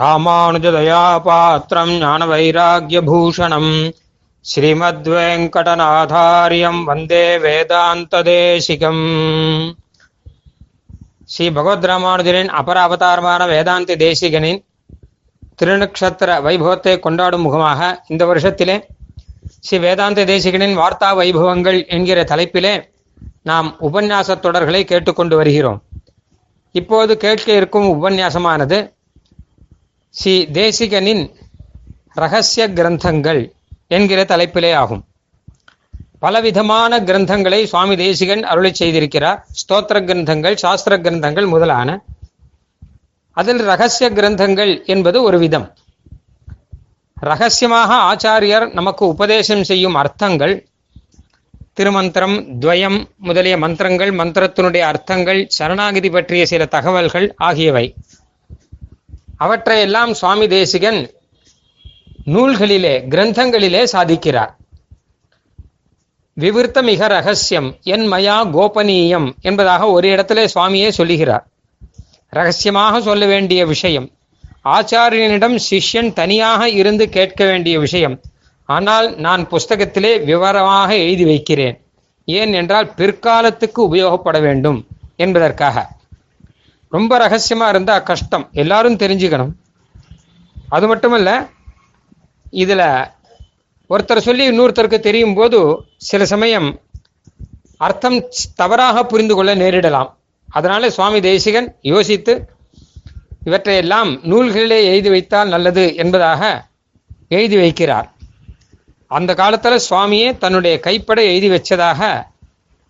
ராமானுஜதயாபாத்திரம் ஞானவைராக்கியபூஷணம். ஸ்ரீமத்வேங்கடநாதாரியம் வந்தே வேதாந்ததேசிகம். ஸ்ரீ பகவத் ராமானுஜரின் அபர அவதாரமான வேதாந்த தேசிகனின் திருநக்ஷத்திர வைபவத்தை கொண்டாடும் முகமாக இந்த வருஷத்திலே ஸ்ரீ வேதாந்த தேசிகனின் வார்த்தா வைபவங்கள் என்கிற தலைப்பிலே நாம் உபன்யாச தொடர்களை கேட்டுக்கொண்டு வருகிறோம். இப்போது கேட்க இருக்கும் உபன்யாசமானது ஸ்ரீ தேசிகனின் ரகசிய கிரந்தங்கள் என்கிற தலைப்பிலே ஆகும். பலவிதமான கிரந்தங்களை சுவாமி தேசிகன் அருளை செய்திருக்கிறார். ஸ்தோத்திர கிரந்தங்கள் சாஸ்திர கிரந்தங்கள் முதலான. அதில் ரகசிய கிரந்தங்கள் என்பது ஒரு விதம். ரகசியமாக ஆச்சாரியர் நமக்கு உபதேசம் செய்யும் அர்த்தங்கள் திருமந்திரம் துவயம் முதலிய மந்திரங்கள் மந்திரத்தினுடைய அர்த்தங்கள் சரணாகிதி பற்றிய சில தகவல்கள் ஆகியவை. அவற்றையெல்லாம் சுவாமி தேசிகன் நூல்களிலே கிரந்தங்களிலே சாதிக்கிறார். விவிர்த்த மிக ரகசியம் என் மயா கோபனீயம் என்பதாக ஒரு இடத்திலே சுவாமியே சொல்லுகிறார். ரகசியமாக சொல்ல வேண்டிய விஷயம் ஆச்சாரியனிடம் சிஷ்யன் தனியாக இருந்து கேட்க வேண்டிய விஷயம் ஆனால் நான் புஸ்தகத்திலே விவரமாக எழுதி வைக்கிறேன். ஏன் என்றால் பிற்காலத்துக்கு உபயோகப்பட வேண்டும் என்பதற்காக. ரொம்ப ரகசியமாக இருந்தால் கஷ்டம். எல்லாரும் தெரிஞ்சுக்கணும். அது மட்டுமல்ல இதில் ஒருத்தர் சொல்லி இன்னொருத்தருக்கு தெரியும் போது சில சமயம் அர்த்தம் தவறாக புரிந்து கொள்ள நேரிடலாம். அதனால சுவாமி தேசிகன் யோசித்து இவற்றையெல்லாம் நூல்களிலே எழுதி வைத்தால் நல்லது என்பதாக எழுதி வைக்கிறார். அந்த காலத்தில் சுவாமியே தன்னுடைய கைப்பட எழுதி வச்சதாக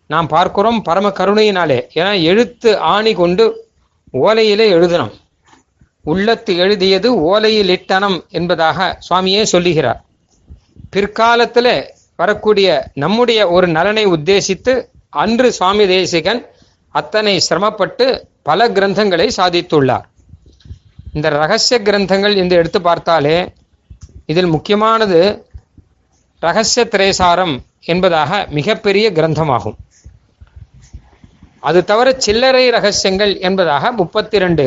நாம் பார்க்கிறோம் பரம கருணையினாலே. ஏன்னா எழுத்து ஆணி கொண்டு ஓலையிலே எழுதணும். உள்ளத்து எழுதியது ஓலையில் இட்டனம் என்பதாக சுவாமியே சொல்லுகிறார். பிற்காலத்தில் வரக்கூடிய நம்முடைய ஒரு நலனை உத்தேசித்து அன்று சுவாமி தேசிகன் அத்தனை சிரமப்பட்டு பல கிரந்தங்களை சாதித்துள்ளார். இந்த ரகசிய கிரந்தங்கள் என்று எடுத்து பார்த்தாலே இதில் முக்கியமானது ரகசிய திரைசாரம் என்பதாக மிகப்பெரிய கிரந்தமாகும். அது தவிர சில்லறை ரகசியங்கள் என்பதாக முப்பத்தி ரெண்டு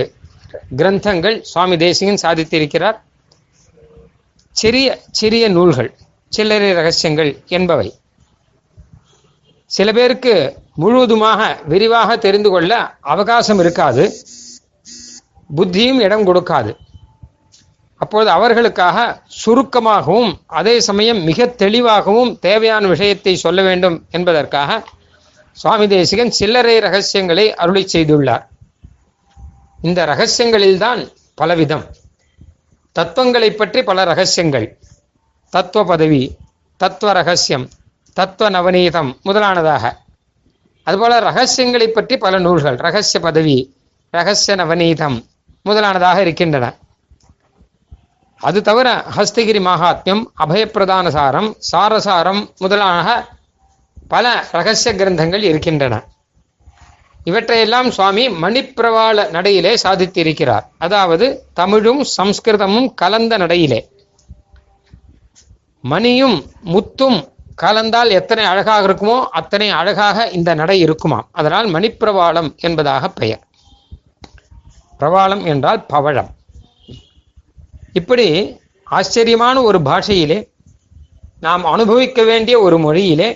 கிரந்தங்கள் சுவாமி தேசிகன் சாதித்திருக்கிறார். சிறிய சிறிய நூல்கள் சில்லறை ரகசியங்கள் என்பவை. சில பேருக்கு முழுவதுமாக விரிவாக தெரிந்து கொள்ள அவகாசம் இருக்காது. புத்தியும் இடம் கொடுக்காது. அப்போது அவர்களுக்காக சுருக்கமாகவும் அதே சமயம் மிக தெளிவாகவும் தேவையான விஷயத்தை சொல்ல வேண்டும் என்பதற்காக சுவாமி தேசிகன் சில்லறை ரகசியங்களை அருளி செய்துள்ளார். இந்த ரகசியங்களில்தான் பலவிதம். தத்துவங்களை பற்றி பல ரகசியங்கள். தத்துவ பதவி தத்துவ ரகசியம் தத்துவ நவநீதம் முதலானதாக. அதுபோல ரகசியங்களை பற்றி பல நூல்கள் ரகசிய பதவி ரகசிய நவநீதம் முதலானதாக இருக்கின்றன. அது தவிர ஹஸ்தகிரி மகாத்மியம் அபயப்பிரதான சாரம் சாரசாரம் முதலான பல ரகசிய கிரந்தங்கள் இருக்கின்றன. இவற்றையெல்லாம் சுவாமி மணிப்பிரவாள நடையிலே சாதித்திருக்கிறார். அதாவது தமிழும் சம்ஸ்கிருதமும் கலந்த நடையிலே. மணியும் முத்தும் கலந்தால் எத்தனை அழகாக இருக்குமோ அத்தனை அழகாக இந்த நடை இருக்குமாம். அதனால் மணிப்பிரவாளம் என்பதாக பெயர். பிரவாளம் என்றால் பவழம். இப்படி ஆச்சரியமான ஒரு பாஷையிலே நாம் அனுபவிக்க வேண்டிய ஒரு மொழியிலே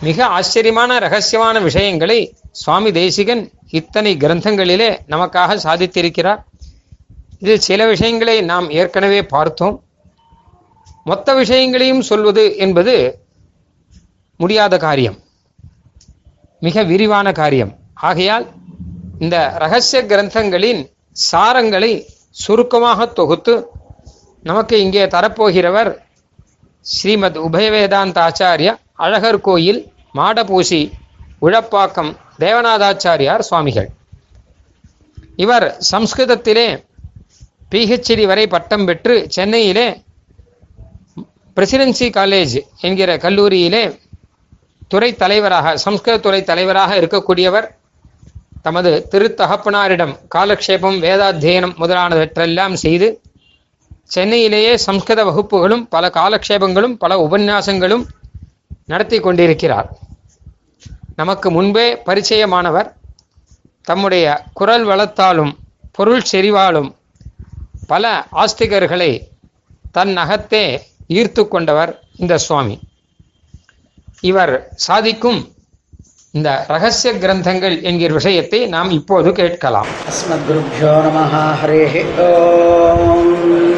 மிக ஆச்சரியமான ரகசியமான விஷயங்களை சுவாமி தேசிகன் இத்தனை கிரந்தங்களிலே நமக்காக சாதித்திருக்கிறார். இதில் சில விஷயங்களை நாம் ஏற்கனவே பார்த்தோம். மொத்த விஷயங்களையும் சொல்வது என்பது முடியாத காரியம். மிக விரிவான காரியம். ஆகையால் இந்த ரகசிய கிரந்தங்களின் சாரங்களை சுருக்கமாக தொகுத்து நமக்கு இங்கே தரப்போகிறவர் ஸ்ரீமத் உபயவேதாந்த ஆச்சாரியா அழகர் கோயில் மாடபூசி உழப்பாக்கம் தேவநாதாச்சாரியார் சுவாமிகள். இவர் சம்ஸ்கிருதத்திலே பிஹெச்டி வரை பட்டம் பெற்று சென்னையிலே பிரசிடென்சி காலேஜ் என்கிற கல்லூரியிலே துறை தலைவராக சம்ஸ்கிருத துறை தலைவராக இருக்கக்கூடியவர் தமது திருத்தகப்பனாரிடம் காலக்ஷேபம் வேதாத்தியனம் முதலானவற்றெல்லாம் செய்து சென்னையிலேயே சம்ஸ்கிருத வகுப்புகளும் பல காலக்ஷேபங்களும் பல உபன்யாசங்களும் நடத்தி கொண்டிருக்கிறார். நமக்கு முன்பே பரிச்சயமானவர் தம்முடைய குரல் வளத்தாலும் பொருள் செறிவாலும் பல ஆஸ்திகர்களை தன் அகத்தே ஈர்த்து கொண்டவர் இந்த சுவாமி. இவர் சாதிக்கும் இந்த ரகசிய கிரந்தங்கள் என்கிற விஷயத்தை நாம் இப்போது கேட்கலாம். அஸ்மத் குருபியோ நம ஹரே ஓம்.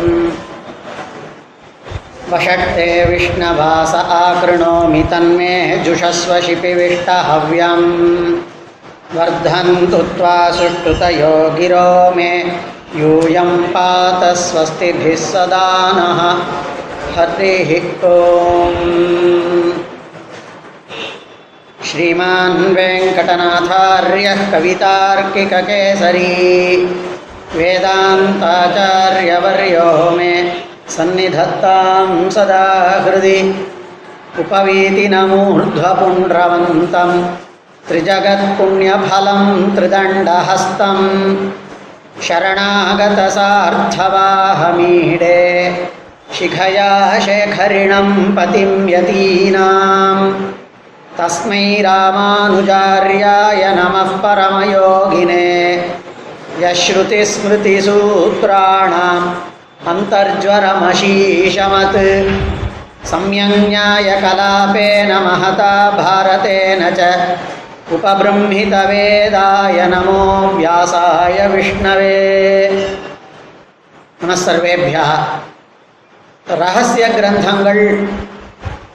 वषट्ते विष्णवास आकृणोमि तन्मे जुषस्व शिपिविष्टहव्यम् वर्धन्तु त्वा सुष्ठुतयो गिरो मे यूयं पात स्वस्तिभिः सदा नः। ॐ श्रीमान् वेङ्कटनाथार्यः कवितार्किककेसरी वेदान्ताचार्यवर्यो मे सन्निधत्तां सदा हृदि उपवीतिनमूर्ध्वपुण्ड्रवन्तं त्रिजगत्पुण्यफलं त्रिदण्डहस्तं शरणागतसार्थवाहमीडे शिखया शेखरिणं पतिं यतीनाम् तस्मै रामानुजार्याय नमः परमयोगिने यश्रुतिस्मृतिसूत्राणाम् अन्तर्ज्वरमशीशमत् संयज्ञायकलापेन महता भारतेन च उपबृंहितवेदाय नमो व्यासाय विष्णवे नमः सर्वेभ्यः ரகசிய கிரந்தங்கள்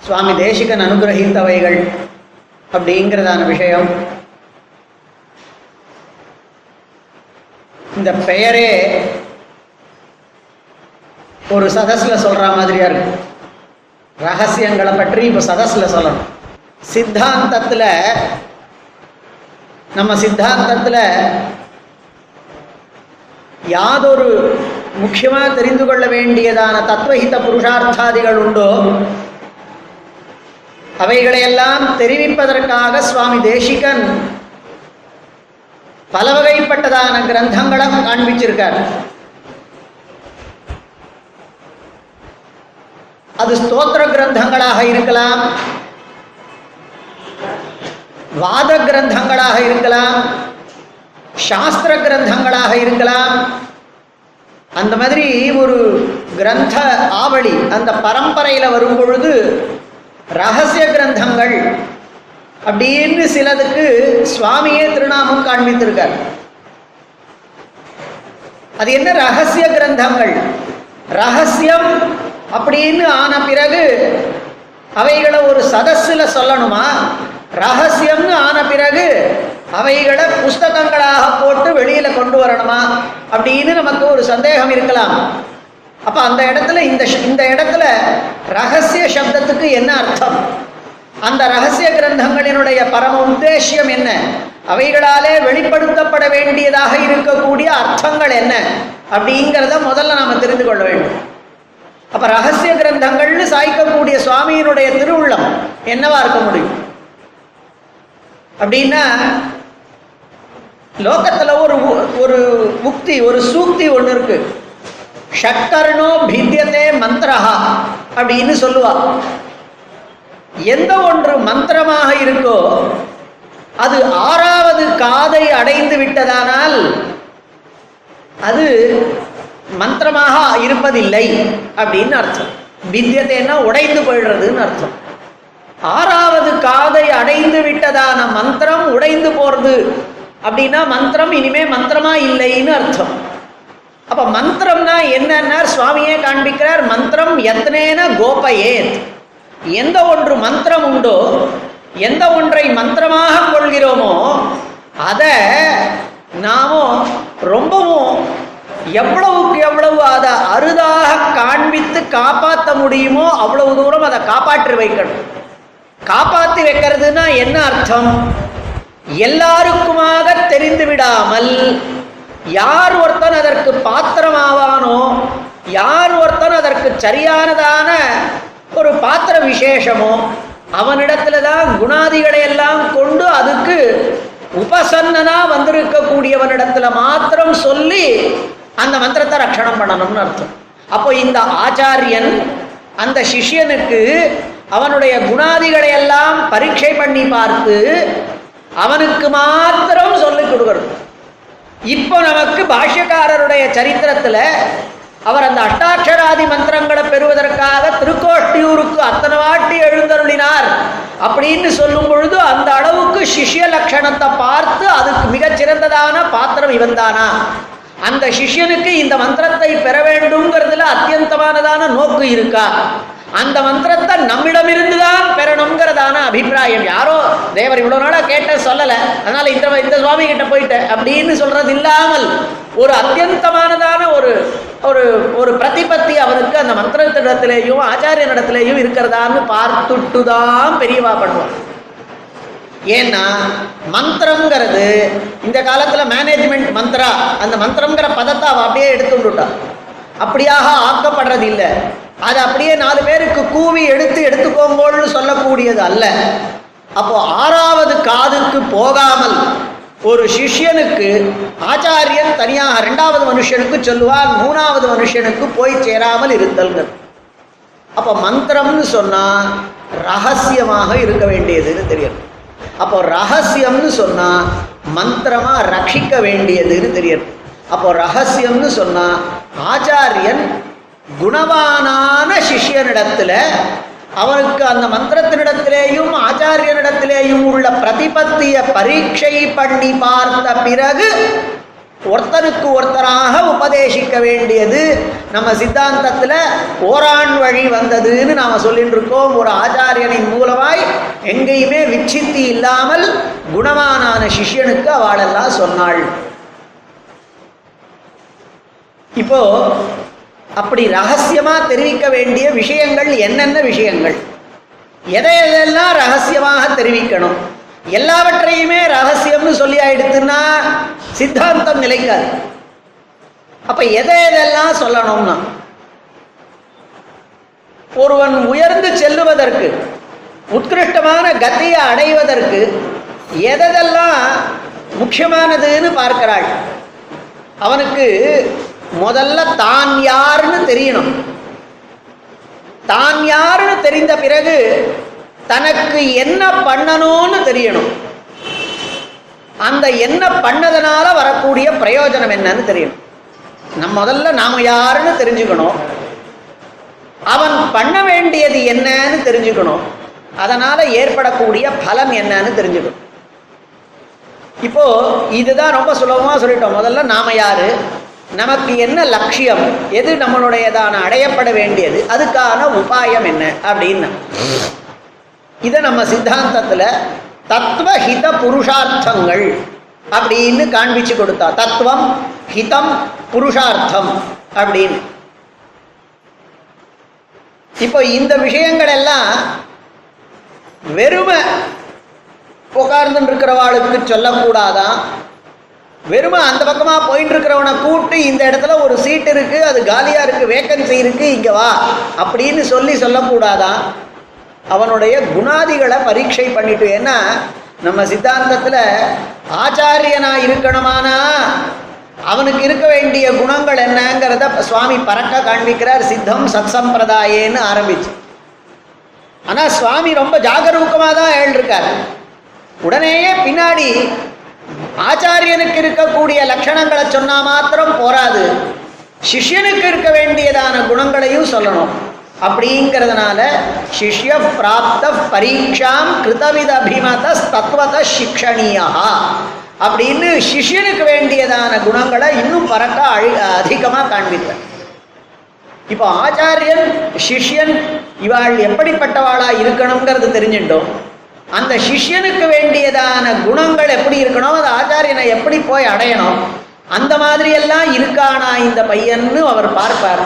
சுவாமி தேசிகன் அனுகிரகித்தவைகள் அப்படிங்கிறதான விஷயம் இந்த பெயரே ஒரு சதஸ்ல சொல்ற மாதிரியா இருக்கும். ரகசியங்களை பற்றி இப்போ சதஸ்ல சொல்லணும். சித்தாந்தத்தில் நம்ம சித்தாந்தத்தில் யாதொரு முக்கியமாக தெரிந்து கொள்ள வேண்டியதான தத்துவஹித புருஷார்த்தாதிகள் உண்டோ அவைகளையெல்லாம் தெரிவிப்பதற்காக சுவாமி தேசிகன் பல வகைப்பட்டதான கிரந்தங்களை காண்பிச்சிருக்கார். அது ஸ்தோத்திர கிரந்தங்களாக இருக்கலாம். வாத கிரந்தங்களாக இருக்கலாம். சாஸ்திர கிரந்தங்களாக இருக்கலாம். அந்த மாதிரி ஒரு கிரந்த ஆவளி அந்த பரம்பரையில் வரும் பொழுது ரகசிய கிரந்தங்கள் அப்படின்னு சிலதுக்கு சுவாமியே திருநாமம் காண்பித்திருக்கார். அது என்ன ரகசிய கிரந்தங்கள்? ரகசியம் அப்படின்னு ஆன பிறகு அவைகளை ஒரு சதஸில் சொல்லணுமா? ரகசியம்னு ஆன பிறகு அவைகளை புஸ்தகங்களாக போட்டு வெளியில கொண்டு வரணுமா? அப்படின்னு நமக்கு ஒரு சந்தேகம் இருக்கலாம். அப்ப அந்த இடத்துல இந்த ஷ- இந்த இடத்துல ரகசிய சப்தத்துக்கு என்ன அர்த்தம்? அந்த ரகசிய கிரந்தங்களினுடைய பரம உத்தேசியம் என்ன? அவைகளாலே வெளிப்படுத்தப்பட வேண்டியதாக இருக்கக்கூடிய அர்த்தங்கள் என்ன? அப்படிங்கிறத முதல்ல நாம தெரிந்து கொள்ள வேண்டும். அப்ப ரகசிய கிரந்தங்கள்னு சாய்க்கக்கூடிய சுவாமியினுடைய திருவுள்ளம் என்னவா இருக்க முடியும்? அப்படின்னா லோகத்துல ஒரு ஒரு முக்தி ஒரு சூக்தி ஒன்று இருக்கு. ஷட்கர்ணோ பித்தியதே மந்திரஹா அப்படின்னு சொல்லுவா. எந்த ஒன்று மந்திரமாக இருக்கோ அது ஆறாவது காதை அடைந்து விட்டதானால் அது மந்திரமாக இருப்பதில்லை அப்படின்னு அர்த்தம். வித்தியத்தைன்னா உடைந்து போயிடுறதுன்னு அர்த்தம். ஆறாவது காதை அடைந்து விட்டதான மந்திரம் உடைந்து போறது. அப்படின்னா மந்திரம் இனிமே மந்திரமா இல்லைன்னு அர்த்தம். அப்ப மந்திரம்னா என்னன்னா சுவாமியே காண்பிக்கிறார் மந்திரம் எத்தனேன கோபயேத். எந்த ஒன்று மந்திரம் உண்டோ எந்த ஒன்றை மந்திரமாக கொள்கிறோமோ அதை நாமும் ரொம்பவும் எவ்வளவுக்கு எவ்வளவு அதை அருதாக காண்பித்து காப்பாற்ற முடியுமோ அவ்வளவு தூரம் அதை காப்பாற்றி வைக்கணும். காப்பாற்றி வைக்கிறதுனா என்ன அர்த்தம்? எல்லாருக்குமாக தெரிந்து விடாமல் யார் ஒருத்தன் அதற்கு பாத்திரமாவானோ யார் ஒருத்தன் அதற்கு சரியானதான ஒரு பாத்திர விசேஷமோ அவனிடத்துல தான் குணாதிகளை எல்லாம் கொண்டு அதுக்கு உபசன்னனா வந்திருக்கக்கூடியவனிடத்துல மாத்திரம் சொல்லி அந்த மந்திரத்தை ரட்சணம் பண்ணணும்னு அர்த்தம். அப்போ இந்த ஆச்சாரியன் அந்த சிஷ்யனுக்கு அவனுடைய குணாதிகளை எல்லாம் பரீட்சை பண்ணி பார்த்து அவனுக்கு மாத்திரம் சொல்லிக் கொடுக்கணும். இப்போ நமக்கு பாஷ்யக்காரருடைய சரித்திரத்தில் அவர் அந்த அஷ்டாட்சராதி மந்திரங்களை பெறுவதற்காக திருக்கோஷ்டியூருக்கு அத்தனை வாட்டி எழுந்தருளினார் அப்படின்னு சொல்லும் பொழுது அந்த அளவுக்கு சிஷ்ய லட்சணத்தை பார்த்து அதுக்கு மிகச்சிறந்ததான பாத்திரம் இவன்தானா அந்த சிஷ்யனுக்கு இந்த மந்திரத்தை பெற வேண்டும்ங்கிறதுல அத்தியந்தமானதான நோக்கு இருக்கா? அந்த மந்திரத்தை நம்மிடமிருந்து தான் பெறணுங்கிறதான அபிப்பிராயம். யாரோ தேவர் இவ்வளவு நாளா கேட்ட சொல்லலை. அதனால இந்த இந்த சுவாமி கிட்ட போயிட்டேன் அப்படின்னு சொல்றது இல்லாமல் ஒரு அத்தியந்தமானதான ஒரு ஒரு ஒரு பிரதிபத்தி அவனுக்கு அந்த மந்திரத்திடத்திலேயும் ஆச்சாரியனிடத்திலேயும் இருக்கிறதான்னு பார்த்துட்டு தான் பெரியவா பண்ணுவான். ஏன்னா மந்திரங்கிறது இந்த காலத்தில் மேனேஜ்மெண்ட் மந்திரா? அந்த மந்திரங்கிற பதத்தை அவள் அப்படியே எடுத்து அப்படியாக ஆக்கப்படுறது இல்லை. அது அப்படியே நாலு பேருக்கு கூவி எடுத்து எடுத்துக்கோங்கோள்னு சொல்லக்கூடியது அல்ல. அப்போ ஆறாவது காதுக்கு போகாமல் ஒரு சிஷ்யனுக்கு ஆச்சாரியன் தனியாக ரெண்டாவது மனுஷனுக்கு சொல்லுவார் மூணாவது மனுஷனுக்கு போய் சேராமல் இருத்தல்கள். அப்போ மந்திரம்னு சொன்னால் ரகசியமாக இருக்க வேண்டியதுன்னு தெரியும் அப்போ ரகசியம்னு சொன்னால் மந்திரமாக ரட்சிக்க வேண்டியதுன்னு தெரியும் அப்போ ரகசியம்னு சொன்னால் ஆச்சாரியன் குணவானான சிஷியனிடத்தில் அவனுக்கு அந்த மந்திரத்தினிடத்திலேயும் ஆச்சாரியனிடத்திலேயும் உள்ள பிரதிபத்திய பரீட்சை பண்ணி பார்த்த பிறகு ஒருத்தருக்கு ஒருத்தராக உபதேசிக்க வேண்டியது நம்ம சித்தாந்தத்தில் ஓரான் வழி வந்ததுன்னு நாம் சொல்லிட்டு இருக்கோம். ஒரு ஆச்சாரியனின் மூலமாய் எங்கேயுமே விச்சித்தி இல்லாமல் குணமானான சிஷ்யனுக்கு அவளெல்லாம் சொன்னாள். இப்போ அப்படி ரகசியமாக தெரிவிக்க வேண்டிய விஷயங்கள் என்னென்ன விஷயங்கள்? எதை எதெல்லாம் ரகசியமாக தெரிவிக்கணும்? எல்லாவற்றையுமே ரகசியம்னு சொல்லி ஆயிடுத்துன்னா சித்தாந்தம் நிலைக்காது. அப்ப எதை எதெல்லாம் சொல்லணும்னா ஒருவன் உயர்ந்து செல்லுவதற்கு உத்கிருஷ்டமான கத்தியை அடைவதற்கு எதெல்லாம் முக்கியமானதுன்னு பார்க்கிறாள். அவனுக்கு முதல்ல தான் யாருன்னு தெரியணும். தான் யாருன்னு தெரிந்த பிறகு தனக்கு என்ன பண்ணணும்னு தெரியணும். அந்த என்ன பண்ணதுனால வரக்கூடிய பிரயோஜனம் என்னன்னு தெரியணும். நம்ம முதல்ல நாம யாருன்னு தெரிஞ்சுக்கணும். அவன் பண்ண வேண்டியது என்னன்னு தெரிஞ்சுக்கணும். அதனால ஏற்படக்கூடிய பலம் என்னன்னு தெரிஞ்சுக்கணும். இப்போ இதுதான் ரொம்ப சுலபமாக சொல்லிட்டோம். முதல்ல நாம யாரு? நமக்கு என்ன லட்சியம்? எது நம்மளுடையதான அடையப்பட வேண்டியது? அதுக்கான உபாயம் என்ன? அப்படின்னு இதை நம்ம சித்தாந்தத்தில் தத்துவ ஹித புருஷார்த்தங்கள் அப்படின்னு காண்பிச்சு கொடுத்தா தத்துவம் ஹிதம் புருஷார்த்தம் அப்படின்னு. இப்போ இந்த விஷயங்கள் எல்லாம் வெறுமை உட்கார்ந்துட்டு இருக்கிறவாளுக்கு சொல்லக்கூடாதான். வெறுமை அந்த பக்கமாக போயிட்டு இருக்கிறவனை கூப்பிட்டு இந்த இடத்துல ஒரு சீட் இருக்கு அது காலியாக இருக்கு வேக்கன்சி இருக்கு இங்கே வா அப்படின்னு சொல்லி சொல்லக்கூடாதான். அவனுடைய குணாதிகளை பரீட்சை பண்ணிட்டு ஏன்னா நம்ம சித்தாந்தத்தில் ஆச்சாரியனா இருக்கணுமானா? அவனுக்கு இருக்க வேண்டிய குணங்கள் என்னங்கிறத சுவாமி பறக்க காண்பிக்கிறார். சித்தம் சத் சம்பிரதாயேன்னு ஆரம்பிச்சு. ஆனால் சுவாமி ரொம்ப ஜாகரூகமாக தான் எழுந்திருக்கார். உடனேயே பின்னாடி ஆச்சாரியனுக்கு இருக்கக்கூடிய லட்சணங்களை சொன்னா மாத்திரம் போராது. சிஷ்யனுக்கு இருக்க வேண்டியதான குணங்களையும் சொல்லணும். அப்படிங்கிறதுனால சிஷ்ய பிராப்த பரீட்சாம் கிருதவித அபிமத தத்துவத சிக்ஷணியா அப்படின்னு சிஷ்யனுக்கு வேண்டியதான குணங்களை இன்னும் பறக்க அழி அதிகமாக காண்பித்தார் இப்போ ஆச்சாரியன் சிஷ்யன் இவாள் எப்படிப்பட்டவாளா இருக்கணுங்கிறது தெரிஞ்சுட்டோம். அந்த சிஷ்யனுக்கு வேண்டியதான குணங்கள் எப்படி இருக்கணும் அது ஆச்சாரியனை எப்படி போய் அடையணும் அந்த மாதிரியெல்லாம் இருக்கானா இந்த பையன்னு அவர் பார்ப்பார்.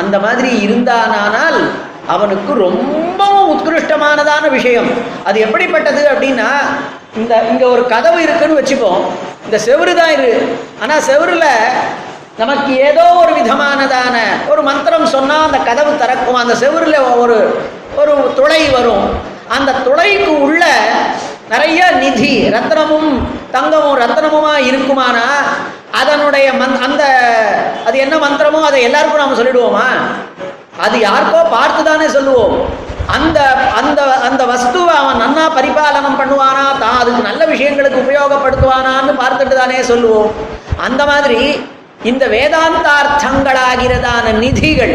அந்த மாதிரி இருந்தானால் அவனுக்கு ரொம்பவும் உத்கிருஷ்டமானதான விஷயம். அது எப்படிப்பட்டது அப்படின்னா இந்த இங்க ஒரு கதவு இருக்குன்னு வச்சுப்போம். இந்த செவுரு தான் இரு ஆனா செவுருல நமக்கு ஏதோ ஒரு விதமானதான ஒரு மந்திரம் சொன்னா அந்த கதவு திறக்கும். அந்த செவுருல ஒரு ஒரு துளை வரும். அந்த துளைக்கு உள்ள நிறைய நிதி ரத்னமும் தங்கமும் ரத்னமுமா இருக்குமானா அதனுடைய மந் அந்த அது என்ன மந்திரமோ அதை எல்லாருக்கும் நாம சொல்லிடுவோமா? அது யாருக்கோ பார்த்து தானே சொல்லுவோம். அந்த அந்த அந்த வஸ்துவை அவன் நன்னா பரிபாலனம் பண்ணுவானா தான் அதுக்கு நல்ல விஷயங்களுக்கு உபயோகப்படுத்துவானான்னு பார்த்துட்டு தானே சொல்லுவோம். அந்த மாதிரி இந்த வேதாந்தார்த்தங்களாகிறதான நிதிகள்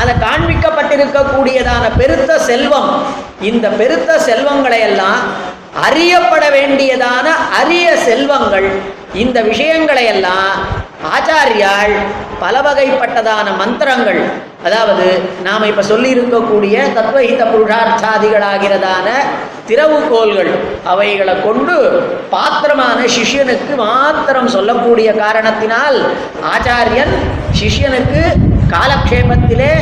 அதை காண்பிக்கப்பட்டிருக்கக்கூடியதான பெருத்த செல்வம் இந்த பெருத்த செல்வங்களை எல்லாம் அறியப்பட வேண்டியதான அரிய செல்வங்கள் இந்த விஷயங்களை எல்லாம் ஆச்சாரியால் பல வகைப்பட்டதான மந்திரங்கள் அதாவது நாம் இப்போ சொல்லி தத்வஹித புருஷார்த்தாதிகளாகிறதான திறவுகோள்கள் அவைகளை கொண்டு பாத்திரமான சிஷ்யனுக்கு மாத்திரம் சொல்லக்கூடிய காரணத்தினால் ஆச்சாரியன் சிஷ்யனுக்கு காலக்ஷேபத்திலே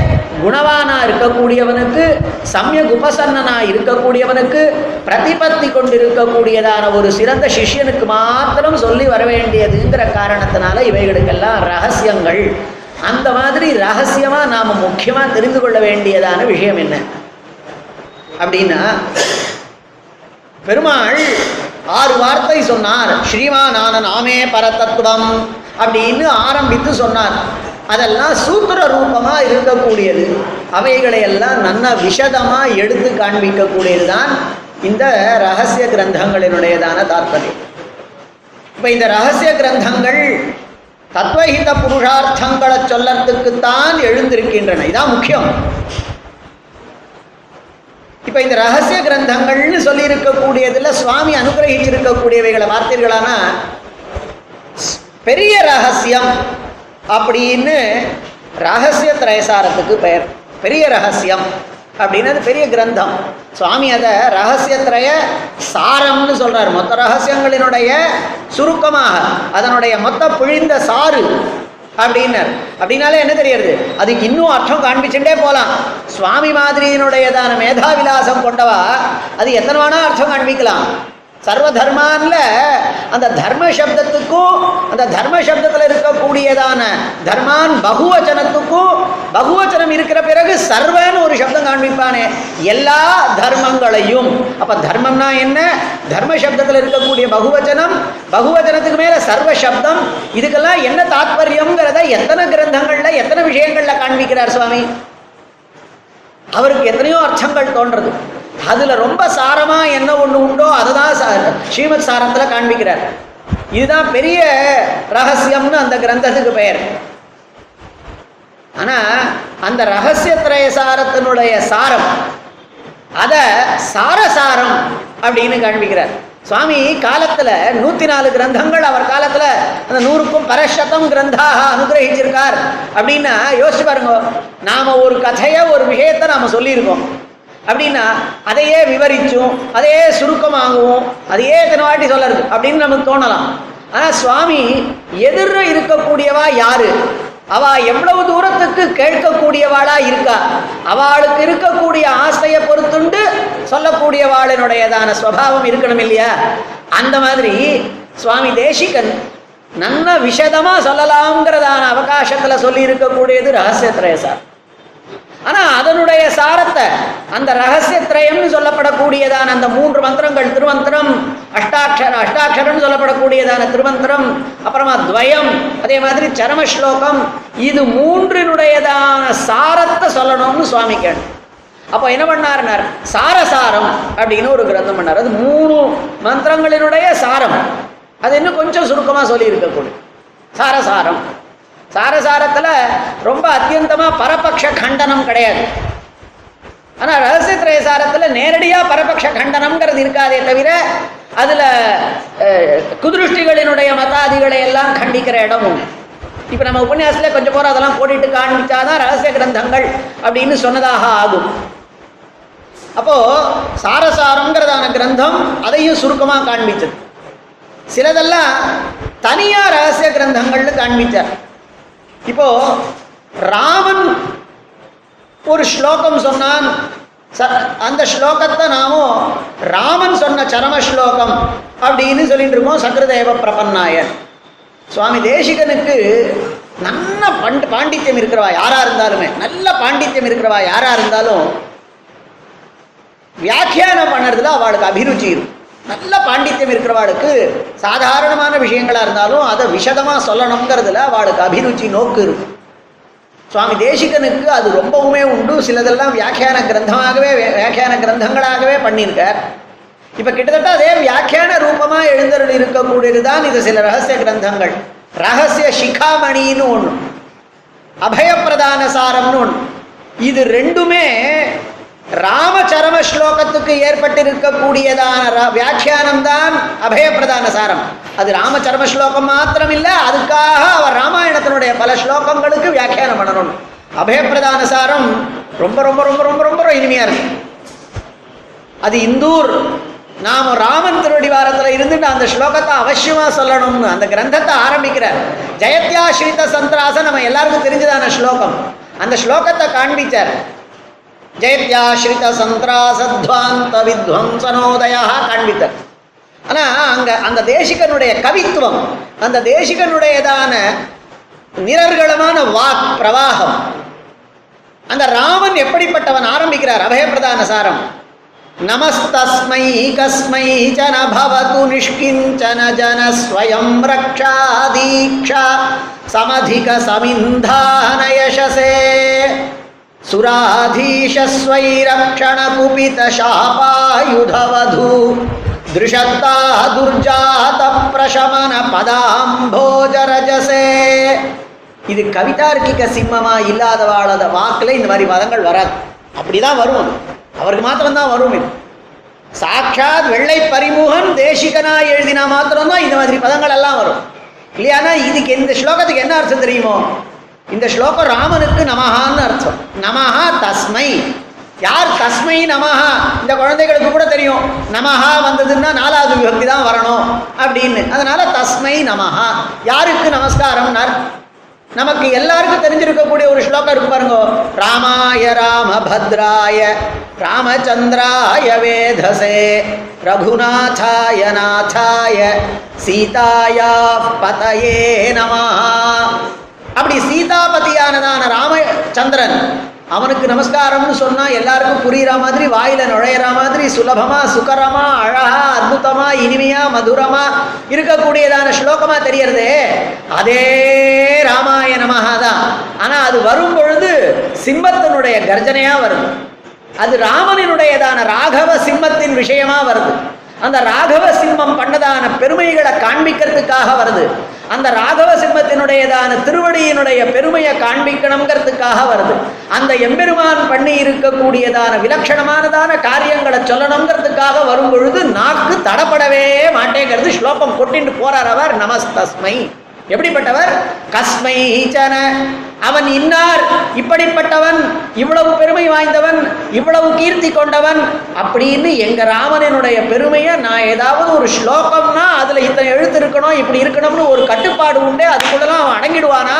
குணவானா இருக்கக்கூடியவனுக்கு சமயக் உபசன்னனா இருக்கக்கூடியவனுக்கு பிரதிபத்தி கொண்டிருக்கக்கூடியதான ஒரு சிறந்த சிஷ்யனுக்கு மாத்திரம் சொல்லி வர வேண்டியதுங்கிற காரணத்தினால இவைகளுக்கெல்லாம் ரகசியங்கள். அந்த மாதிரி ரகசியமா நாம முக்கியமா தெரிந்து கொள்ள வேண்டியதான விஷயம் என்ன? அப்படின்னா பெருமாள் ஆறு வார்த்தை சொன்னார். ஸ்ரீமானான நாமே பரதத்துவம் அப்படின்னு ஆரம்பித்து சொன்னார். அதெல்லாம் சூத்திர ரூபமா இருக்கக்கூடியது. அவைகளை எல்லாம் நன்ன விஷதமா எடுத்து காண்பிக்கக்கூடியது தான் இந்த ரகசிய கிரந்தங்களினுடையதான தாற்பயம். இப்ப இந்த ரகசிய கிரந்தங்கள் தத்வஹித புருஷார்த்தங்களை சொல்லத்துக்குத்தான் எழுந்திருக்கின்றன. இதான் முக்கியம். இப்ப இந்த ரகசிய கிரந்தங்கள்னு சொல்லியிருக்கக்கூடியதில் சுவாமி அனுகிரகிச்சிருக்கக்கூடியவைகளை பார்த்தீர்களானா? பெரிய ரகசியம். அப்படின்னு ரகசிய திரயசாரத்துக்கு பெயர். பெரிய ரகசியம் அப்படின்னு அது பெரிய கிரந்தம். சுவாமி அதை ரகசியத்திரய சாரம்னு சொல்கிறார் மொத்த ரகசியங்களினுடைய சுருக்கமாக அதனுடைய மொத்த பிழிந்த சாறு அப்படின்னார். அப்படின்னாலே என்ன தெரியறது அதுக்கு இன்னும் அர்த்தம் காண்பிச்சுட்டே போகலாம் சுவாமி மாதிரியினுடையதான மேதாவிலாசம் கொண்டவா அது எத்தனை வேணா அர்த்தம் காண்பிக்கலாம். சர்வ தர்மான்ல அந்த தர்ம சப்தத்துக்கும் அந்த தர்ம சப்தத்தில் இருக்கக்கூடியதான தர்மான் பகுவச்சனத்துக்கும் பகுவச்சனம் இருக்கிற பிறகு சர்வன்னு ஒரு சப்தம் காண்பிப்பானே. எல்லா தர்மங்களையும். அப்ப தர்மம்னா என்ன? தர்ம சப்தத்தில் இருக்கக்கூடிய பகுவச்சனம் பகுவச்சனத்துக்கு மேல சர்வ சப்தம். இதுக்கெல்லாம் என்ன தாத்பரியம்ங்கிறத எத்தனை கிரந்தங்கள்ல எத்தனை விஷயங்கள்ல காண்பிக்கிறார் சுவாமி? அவருக்கு எத்தனையோ அர்த்தங்கள் தோன்றது. அதுல ரொம்ப சாரமா என்ன ஒண்ணு உண்டோ அதை தான் ஸ்ரீமத் சாரத்துல காண்பிக்கிறார். இதுதான் பெரிய ரகசியம்னு அந்த கிரந்தத்துக்கு பெயர். ஆனா அந்த ரகசிய திரயசாரத்தினுடைய சாரம் அத சாரசாரம் அப்படின்னு காண்பிக்கிறார். சுவாமி காலத்துல நூத்தி நாலு கிரந்தங்கள் அவர் காலத்துல அந்த நூறுக்கும் பரஷதம் கிரந்தாக அனுகிரகிச்சிருக்கார். அப்படின்னா யோசிச்சு பாருங்க நாம ஒரு கதைய ஒரு விஷயத்தை நாம சொல்லியிருக்கோம். அப்படின்னா அதையே விவரிச்சும் அதையே சுருக்கமாகவும் அதையே எத்தனை வாட்டி சொல்லறது அப்படின்னு நமக்கு தோணலாம். ஆனா சுவாமி எதிர இருக்கக்கூடியவா யாரு? அவ எவ்வளவு தூரத்துக்கு கேட்கக்கூடியவாளா இருக்கா? அவளுக்கு இருக்கக்கூடிய ஆசையை பொறுத்துண்டு சொல்லக்கூடியவாளினுடையதான ஸ்வபாவம் இருக்கணும் இல்லையா? அந்த மாதிரி சுவாமி தேசிகன் நல்ல விஷதமா சொல்லலாம்ங்கிறதான அவகாசத்துல சொல்லி இருக்கக்கூடியது ரகசிய திரயசார் ஆனா அதனுடைய சாரத்தை அந்த ரகசியத்திரயம்னு சொல்லப்படக்கூடியதான அந்த மூன்று மந்திரங்கள் திருமந்திரம் அஷ்டாட்சர அஷ்டாட்சரம்னு சொல்லப்படக்கூடியதான திருமந்திரம் அப்புறமா துவயம் அதே மாதிரி சரம ஸ்லோகம் இது மூன்றினுடையதான சாரத்தை சொல்லணும்னு சுவாமி கேட்டு அப்போ என்ன பண்ணார்னார்? சாரசாரம் அப்படின்னு ஒரு கிரந்தம் பண்ணார். அது மூணு மந்திரங்களினுடைய சாரம். அது இன்னும் கொஞ்சம் சுருக்கமாக சொல்லியிருக்கக்கூடிய சாரசாரம். சாரசாரத்தில் ரொம்ப அத்தியந்தமாக பரபக்ஷ கண்டனம் கிடையாது. ஆனால் ரகசிய திரயசாரத்துல நேரடியாக பரபக்ஷ கண்டனம்ங்கிறது இருக்காதே தவிர அதில் குதிருஷ்டிகளினுடைய மதாதிகளை எல்லாம் கண்டிக்கிற இடம் இப்போ நம்ம உபன்யாசத்தில் கொஞ்சம் போகிற அதெல்லாம் போட்டுட்டு காண்பிச்சாதான் ரகசிய கிரந்தங்கள் அப்படின்னு சொன்னதாக ஆகும். அப்போ சாரசாரங்கிறதான கிரந்தம் அதையும் சுருக்கமாக காண்பிச்சது சிலதெல்லாம் தனியாக ரகசிய கிரந்தங்கள்னு காண்பிச்சார். இப்போ ராமன் ஒரு ஸ்லோகம் சொன்னான். அந்த ஸ்லோகத்தை நாமும் ராமன் சொன்ன சரம ஸ்லோகம் அப்படின்னு சொல்லிட்டு இருக்கோம் சக்கரதேவ பிரபன்னாயன். சுவாமி தேசிகனுக்கு நல்ல பண்ட் பாண்டித்யம் இருக்கிறவா யாரா இருந்தாலுமே நல்ல பாண்டித்யம் இருக்கிறவா யாரா இருந்தாலும் வியாக்கியானம் பண்ணுறதுல அவளுக்கு அபிருச்சி இருக்கும் நல்ல பாண்டித்யம் இருக்கிறவாளுக்கு சாதாரணமான விஷயங்களாக இருந்தாலும் அதை விஷதமாக சொல்லணுங்கிறதுல அவளுக்கு அபிருச்சி நோக்கு இருக்கும். சுவாமி தேசிகனுக்கு அது ரொம்பவுமே உண்டு. சிலதெல்லாம் வியாக்கியான கிரந்தமாகவே வியாக்கியான கிரந்தங்களாகவே பண்ணியிருக்கார். இப்போ கிட்டத்தட்ட அதே வியாக்கியான ரூபமாக எழுந்தருள் இருக்கக்கூடியது தான் இது சில ரகசிய கிரந்தங்கள். ரகசிய சிகாமணின்னு ஒன்று அபயப்பிரதான சாரம்னு ஒன்று இது ரெண்டுமே ராமச்சரம ஸ்லோகத்துக்கு ஏற்பட்டிருக்கக்கூடியதான வியாக்கியானம் வியாக்கியானம்தான் அபயப்பிரதான சாரம். அது ராமச்சரம ஸ்லோகம் மாத்திரம் இல்லை அதுக்காக அவர் ராமாயணத்தினுடைய பல ஸ்லோகங்களுக்கு வியாக்கியானம் பண்ணணும். அபயப்பிரதான சாரம் ரொம்ப ரொம்ப ரொம்ப ரொம்ப ரொம்ப இனிமையா இருக்கு. அது இந்தூர் நாம ராமன் திருவடிவாரத்தில் இருந்துட்டு அந்த ஸ்லோகத்தை அவசியமா சொல்லணும்னு அந்த கிரந்தத்தை ஆரம்பிக்கிறார். ஜெயத்யாஸ்ரித சந்திராச நம்ம எல்லாருக்கும் தெரிஞ்சதான ஸ்லோகம். அந்த ஸ்லோகத்தை காண்பிச்சார். ஜெயத்யாஸ்ரித சந்திராசத்வாந்த வித்வம்சனோதயா காண்பித்தார் ஆனால் அங்கே அந்த தேசிகனுடைய கவித்துவம் அந்த தேசிகனுடையதான நிரர்களமான வாக் பிரவாகம் அந்த ராமன் எப்படிப்பட்டவன் ஆரம்பிக்கிறார்? அபயப்பிரதான சாரம். நமஸ்தஸ்மை கஸ்மை ஜன பவது நிஷ்கிஞ்சன ஜன ஸ்வயம் ரக்ஷா தீக்ஷா சமதிக சமிந்தான யசசே. ரக்ஷண குபித சாபாயுதவது திருஷத்தா துர்ஜாத பிரசமன பதாம்போஜரஜசே இது கவிதார்க்கிக சிம்மமா இல்லாதவாளத வாக்குல இந்த மாதிரி பதங்கள் வராது. அப்படிதான் வரும் அவருக்கு மாத்திரம்தான் வரும் இது. சாட்சாத் வெள்ளை பரிமுகன் தேசிகனா எழுதினா மாத்திரம்தான் இந்த மாதிரி பதங்கள் எல்லாம் வரும். இல்லையானா இதுக்கு இந்த ஸ்லோகத்துக்கு என்ன அர்த்தம் தெரியுமோ? இந்த ஸ்லோகம் ராமனுக்கு நமஹான்னு அர்த்தம். நமஹா தஸ்மை. யார் தஸ்மை நமஹா? இந்த குழந்தைகளுக்கு கூட தெரியும். நமஹா வந்ததுன்னா நாலாவது விபக்தி தான் வரணும் அப்படின்னு. அதனால தஸ்மை நமஹா. யாருக்கு நமஸ்காரம்னார்? நமக்கு எல்லாருக்கும் தெரிஞ்சிருக்கக்கூடிய ஒரு ஸ்லோகம் இருக்கு பாருங்க. ராமாய ராமபத்ராய ராமச்சந்திராய வேதசே. ரகுநாதாய நாதாய. சீதாயா பதயே நமஹா. அப்படி சீதாபதியானதான ராமச்சந்திரன் அவனுக்கு நமஸ்காரம்னு சொன்னா எல்லாருக்கும் புரியுற மாதிரி வாயில நுழையிற மாதிரி சுலபமா சுகரமா அழகா அற்புதமா இனிமையா மதுரமா இருக்கக்கூடியதான ஸ்லோகமா தெரியறதே அதே ராமாயணமாக தான் ஆனா அது வரும் பொழுது சிம்மத்தினுடைய கர்ஜனையா வருது. அது ராமனினுடையதான ராகவ சிம்மத்தின் விஷயமா வருது. அந்த ராகவ சிம்மம் பண்ணதான பெருமைகளை காண்பிக்கிறதுக்காக வருது. அந்த ராகவ சிம்மத்தினுடையதான திருவடியினுடைய பெருமையை காண்பிக்கணுங்கிறதுக்காக வருது. அந்த எம்பெருமான் பண்ணி இருக்கக்கூடியதான விலட்சணமானதான காரியங்களை சொல்லணுங்கிறதுக்காக வரும் பொழுது நாக்கு தடப்படவே மாட்டேங்கிறது. ஸ்லோகம் கொட்டிட்டு போறார் அவர். நமஸ்தஸ்மை. எப்படிப்பட்டவர்? கஸ்மை சன. அவன் இன்னார் இப்படிப்பட்டவன் இவ்வளவு பெருமை வாய்ந்தவன் இவ்வளவு கீர்த்தி கொண்டவன். அப்படின்னு எங்க ராமனினுடைய பெருமையை நான் ஏதாவது ஒரு ஸ்லோகம்னா அதுல இத்தனை எழுத்து இருக்கணும் இப்படி இருக்கணும்னு ஒரு கட்டுப்பாடு உண்டு அதுக்குள்ளலாம் அவன் அடங்கிடுவானா?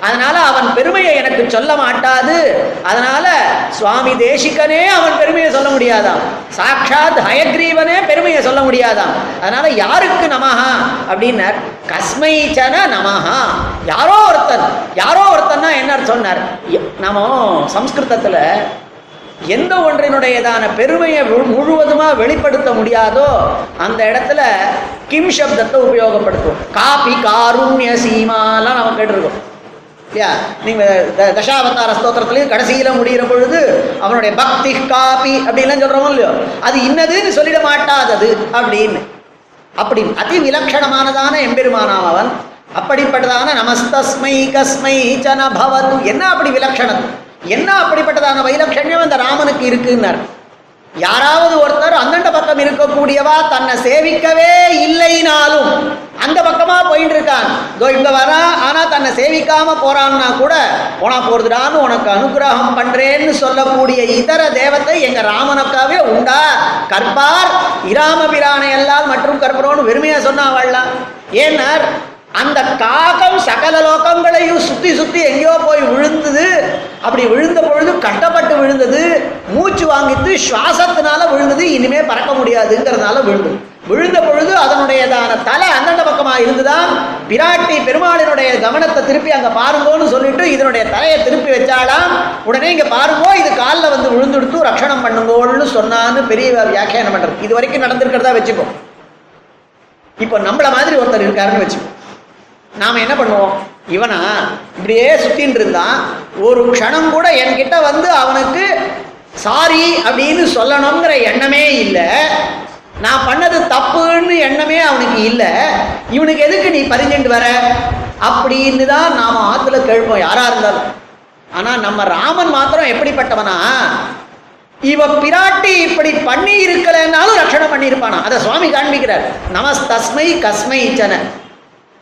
அதனால அவன் பெருமையை எனக்கு சொல்ல மாட்டாது. அதனால சுவாமி தேசிகனே அவன் பெருமையை சொல்ல முடியாதாம். சாட்சாத் ஹயக்ரீவனே பெருமையை சொல்ல முடியாதாம். அதனால யாருக்கு நமஹா? அப்படின்னார் கஸ்மை நமஹா. யாரோ ஒருத்தன் யாரோ ஒருத்தன் ஒருத்தன்னா என்ன சொன்னார்? நாம சம்ஸ்கிருதத்துல எந்த ஒன்றினுடையதான பெருமையை முழுவதுமா வெளிப்படுத்த முடியாதோ அந்த இடத்துல கிம் சப்தத்தை உபயோகப்படுத்துவோம். காபி காருண்ய சீமாலாம் நம்ம கேட்டிருக்கோம். இல்லையா? நீங்க த- தசாவதார ஸ்தோத்திரத்துலயும் கடைசியில முடிகிற பொழுது அவனுடைய பக்தி காபி அப்படின்லாம் சொல்றோமோ இல்லையோ? அது இன்னதுன்னு சொல்லிட மாட்டாதது அப்படின்னு. அப்படி அதி விலட்சணமானதான எம்பெருமானாம் அவன் அப்படிப்பட்டதான நமஸ்தஸ்மை கஸ்மை சன பவது. என்ன அப்படி விலட்சணம் என்ன அப்படிப்பட்டதான வைலட்சண்யம் அந்த ராமனுக்கு இருக்குன்னார்? யாராவது ஒருத்தர் அந்தண்ட பக்கம் இருக்கக்கூடியவா தன்னை சேவிக்கவே இல்லைனாலும் அந்த பக்கமா போயிட்டு இருக்கான் இதோ இங்க வரா ஆனா தன்னை சேவிக்காம போறான்னா கூட போனா போறதுடான்னு உனக்கு அனுகிரகம் பண்றேன்னு சொல்லக்கூடிய இதர தேவத்தை எங்க ராமனுக்காவே உண்டா? கற்பார் இராம பிரானை எல்லாம் மற்றும் கற்பரோன்னு வெறுமையா சொன்னா வாழலாம் ஏன்னார் அந்த காகம் சகல லோகங்களையும் சுத்தி சுத்தி எங்கேயோ போய் விழுந்தது. அப்படி விழுந்த பொழுது கட்டப்பட்டு விழுந்தது. மூச்சு வாங்கிட்டு சுவாசத்தினால விழுந்தது. இனிமே பறக்க முடியாதுங்கிறதுனால விழுந்தது. விழுந்த பொழுது அதனுடையதான தலை அந்தண்ட பக்கமாக இருந்துதான். பிராட்டி பெருமாளினுடைய கவனத்தை திருப்பி அங்கே பாருங்கோன்னு சொல்லிட்டு இதனுடைய தலையை திருப்பி வச்சாலாம் உடனே இங்கே பாருங்கோ இது காலில் வந்து விழுந்துடுத்து ரட்சணம் பண்ணுங்கோன்னு சொன்னான்னு பெரிய வியாக்கியானம் பண்ணுறது இது வரைக்கும் நடந்திருக்கிறதா வச்சுக்கோ. இப்போ நம்மள மாதிரி ஒருத்தர் இருக்காருன்னு வச்சுக்கோ. நாம் என்ன பண்ணுவோம்? இவனா இப்படியே சுத்தின்னு இருந்தான். ஒரு க்ஷணம் கூட என்கிட்ட வந்து அவனுக்கு சாரி அப்படின்னு சொல்லணுங்கிற எண்ணமே இல்லை. நான் பண்ணது தப்புன்னு எண்ணமே அவனுக்கு இல்லை. இவனுக்கு எதுக்கு நீ பறிஞ்சுட்டு வர? அப்படின்னு தான் நாம் ஆற்றுல கேள்வோம் யாராக இருந்தாலும். ஆனால் நம்ம ராமன் மாத்திரம் எப்படிப்பட்டவனா? இவ பிராட்டி இப்படி பண்ணி இருக்கலைன்னாலும் ரட்சணை பண்ணியிருப்பானா? அதை சுவாமி காண்பிக்கிறார். நமஸ்தஸ்மை கஸ்மை இச்சனை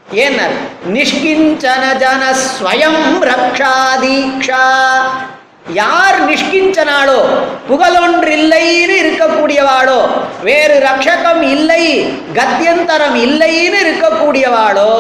ஏன்னர் நிஷ்கிஞ்சன ஜன ஸ்வயம் ரக்ஷா தீக்ஷா யார் நிஷ்கிஞ்சனாளோ புகழொன்றில்லைன்னு இருக்கக்கூடியவாளோ வேறு ரக்ஷகம் இல்லை கத்தியந்தரம் இல்லைன்னு இருக்கக்கூடியவாளோ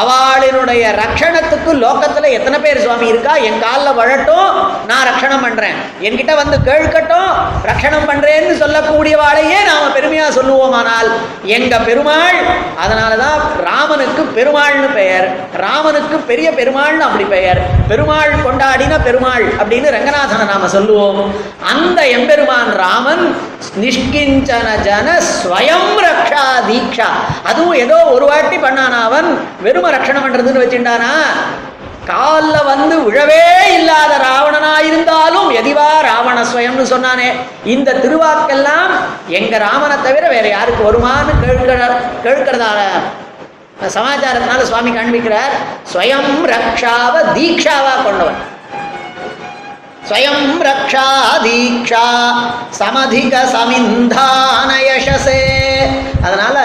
அவளினுடைய ரக்ஷணத்துக்கு லோகத்துல எத்தனை பேர் சுவாமி இருக்கா? என் காலில் வழட்டும் நான் ரக்ஷணம் பண்றேன். என்கிட்ட வந்து கேட்கட்டும் ரக்ஷணம் பண்றேன்னு சொல்லக்கூடியவாளையே நாம பெருமையா சொல்லுவோமானால் எங்க பெருமாள் அதனாலதான் ராமனுக்கு பெருமாள்னு பெயர் ராமனுக்கு பெரிய பெருமாள்னு அப்படி பெயர். பெருமாள் கொண்டாடின பெருமாள் அப்படின்னு ரங்கநாதனை நாம சொல்லுவோம். அந்த எம்பெருமான் ராமன் நிஷ்கிஞ்சன ஜன ஸ்வயம் ரக்ஷா தீக்ஷா. அதுவும் ஏதோ ஒரு வாட்டி பண்ணானா அவன் வெறும ரட்சணம் பண்றதுன்னு வச்சுட்டானா? காலில் வந்து விழவே இல்லாத ராவணனா இருந்தாலும் எதிவா ராவண ஸ்வயம்னு சொன்னானே. இந்த திருவாக்கெல்லாம் எங்க ராமனை தவிர வேற யாருக்கு வருமான்னு கேட்கிற கேட்கிறதால. சமாச்சாரத்தினால சுவாமி காண்பிக்கிறார் ஸ்வயம் ரக்ஷாவ தீக்ஷாவா கொண்டவன். ஸ்வயம் ரக்ஷா தீக்ஷா சமதிக சமிந்தான யசசே அதனால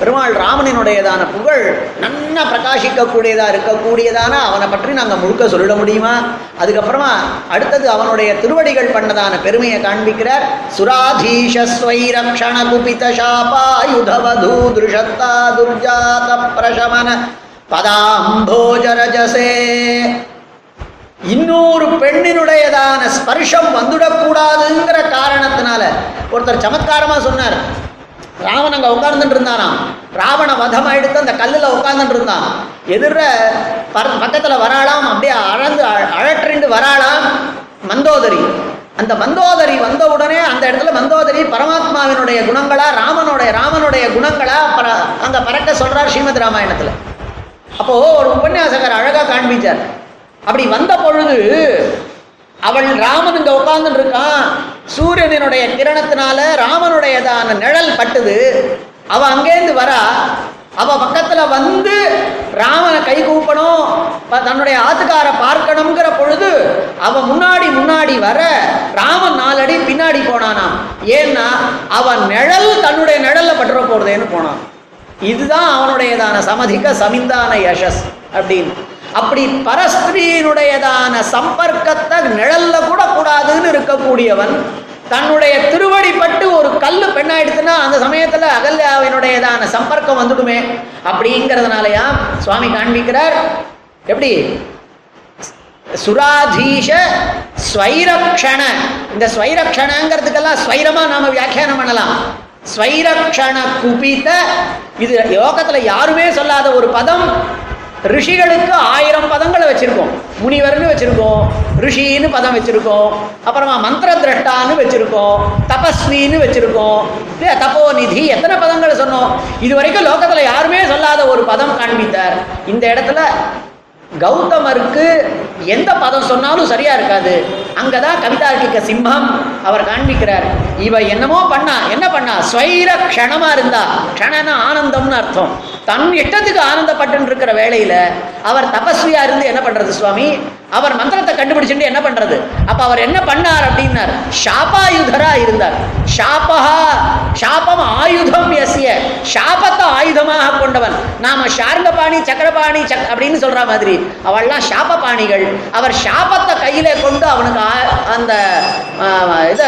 பெருமாள் ராமனினுடையதான புகழ் நன்னா பிரகாசிக்கக்கூடியதா இருக்கக்கூடியதான அவனை பற்றி நாங்கள் முழுக்க சொல்லிட முடியுமா? அதுக்கப்புறமா அடுத்தது அவனுடைய திருவடிகள் பண்ணதான பெருமையை காண்பிக்கிறார். சுராதீஷஸ்வை ரக்ஷண குபித சாபாயுதவது திருஷத்தா துர்ஜாத பிரசமன பதாம்போஜரஜசே இன்னொரு பெண்ணினுடையதான ஸ்பர்ஷம் வந்துடக்கூடாதுங்கிற காரணத்தினால ஒருத்தர் சமத்காரமா சொன்னார். ராவன் அங்க உட்கார்ந்துட்டு இருந்தானாம். ராவண வதம் எடுத்து அந்த கல்லுல உட்கார்ந்துட்டு இருந்தான். எதிர பர- பக்கத்துல வராளாம். அப்படியே அழந்து அழ- அழற்றிண்டு வராளாம் மந்தோதரி. அந்த மந்தோதரி வந்த உடனே அந்த இடத்துல மந்தோதரி பரமாத்மாவினுடைய குணங்களா ராமனுடைய ராமனுடைய குணங்களா பர அங்க பறக்க சொல்றார் ஸ்ரீமத் ராமாயணத்துல. அப்போ ஒரு உபன்யாசகர் அழகா காண்பிச்சார். அப்படி வந்த பொழுது அவள் ராமன் இங்க உட்கார்ந்துட்டு இருக்கான். சூரியனுடைய கிரணத்தினால ராமனுடையதான நிழல் பட்டுது. அவ அங்கேருந்து வரா. அவ பக்கத்துல வந்து ராமனை கை கூப்பணும். தன்னுடைய ஆத்துக்கார பார்க்கணுங்கிற பொழுது அவ முன்னாடி முன்னாடி வர ராமன் நாலடி பின்னாடி போனானா. ஏன்னா அவன் நிழல் தன்னுடைய நிழல்ல பட்டுற போறதேன்னு போனான். இதுதான் அவனுடையதான சமதிக்க சமிந்தான யசஸ் அப்படின்னு. அப்படி பரஸ்திரியினுடையதான சம்பர்க்கத்தை நிழல்ல கூட கூடாதுன்னு இருக்கக்கூடியவன் தன்னுடைய திருவடி பட்டு ஒரு கல்லு பெண்ணாயிடுச்சுன்னா அந்த சமயத்துல அகல்யாவினுடையதான சம்பர்க்கம் வந்துடுமே. அப்படிங்கிறதுனாலயா சுவாமி காண்பிக்கிறார். எப்படி? சுராதீஷ ஸ்வைரக்ஷண. இந்த ஸ்வைரக்ஷணங்கிறதுக்கெல்லாம் ஸ்வைரமா நாம வியாக்கியானம் பண்ணலாம். ஸ்வைரக்ஷண குபித. இது யோகத்துல யாருமே சொல்லாத ஒரு பதம். ரிஷிகளுக்கு ஆயிரம் பதங்களை வச்சிருக்கோம். முனிவர்னு வச்சிருக்கோம். ரிஷின்னு பதம் வச்சிருக்கோம். அப்புறமா மந்திர திரஷ்டான்னு வச்சிருக்கோம். தபஸ்வின்னு வச்சிருக்கோம். இல்லையா? தபோநிதி. எத்தனை பதங்களை சொன்னோம்? இது வரைக்கும் லோகத்துல யாருமே சொல்லாத ஒரு பதம் காண்பித்தார். இந்த இடத்துல கௌதமருக்கு எந்த பதம் சொன்னாலும் சரியா இருக்காது. அங்கதான் கவிதார்க்கிக சிம்மம் அவர் காண்பிக்கிறார். இவ என்னமோ பண்ணா என்ன பண்ணா? ஸ்வைர க்ஷணமா இருந்தா. க்ஷணனா ஆனந்தம்னு அர்த்தம். தன் இஷ்டத்துக்கு ஆனந்தப்பட்டு இருக்கிற வேளையில அவர் தபஸ்வியா இருந்து என்ன பண்றது சுவாமி? அவர் மந்திரத்தை கண்டுபிடிச்சுட்டு என்ன பண்றது? அப்ப அவர் என்ன பண்ணார் அப்படின்னார். ஷாபாயுதரா இருந்தார். ஷாபஹா ஷாபம் ஆயுதம் எஸ்ய. ஷாபத்தை ஆயுதமாக கொண்டவன். நாம ஷார்கபாணி சக்கரபாணி சக் அப்படின்னு சொல்ற மாதிரி. அவள்லாம் ஷாபபாணிகள் அவர் ஷாபத்தை கையில கொண்டு அவனுக்கு ஆ- அந்த இதை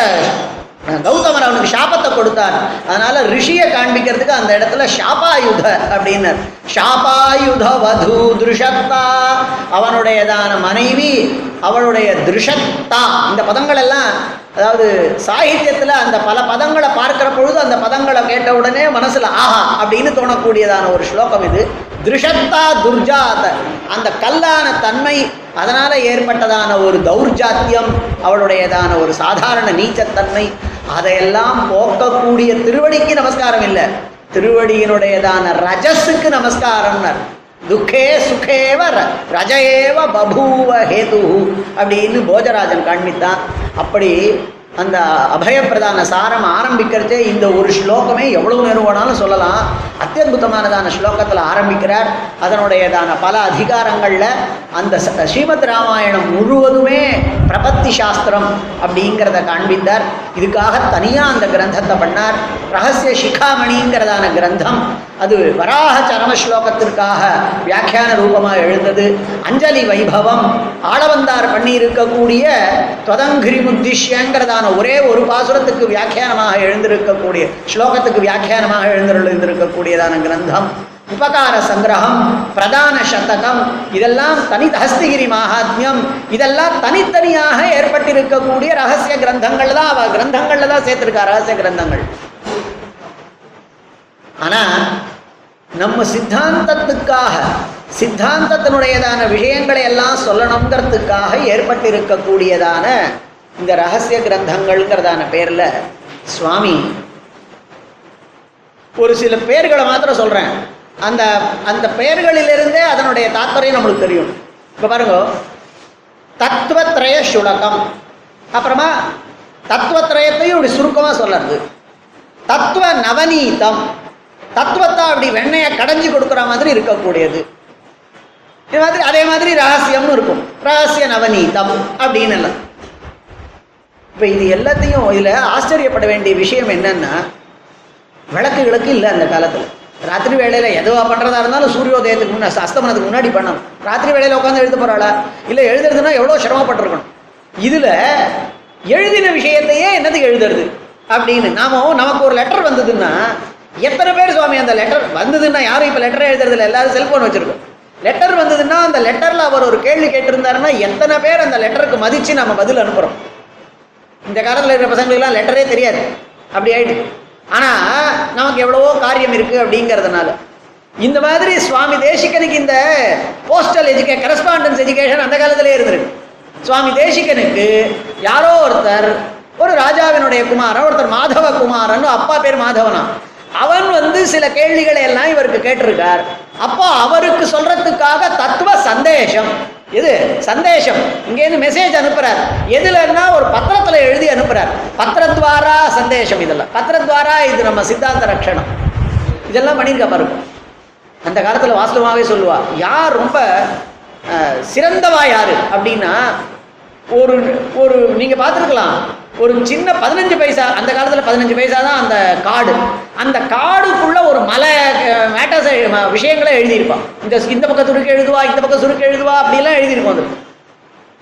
கௌதமர் அவனுக்கு சாபத்தை கொடுத்தார். அதனால ரிஷியை காண்பிக்கிறதுக்கு அந்த இடத்துல ஷாபாயுத அப்படின்னார். ஷாபாயுத வது திருஷத்தா. அவனுடையதான மனைவி அவளுடைய திருஷத்தா. இந்த பதங்கள் எல்லாம் அதாவது சாகித்யத்தில் அந்த பல பதங்களை பார்க்குற பொழுது அந்த பதங்களை கேட்ட உடனே மனசில் ஆஹா! அப்படின்னு தோணக்கூடியதான ஒரு ஸ்லோகம் இது. திருஷத்தா துர்ஜாத. அந்த கல்லான தன்மை அதனால் ஏற்பட்டதான ஒரு தௌர்ஜாத்தியம் அவளுடையதான ஒரு சாதாரண நீச்சத்தன்மை அதையெல்லாம் போக்கக்கூடிய திருவடிக்கு நமஸ்காரம் இல்லை திருவடியினுடையதான ரஜஸுக்கு நமஸ்காரம்னர். துக்கே சுகேவ ர- பபூவ ஹேது. அப்படின்னு போஜராஜன் காண்பித்தான். அப்படி அந்த அபயப்பிரதான சாரம் ஆரம்பிக்கிறதே இந்த ஒரு ஸ்லோகமே எவ்வளவு நேரம் வேணாலும் சொல்லலாம். அத்தியுதமானதான ஸ்லோகத்தில் ஆரம்பிக்கிறார். அதனுடையதான பல அதிகாரங்களில் அந்த ச- ஸ்ரீமத் ராமாயணம் முழுவதுமே பிரபத்தி சாஸ்திரம் அப்படிங்கிறத காண்பித்தார். இதுக்காக தனியாக அந்த கிரந்தத்தை பண்ணார். ரகசிய சிகாமணிங்கிறதான கிரந்தம் அது வராக சரண ஸ்லோகத்திற்காக வியாக்கியான ரூபமாக எழுந்தது. அஞ்சலி வைபவம் ஆளவந்தார் பண்ணி இருக்கக்கூடிய தொதங்கிரி முத்திஷ்யங்கிறதான ஒரே ஒரு பாசுரத்துக்கு வியாக்கியானமாக எழுந்திருக்கக்கூடிய ஸ்லோகத்துக்கு வியாக்கியானமாக எழுந்திருந்திருக்கக்கூடியதான கிரந்தம். உபகார சங்கிரகம் பிரதான சதகம் இதெல்லாம் தனி ஹஸ்திகிரி மகாத்மியம் இதெல்லாம் தனித்தனியாக ஏற்பட்டிருக்கக்கூடிய ரகசிய கிரந்தங்கள் தான் அவ கிரந்தங்கள்ல தான் சேர்த்திருக்கா ரகசிய கிரந்தங்கள். ஆனா நம்ம சித்தாந்தத்துக்காக சித்தாந்தத்தினுடையதான விஷயங்களை எல்லாம் சொல்லணுங்கிறதுக்காக ஏற்பட்டிருக்கக்கூடியதான இந்த ரகசிய கிரந்தங்கள்ங்கிறதான பேர்ல சுவாமி ஒரு சில பேர்களை மாத்திரம் சொல்றேன். அந்த அந்த பெயர்களிலிருந்தே அதனுடைய தாத்பரியம் நம்மளுக்கு தெரியும். இப்போ பாருங்க தத்துவத்ரய சுலகம். அப்புறமா தத்துவத்ரயத்தையும் இப்படி சுருக்கமாக சொல்லறது. தத்துவ நவநீதம். தத்துவத்தை அப்படி வெண்ணையை கடைஞ்சி கொடுக்குற மாதிரி இருக்கக்கூடியது. இது மாதிரி அதே மாதிரி ரகசியம்னு இருக்கும். ரகசிய நவநீதம் அப்படின்னு எல்லாம் இப்போ இது எல்லாத்தையும் இதில் ஆச்சரியப்பட வேண்டிய விஷயம் என்னன்னா விளக்கு விளக்கு இல்லை அந்த காலத்தில். ராத்திரி வேளையில் எதுவா பண்ணுறதா இருந்தாலும் சூரியோதயத்துக்கு முன்னாடி அஸ்தமனத்துக்கு முன்னாடி பண்ணணும். ராத்திரி வேலையில் உட்காந்து எழுத போகிறாளா இல்லை எழுதுறதுன்னா எவ்வளோ சிரமப்பட்டிருக்கணும். இதில் எழுதின விஷயத்தையே என்னத்துக்கு எழுதுறது? அப்படின்னு நாம நமக்கு ஒரு லெட்டர் வந்ததுன்னா எத்தனை பேர் சுவாமி அந்த லெட்டர் வந்ததுன்னா யாரும் இப்போ லெட்டர் எழுதுறதில்ல. எல்லாரும் செல்ஃபோன் வச்சுருக்கோம். லெட்டர் வந்ததுன்னா அந்த லெட்டரில் அவர் ஒரு கேள்வி கேட்டிருந்தாருன்னா எத்தனை பேர் அந்த லெட்டருக்கு மதித்து நம்ம பதில் அனுப்புகிறோம் இந்த காலத்தில் இருக்கிற பசங்களுக்குலாம் லெட்டரே தெரியாது. அப்படி ஆயிடுச்சு ஆனால் நமக்கு எவ்வளவோ காரியம் இருக்குது அப்படிங்கிறதுனால. இந்த மாதிரி சுவாமி தேசிகனுக்கு இந்த போஸ்டல் எஜுகே கரஸ்பாண்டன்ஸ் எஜுகேஷன் அந்த காலத்திலே இருந்திருக்கு. சுவாமி தேசிகனுக்கு யாரோ ஒருத்தர் ஒரு ராஜாவினுடைய குமாரன் ஒருத்தர் மாதவ குமாரன் அப்பா பேர் மாதவனா. அவன் வந்து சில கேள்விகளை எல்லாம் இவருக்கு கேட்டிருக்கார். அப்போ அவருக்கு சொல்றதுக்காக தத்துவ சந்தேஷம் இது சந்தேஷம் இங்கேருந்து மெசேஜ் அனுப்புறார். எதுலன்னா ஒரு பத்திரத்துல எழுதி அனுப்புறார். பத்திரத்வாரா சந்தேஷம் இதெல்லாம். பத்திரத்வாரா இது நம்ம சித்தாந்த ரட்சணம். இதெல்லாம் பண்ணியிருக்கா பாருங்க. அந்த காலத்தில் வாஸ்தவமாகவே சொல்லுவா யார் ரொம்ப சிறந்தவா யாரு? அப்படின்னா ஒரு ஒரு நீங்கள் பார்த்துருக்கலாம். ஒரு சின்ன பதினஞ்சு பைசா அந்த காலத்தில் பதினஞ்சு பைசா தான் அந்த காடு அந்த காடுக்குள்ள ஒரு மலை மேட்டர்ஸ் விஷயங்களை எழுதியிருப்பான். இந்த இந்த பக்கம் சுருக்கு எழுதுவா இந்த பக்கம் சுருக்கு எழுதுவா அப்படிலாம் எழுதியிருக்கோம் அது.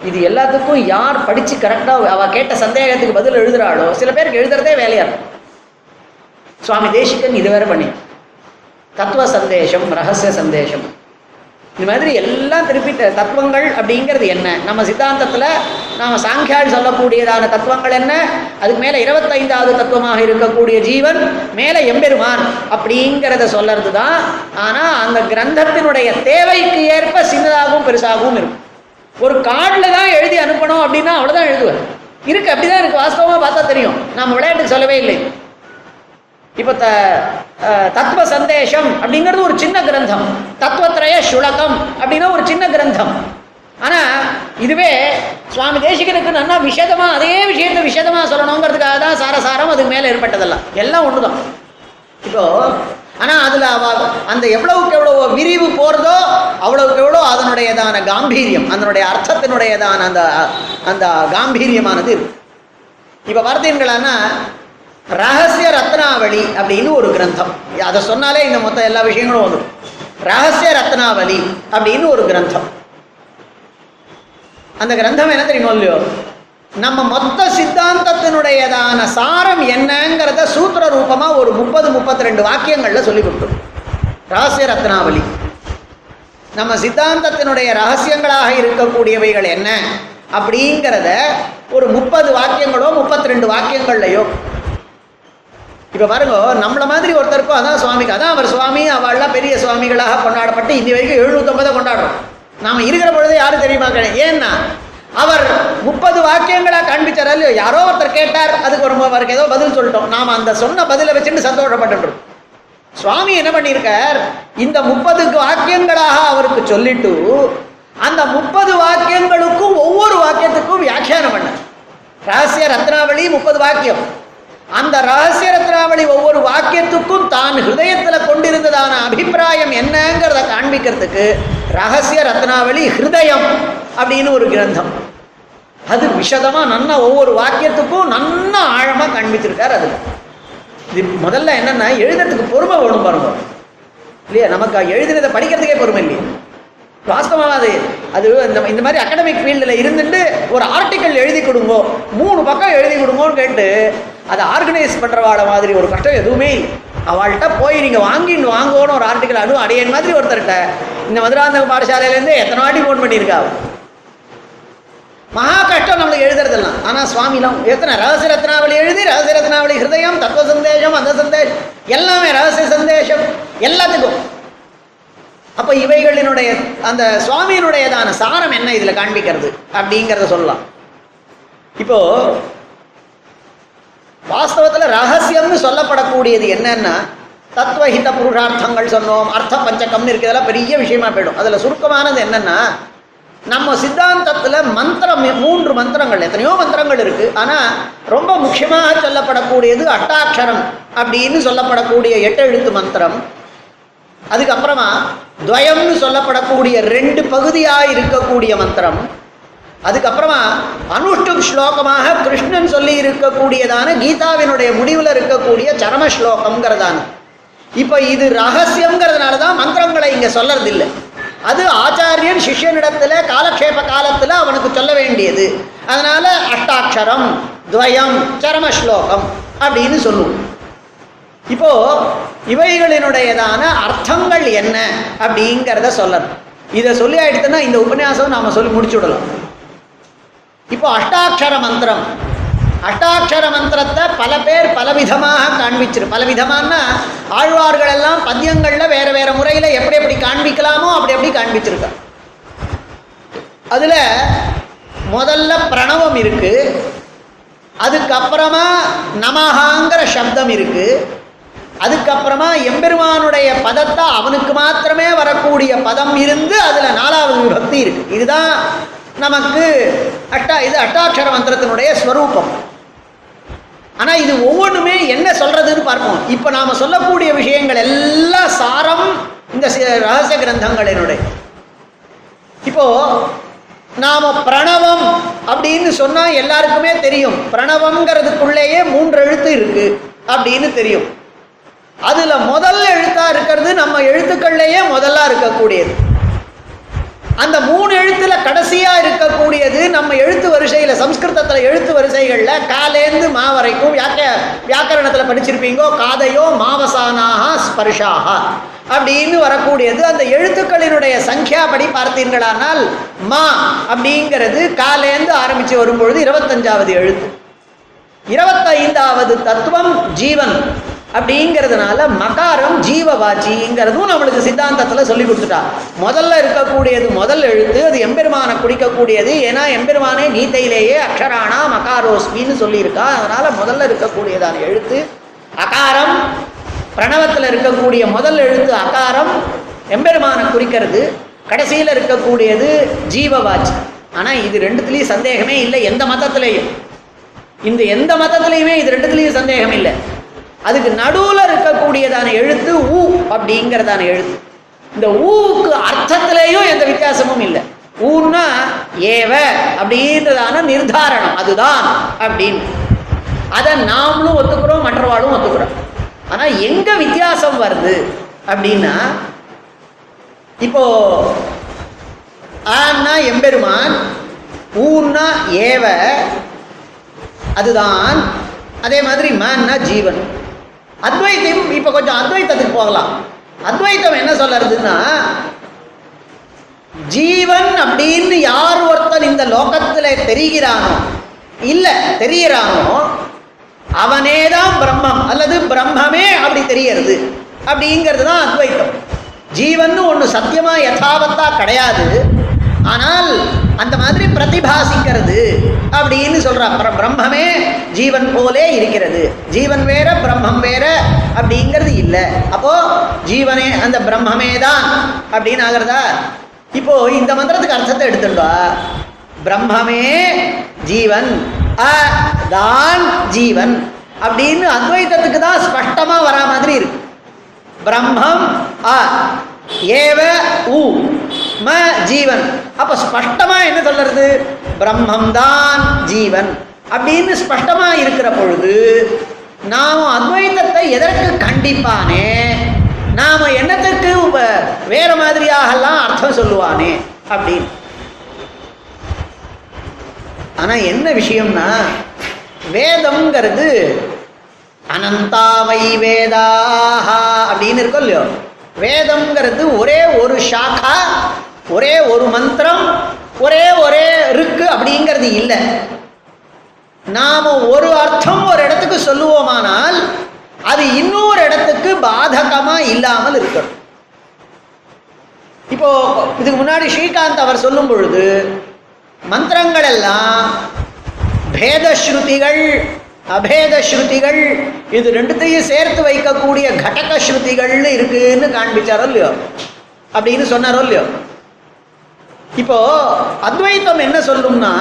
இது எல்லாத்துக்கும் யார் படித்து கரெக்டாக அவள் கேட்ட சந்தேகத்துக்கு பதில் எழுதுறாளோ சில பேருக்கு எழுதுறதே வேலையா இருக்கும். சுவாமி தேசிகன் இது வேற பண்ணி தத்துவ சந்தேஷம் ரகசிய சந்தேஷம் இந்த மாதிரி எல்லாம் திருப்பி தத்துவங்கள் அப்படிங்கிறது என்ன? நம்ம சித்தாந்தத்தில் நாம் சாங்கியால் சொல்லக்கூடியதான தத்துவங்கள் என்ன? அதுக்கு மேலே இருபத்தைந்தாவது தத்துவமாக இருக்கக்கூடிய ஜீவன் மேலே எம்பெருமான் அப்படிங்கிறத சொல்லறது தான் ஆனால் அந்த கிரந்தத்தினுடைய தேவைக்கு ஏற்ப சின்னதாகவும் பெருசாகவும் இருக்கும். ஒரு கார்டில் தான் எழுதி அனுப்பணும் அப்படின்னா அவ்வளோதான் எழுதுவேன். இருக்கு அப்படிதான் இருக்கு. வாஸ்தவமாக பார்த்தா தெரியும். நம்ம விளையாட்டுக்கு சொல்லவே இல்லை. இப்போ த தத்துவ சந்தேஷம் அப்படிங்கிறது ஒரு சின்ன கிரந்தம். தத்துவத்திரய சுலகம் அப்படின்னா ஒரு சின்ன கிரந்தம். ஆனால் இதுவே சுவாமி தேசிகனுக்கு நல்லா விஷதமாக அதே விஷயத்தை விஷதமாக சொல்லணுங்கிறதுக்காக தான் சாரசாரம் அதுக்கு மேலே ஏற்பட்டதெல்லாம். எல்லாம் ஒன்று தான் இப்போ ஆனால் அதில் அவ அந்த எவ்வளவுக்கு எவ்வளோ விரிவு போகிறதோ அவ்வளவுக்கு எவ்வளோ அதனுடையதான காம்பீரியம் அதனுடைய அர்த்தத்தினுடையதான அந்த அந்த காம்பீரியமானது இருக்கு. இப்போ பார்த்தீங்களான்னா ரகசிய ரத்னாவளி அப்படின்னு ஒரு கிரந்தம். அதை சொன்னாலே இந்த மொத்த எல்லா விஷயங்களும் வரும் ரகசிய ரத்னாவளி அப்படின்னு ஒரு கிரந்தம். அந்த கிரந்தம் என்ன தெரியுமோ இல்லையோ? நம்ம மொத்த சித்தாந்தத்தினுடையதான சாரம் என்னங்கிறத சூத்திர ரூபமா ஒரு முப்பது முப்பத்தி ரெண்டு வாக்கியங்களில் சொல்லி கொடுத்தோம் ரகசிய ரத்னாவளி. நம்ம சித்தாந்தத்தினுடைய ரகசியங்களாக இருக்கக்கூடியவைகள் என்ன அப்படிங்கிறத ஒரு முப்பது வாக்கியங்களோ முப்பத்தி ரெண்டு வாக்கியங்கள்லையோ இப்போ பாருங்க நம்மளை மாதிரி ஒருத்தருக்கும் அதான் சுவாமிக்கு. அதான் அவர் சுவாமி அவள்லாம் பெரிய சுவாமிகளாக கொண்டாடப்பட்டு இன்னி வரைக்கும் எழுநூத்தொம்பதை கொண்டாடுறோம். நாம் இருக்கிற பொழுது யாரும் தெரியுமா கிடையாது ஏன்னா அவர் முப்பது வாக்கியங்களா காண்பிச்சார் இல்லையோ? யாரோ ஒருத்தர் கேட்டார். அதுக்கு ஒரு அவருக்கு ஏதோ பதில் சொல்லிட்டோம். நாம் அந்த சொன்ன பதிலை வச்சுட்டு சந்தோஷப்பட்டுருக்கோம் சுவாமி என்ன பண்ணியிருக்கார்? இந்த முப்பதுக்கு வாக்கியங்களாக அவருக்கு சொல்லிட்டு அந்த முப்பது வாக்கியங்களுக்கும் ஒவ்வொரு வாக்கியத்துக்கும் வியாக்கியானம் பண்ணார். ரகசிய ரத்னாவளி முப்பது வாக்கியம். அந்த ரகசிய ரத்னாவளி ஒவ்வொரு வாக்கியத்துக்கும் தான் ஹிருதயத்தில் கொண்டிருந்ததான அபிப்பிராயம் என்னங்கிறத காண்பிக்கிறதுக்கு ரகசிய ரத்னாவளி ஹிருதயம் அப்படின்னு ஒரு கிரந்தம். அது விஷதமாக நன்னா ஒவ்வொரு வாக்கியத்துக்கும் நன்னா ஆழமாக காண்பிச்சிருக்கார் அது இது முதல்ல என்னென்னா எழுதுறதுக்கு பொறுமை வேணும் பாருங்க. இல்லையா? நமக்கு எழுதினதை படிக்கிறதுக்கே பொறுமை இல்லையா. வாஸ்தவமாக அது. அது இந்த இந்த மாதிரி அகடமிக் ஃபீல்டில் இருந்துட்டு ஒரு ஆர்டிக்கல் எழுதி கொடுங்கோ மூணு பக்கம் எழுதி கொடுங்கோன்னு கேட்டு அதை ஆர்கனைஸ் பண்ணுறவாட மாதிரி ஒரு கஷ்டம் எதுவுமே இல்லை. அவள்கிட்ட போய் நீங்கள் வாங்கின்னு வாங்கணும் ஒரு ஆர்டிக்கல் அதுவும் அடையன் மாதிரி ஒருத்தர்கிட்ட இந்த மதுராந்தக பாடசாலையிலேருந்து எத்தனை வாட்டி ஃபோன் பண்ணியிருக்கா மகா கஷ்டம் நம்மளுக்கு எழுதுறதெல்லாம். ஆனால் சுவாமிலாம் எத்தனை ரகசிய ரத்னாவளி எழுதி ரகசிய ரத்னாவளி ஹிருதயம் தத்துவ சந்தேஷம் அந்த சந்தேஷம் எல்லாமே ரகசிய சந்தேஷம் எல்லாத்துக்கும். அப்போ இவைகளினுடைய அந்த சுவாமியினுடையதான சாரம் என்ன இதில் காண்பிக்கிறது? அப்படிங்கிறத சொல்லலாம். இப்போ வாஸ்தவத்தில் ரகசியம்னு சொல்லப்படக்கூடியது என்னன்னா தத்துவஹித புருஷார்த்தங்கள் சொன்னோம் அர்த்த பஞ்சகம்னு இருக்கு இதெல்லாம் பெரிய விஷயமா போயிடும். அதில் சுருக்கமானது என்னன்னா நம்ம சித்தாந்தத்தில் மந்திரம் மூன்று மந்திரங்கள் எத்தனையோ மந்திரங்கள் இருக்கு. ஆனால் ரொம்ப முக்கியமாக சொல்லப்படக்கூடியது அட்டாட்சரம் அப்படின்னு சொல்லப்படக்கூடிய எட்டு எழுத்து மந்திரம். அதுக்கப்புறமா துவயம்னு சொல்லப்படக்கூடிய ரெண்டு பகுதியாக இருக்கக்கூடிய மந்திரம். அதுக்கப்புறமா அனுஷ்டுப் ஸ்லோகமாக கிருஷ்ணன் சொல்லி இருக்கக்கூடியதான கீதாவினுடைய முடிவில் இருக்கக்கூடிய சரம ஸ்லோகம்ங்கிறதான இப்போ இது ரகசியங்கிறதுனால தான் மந்திரங்களை இங்கே சொல்லறது இல்லை அது ஆச்சாரியன் சிஷ்யனிடத்தில் காலக்ஷேப காலத்தில் அவனுக்கு சொல்ல வேண்டியது. அதனால அஷ்டாட்சரம் துவயம் சரம ஸ்லோகம் அப்படின்னு சொல்லுவோம். இப்போ இவைகளினுடையதான அர்த்தங்கள் என்ன அப்படிங்கிறத சொல்லணும். இதை சொல்லி ஆயிடுத்துன்னா இந்த உபன்யாசம் நாம சொல்லி முடிச்சு விடலாம் இப்போ அஷ்டாட்சர மந்திரம். அஷ்டாட்சர மந்திரத்தை பல பேர் பலவிதமாக காண்பிச்சிரு பலவிதமானா ஆழ்வார்கள் எல்லாம் பத்தியங்கள்ல வேற வேற முறையில் எப்படி எப்படி காண்பிக்கலாமோ அப்படி எப்படி காண்பிச்சிருக்கா அதுல முதல்ல பிரணவம் இருக்கு. அதுக்கப்புறமா நமஹாங்கிற சப்தம் இருக்கு. அதுக்கப்புறமா எம்பெருமானுடைய பதத்தை அவனுக்கு மாத்திரமே வரக்கூடிய பதம் இருந்து அதில் நாலாவது விபக்தி இருக்கு. இதுதான் நமக்கு அட்டா இது அட்டாட்சர மந்திரத்தினுடைய ஸ்வரூபம். ஆனால் இது ஒவ்வொன்றுமே என்ன சொல்றதுன்னு பார்ப்போம். இப்போ நாம் சொல்லக்கூடிய விஷயங்கள் எல்லாம் சாரம் இந்த ரகசிய கிரந்தங்களினுடைய. இப்போ நாம் பிரணவம் அப்படின்னு சொன்னால் எல்லாருக்குமே தெரியும். பிரணவங்கிறதுக்குள்ளேயே மூன்று எழுத்து இருக்கு அப்படின்னு தெரியும். அதில் முதல் எழுத்தாக இருக்கிறது நம்ம எழுத்துக்கள்லேயே முதலாக இருக்கக்கூடியது. அந்த மூணு எழுத்துல கடைசியா இருக்கக்கூடியது நம்ம எழுத்து வரிசையில சம்ஸ்கிருதத்துல எழுத்து வரிசைகள்ல காலேந்து மா வரைக்கும் வியாக்க வியாக்கரணத்துல படிச்சிருப்பீங்கோ காதையோ மாவசானாக ஸ்பர்ஷாக அப்படின்னு வரக்கூடியது. அந்த எழுத்துக்களினுடைய சங்கியா படி பார்த்தீர்களானால் மா அப்படிங்கிறது காலேந்து ஆரம்பிச்சு வரும்பொழுது இருபத்தஞ்சாவது எழுத்து. இருபத்தைந்தாவது தத்துவம் ஜீவன். அப்படிங்கிறதுனால மகாரம் ஜீவவாச்சிங்கிறதும் நம்மளுக்கு சித்தாந்தத்தில் சொல்லி கொடுத்துட்டா. முதல்ல இருக்கக்கூடியது முதல் எழுத்து அது எம்பெருமானை குறிக்கக்கூடியது ஏன்னா எம்பெருமானே நீத்தையிலேயே அக்ஷரானா மகாரோஸ்மின்னு சொல்லியிருக்கா. அதனால முதல்ல இருக்கக்கூடியதான எழுத்து அகாரம். பிரணவத்தில் இருக்கக்கூடிய முதல் எழுத்து அகாரம். எம்பெருமானை குறிக்கிறது. கடைசியில் இருக்கக்கூடியது ஜீவவாச்சி. ஆனால் இது ரெண்டுத்துலேயும் சந்தேகமே இல்லை. எந்த மதத்திலையும். இந்த எந்த மதத்துலேயுமே இது ரெண்டுத்துலேயும் சந்தேகம் இல்லை அதுக்கு நடுவில் இருக்கக்கூடியதான எழுத்து ஊ அப்படிங்கிறதான எழுத்து. இந்த ஊவுக்கு அர்த்தத்திலேயும் எந்த வித்தியாசமும் இல்லை. ஊன்னா ஏவ அப்படின்றதான நிர்தாரணம். அதுதான் அப்படின்னு. அதை நாமளும் ஒத்துக்கிறோம் மற்றவாளும் ஒத்துக்கிறோம். ஆனால் எங்க வித்தியாசம் வருது அப்படின்னா இப்போ ஆன்னா எம்பெருமான் ஊன்னா ஏவ அதுதான் அதே மாதிரி மான்னா ஜீவன். அத்வைத்தம் இப்போ கொஞ்சம் அத்வைத்தத்துக்கு போகலாம். அத்வைத்தம் என்ன சொல்றதுன்னா ஜீவன் அப்படின்னு யார் ஒருத்தன் இந்த லோகத்துல தெரிகிறானோ இல்ல தெரிகிறானோ அவனே தான் பிரம்மம் அல்லது பிரம்மமே அப்படி தெரியறது அப்படிங்கிறது தான் அத்வைத்தம். ஜீவன் ஒன்று சத்தியமா யதாவத்தாக கிடையாது. ஆனால் அந்த மாதிரி பிரதிபாசிக்கிறது அப்படின்னு சொல்கிறா பிரம்மமே ஜீவன் போலே இருக்கிறது. ஜீவன் வேற பிரம்மம் வேற அப்படிங்கிறது இல்லை. அப்போ ஜீவனே அந்த பிரம்மமே தான் அப்படின்னு ஆகிறதா? இப்போ இந்த மந்திரத்துக்கு அர்த்தத்தை எடுத்துட்டா பிரம்மமே ஜீவன் தான் ஜீவன் அப்படின்னு அத்வைதத்துக்கு தான் ஸ்பஷ்டமாக வரா மாதிரி இருக்கு. பிரம்மம் அ ஏவ உ ம ஜீவன். அப்ப ஸ்பஷ்டமா என்ன சொல்றது பிரம்மம்தான் ஜீவன். அப்படின்னு ஸ்பஷ்டமா இருக்கிற பொழுது நாம் அத்வைத்தத்தை எதற்கு கண்டிப்பானே? நாம என்னத்துக்கு வேற மாதிரியாகலாம் அர்த்தம் சொல்லுவானே அப்படின்னு. ஆனா என்ன விஷயம்னா வேதம்ங்கிறது அனந்தாவை வேதாஹா அப்படின்னு இருக்கும் இல்லையோ? வேதம்ங்கிறது ஒரே ஒரு ஷாக்கா ஒரே ஒரு மந்திரம் ஒரே ஒரே இருக்கு அப்படிங்கிறது இல்லை. நாம் ஒரு அர்த்தம் ஒரு இடத்துக்கு சொல்லுவோமானால் அது இன்னொரு இடத்துக்கு பாதகமாக இல்லாமல் இருக்கணும். இப்போ இதுக்கு முன்னாடி ஸ்ரீகாந்த் அவர் சொல்லும் பொழுது மந்திரங்கள் எல்லாம் பேதஸ்ருதிகள் அபேத ஸ்ருதிகள் இது ரெண்டுத்தையும் சேர்த்து வைக்கக்கூடிய கடக ஸ்ருதிகள்னு இருக்குன்னு காண்பிச்சாரோ இல்லையோ? அப்படின்னு சொன்னாரோ இல்லையோ? இப்போ அத்வைத்தம் என்ன சொல்லும்னா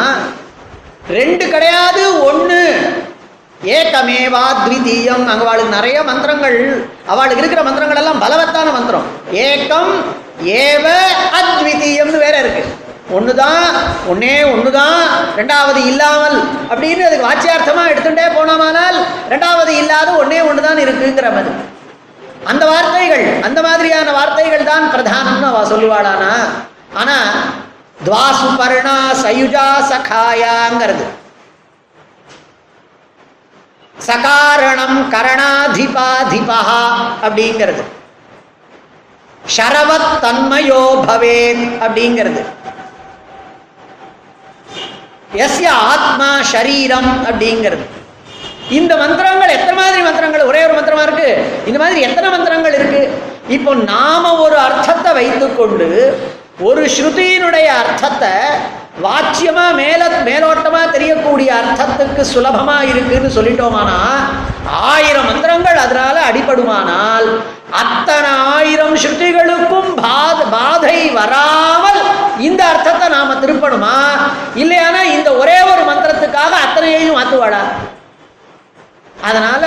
ரெண்டு கிடையாது ஒன்று ஏகமேவா த்விதீயம் அங்கே அவளுக்கு நிறைய மந்திரங்கள் அவளுக்கு இருக்கிற மந்திரங்கள் எல்லாம் பலவத்தான மந்திரம். ஏகம் ஏவ அத்விதீயம்னு வேற இருக்கு. ஒன்று தான் ஒன்னே ஒன்று தான் ரெண்டாவது இல்லாமல் அப்படின்னு அதுக்கு வாச்சியார்த்தமாக எடுத்துட்டே போனோமானால் ரெண்டாவது இல்லாத ஒன்னே ஒன்று தான் இருக்குங்கிற மாதிரி. அந்த வார்த்தைகள் அந்த மாதிரியான வார்த்தைகள் தான் பிரதானம்னு அவ சொல்லுவாளானா? ஆனா துவாசு பர்ணா சயுஜா சகாயாங்கிறது. சகாரணம் கரணாதிபாதிபா அப்படிங்கிறது. ஷரவத் தன்மயோ பவேன் அப்படிங்கிறது. எஸ்ய ஆத்மா ஷரீரம் அப்படிங்கிறது. இந்த மந்திரங்கள் எத்தனை மாதிரி மந்திரங்கள்? ஒரே ஒரு மந்திரமா இருக்கு? இந்த மாதிரி எத்தனை மந்திரங்கள் இருக்கு? இப்போ நாம ஒரு அர்த்தத்தை வைத்துக்கொண்டு ஒரு ஸ்ருதியினுடைய அர்த்தத்தை வாச்சியமா மேல மேலோட்டமா தெரியக்கூடிய அர்த்தத்துக்கு சுலபமா இருக்குன்னு சொல்லிட்டோமானா ஆயிரம் மந்திரங்கள் அதனால அடிபடுமானால் அத்தனை ஆயிரம் ஸ்ருதிகளுக்கும் பாதை வராமல் இந்த அர்த்தத்தை நாம திருப்பணுமா? இல்லையானா இந்த ஒரே ஒரு மந்திரத்துக்காக அத்தனையையும் மாத்துவாடா அதனால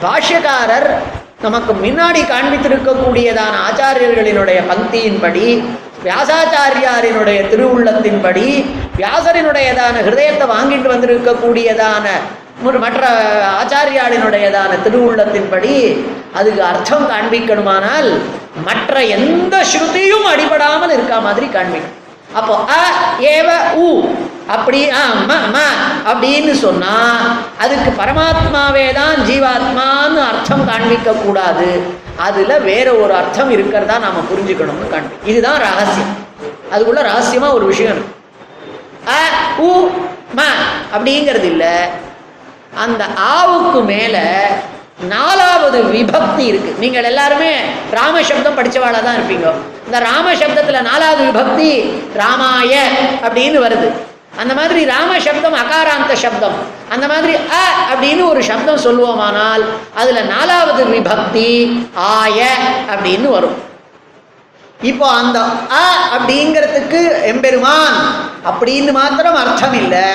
பாஷ்யக்காரர் நமக்கு முன்னாடி காண்பித்திருக்கக்கூடியதான ஆச்சாரியர்களினுடைய பக்தியின்படி வியாசாச்சாரியாரினுடைய திருவுள்ளத்தின்படி வியாசரினுடையதான ஹிருதயத்தை வாங்கிட்டு வந்திருக்கக்கூடியதான மற்ற ஆச்சாரியாளினுடையதான திருவுள்ளத்தின்படி அதுக்கு அர்த்தம் காண்பிக்கணுமானால் மற்ற எந்த ஸ்ருதியும் அடிபடாமல் இருக்கா மாதிரி காண்பிக்கணும் அப்போ அ ஏவ உ அப்படி அப்படின்னு சொன்னா அதுக்கு பரமாத்மாவே தான் ஜீவாத்மான்னு அர்த்தம் காண்பிக்க கூடாது. அதுல வேற ஒரு அர்த்தம் இருக்கிறதா நாம புரிஞ்சுக்கணும்னு காண்பி இதுதான் ரகசியம். அதுக்குள்ள ரகசியமா ஒரு விஷயம் இருக்கு. அ உ ம அப்படிங்கிறது இல்லை. அந்த ஆவுக்கு மேல நாலாவது விபக்தி இருக்கு. நீங்கள் எல்லாருமே ராமசப்தம் படிச்சவாளா தான் இருப்பீங்க. இந்த ராமசப்தத்துல நாலாவது விபக்தி ராமாய அப்படின்னு வருது. அந்த மாதிரி ராம சப்தம் அகாராந்த சப்தம். அந்த மாதிரி அ அப்படின்னு ஒரு சப்தம் சொல்லுவோமானால் அதுல நாலாவது விபக்தி ஆய அப்படின்னு வரும். இப்போ அந்த அ அப்படிங்கிறதுக்கு எம்பெருமான் அப்படின்னு மாத்திரம் அர்த்தம் இல்லை.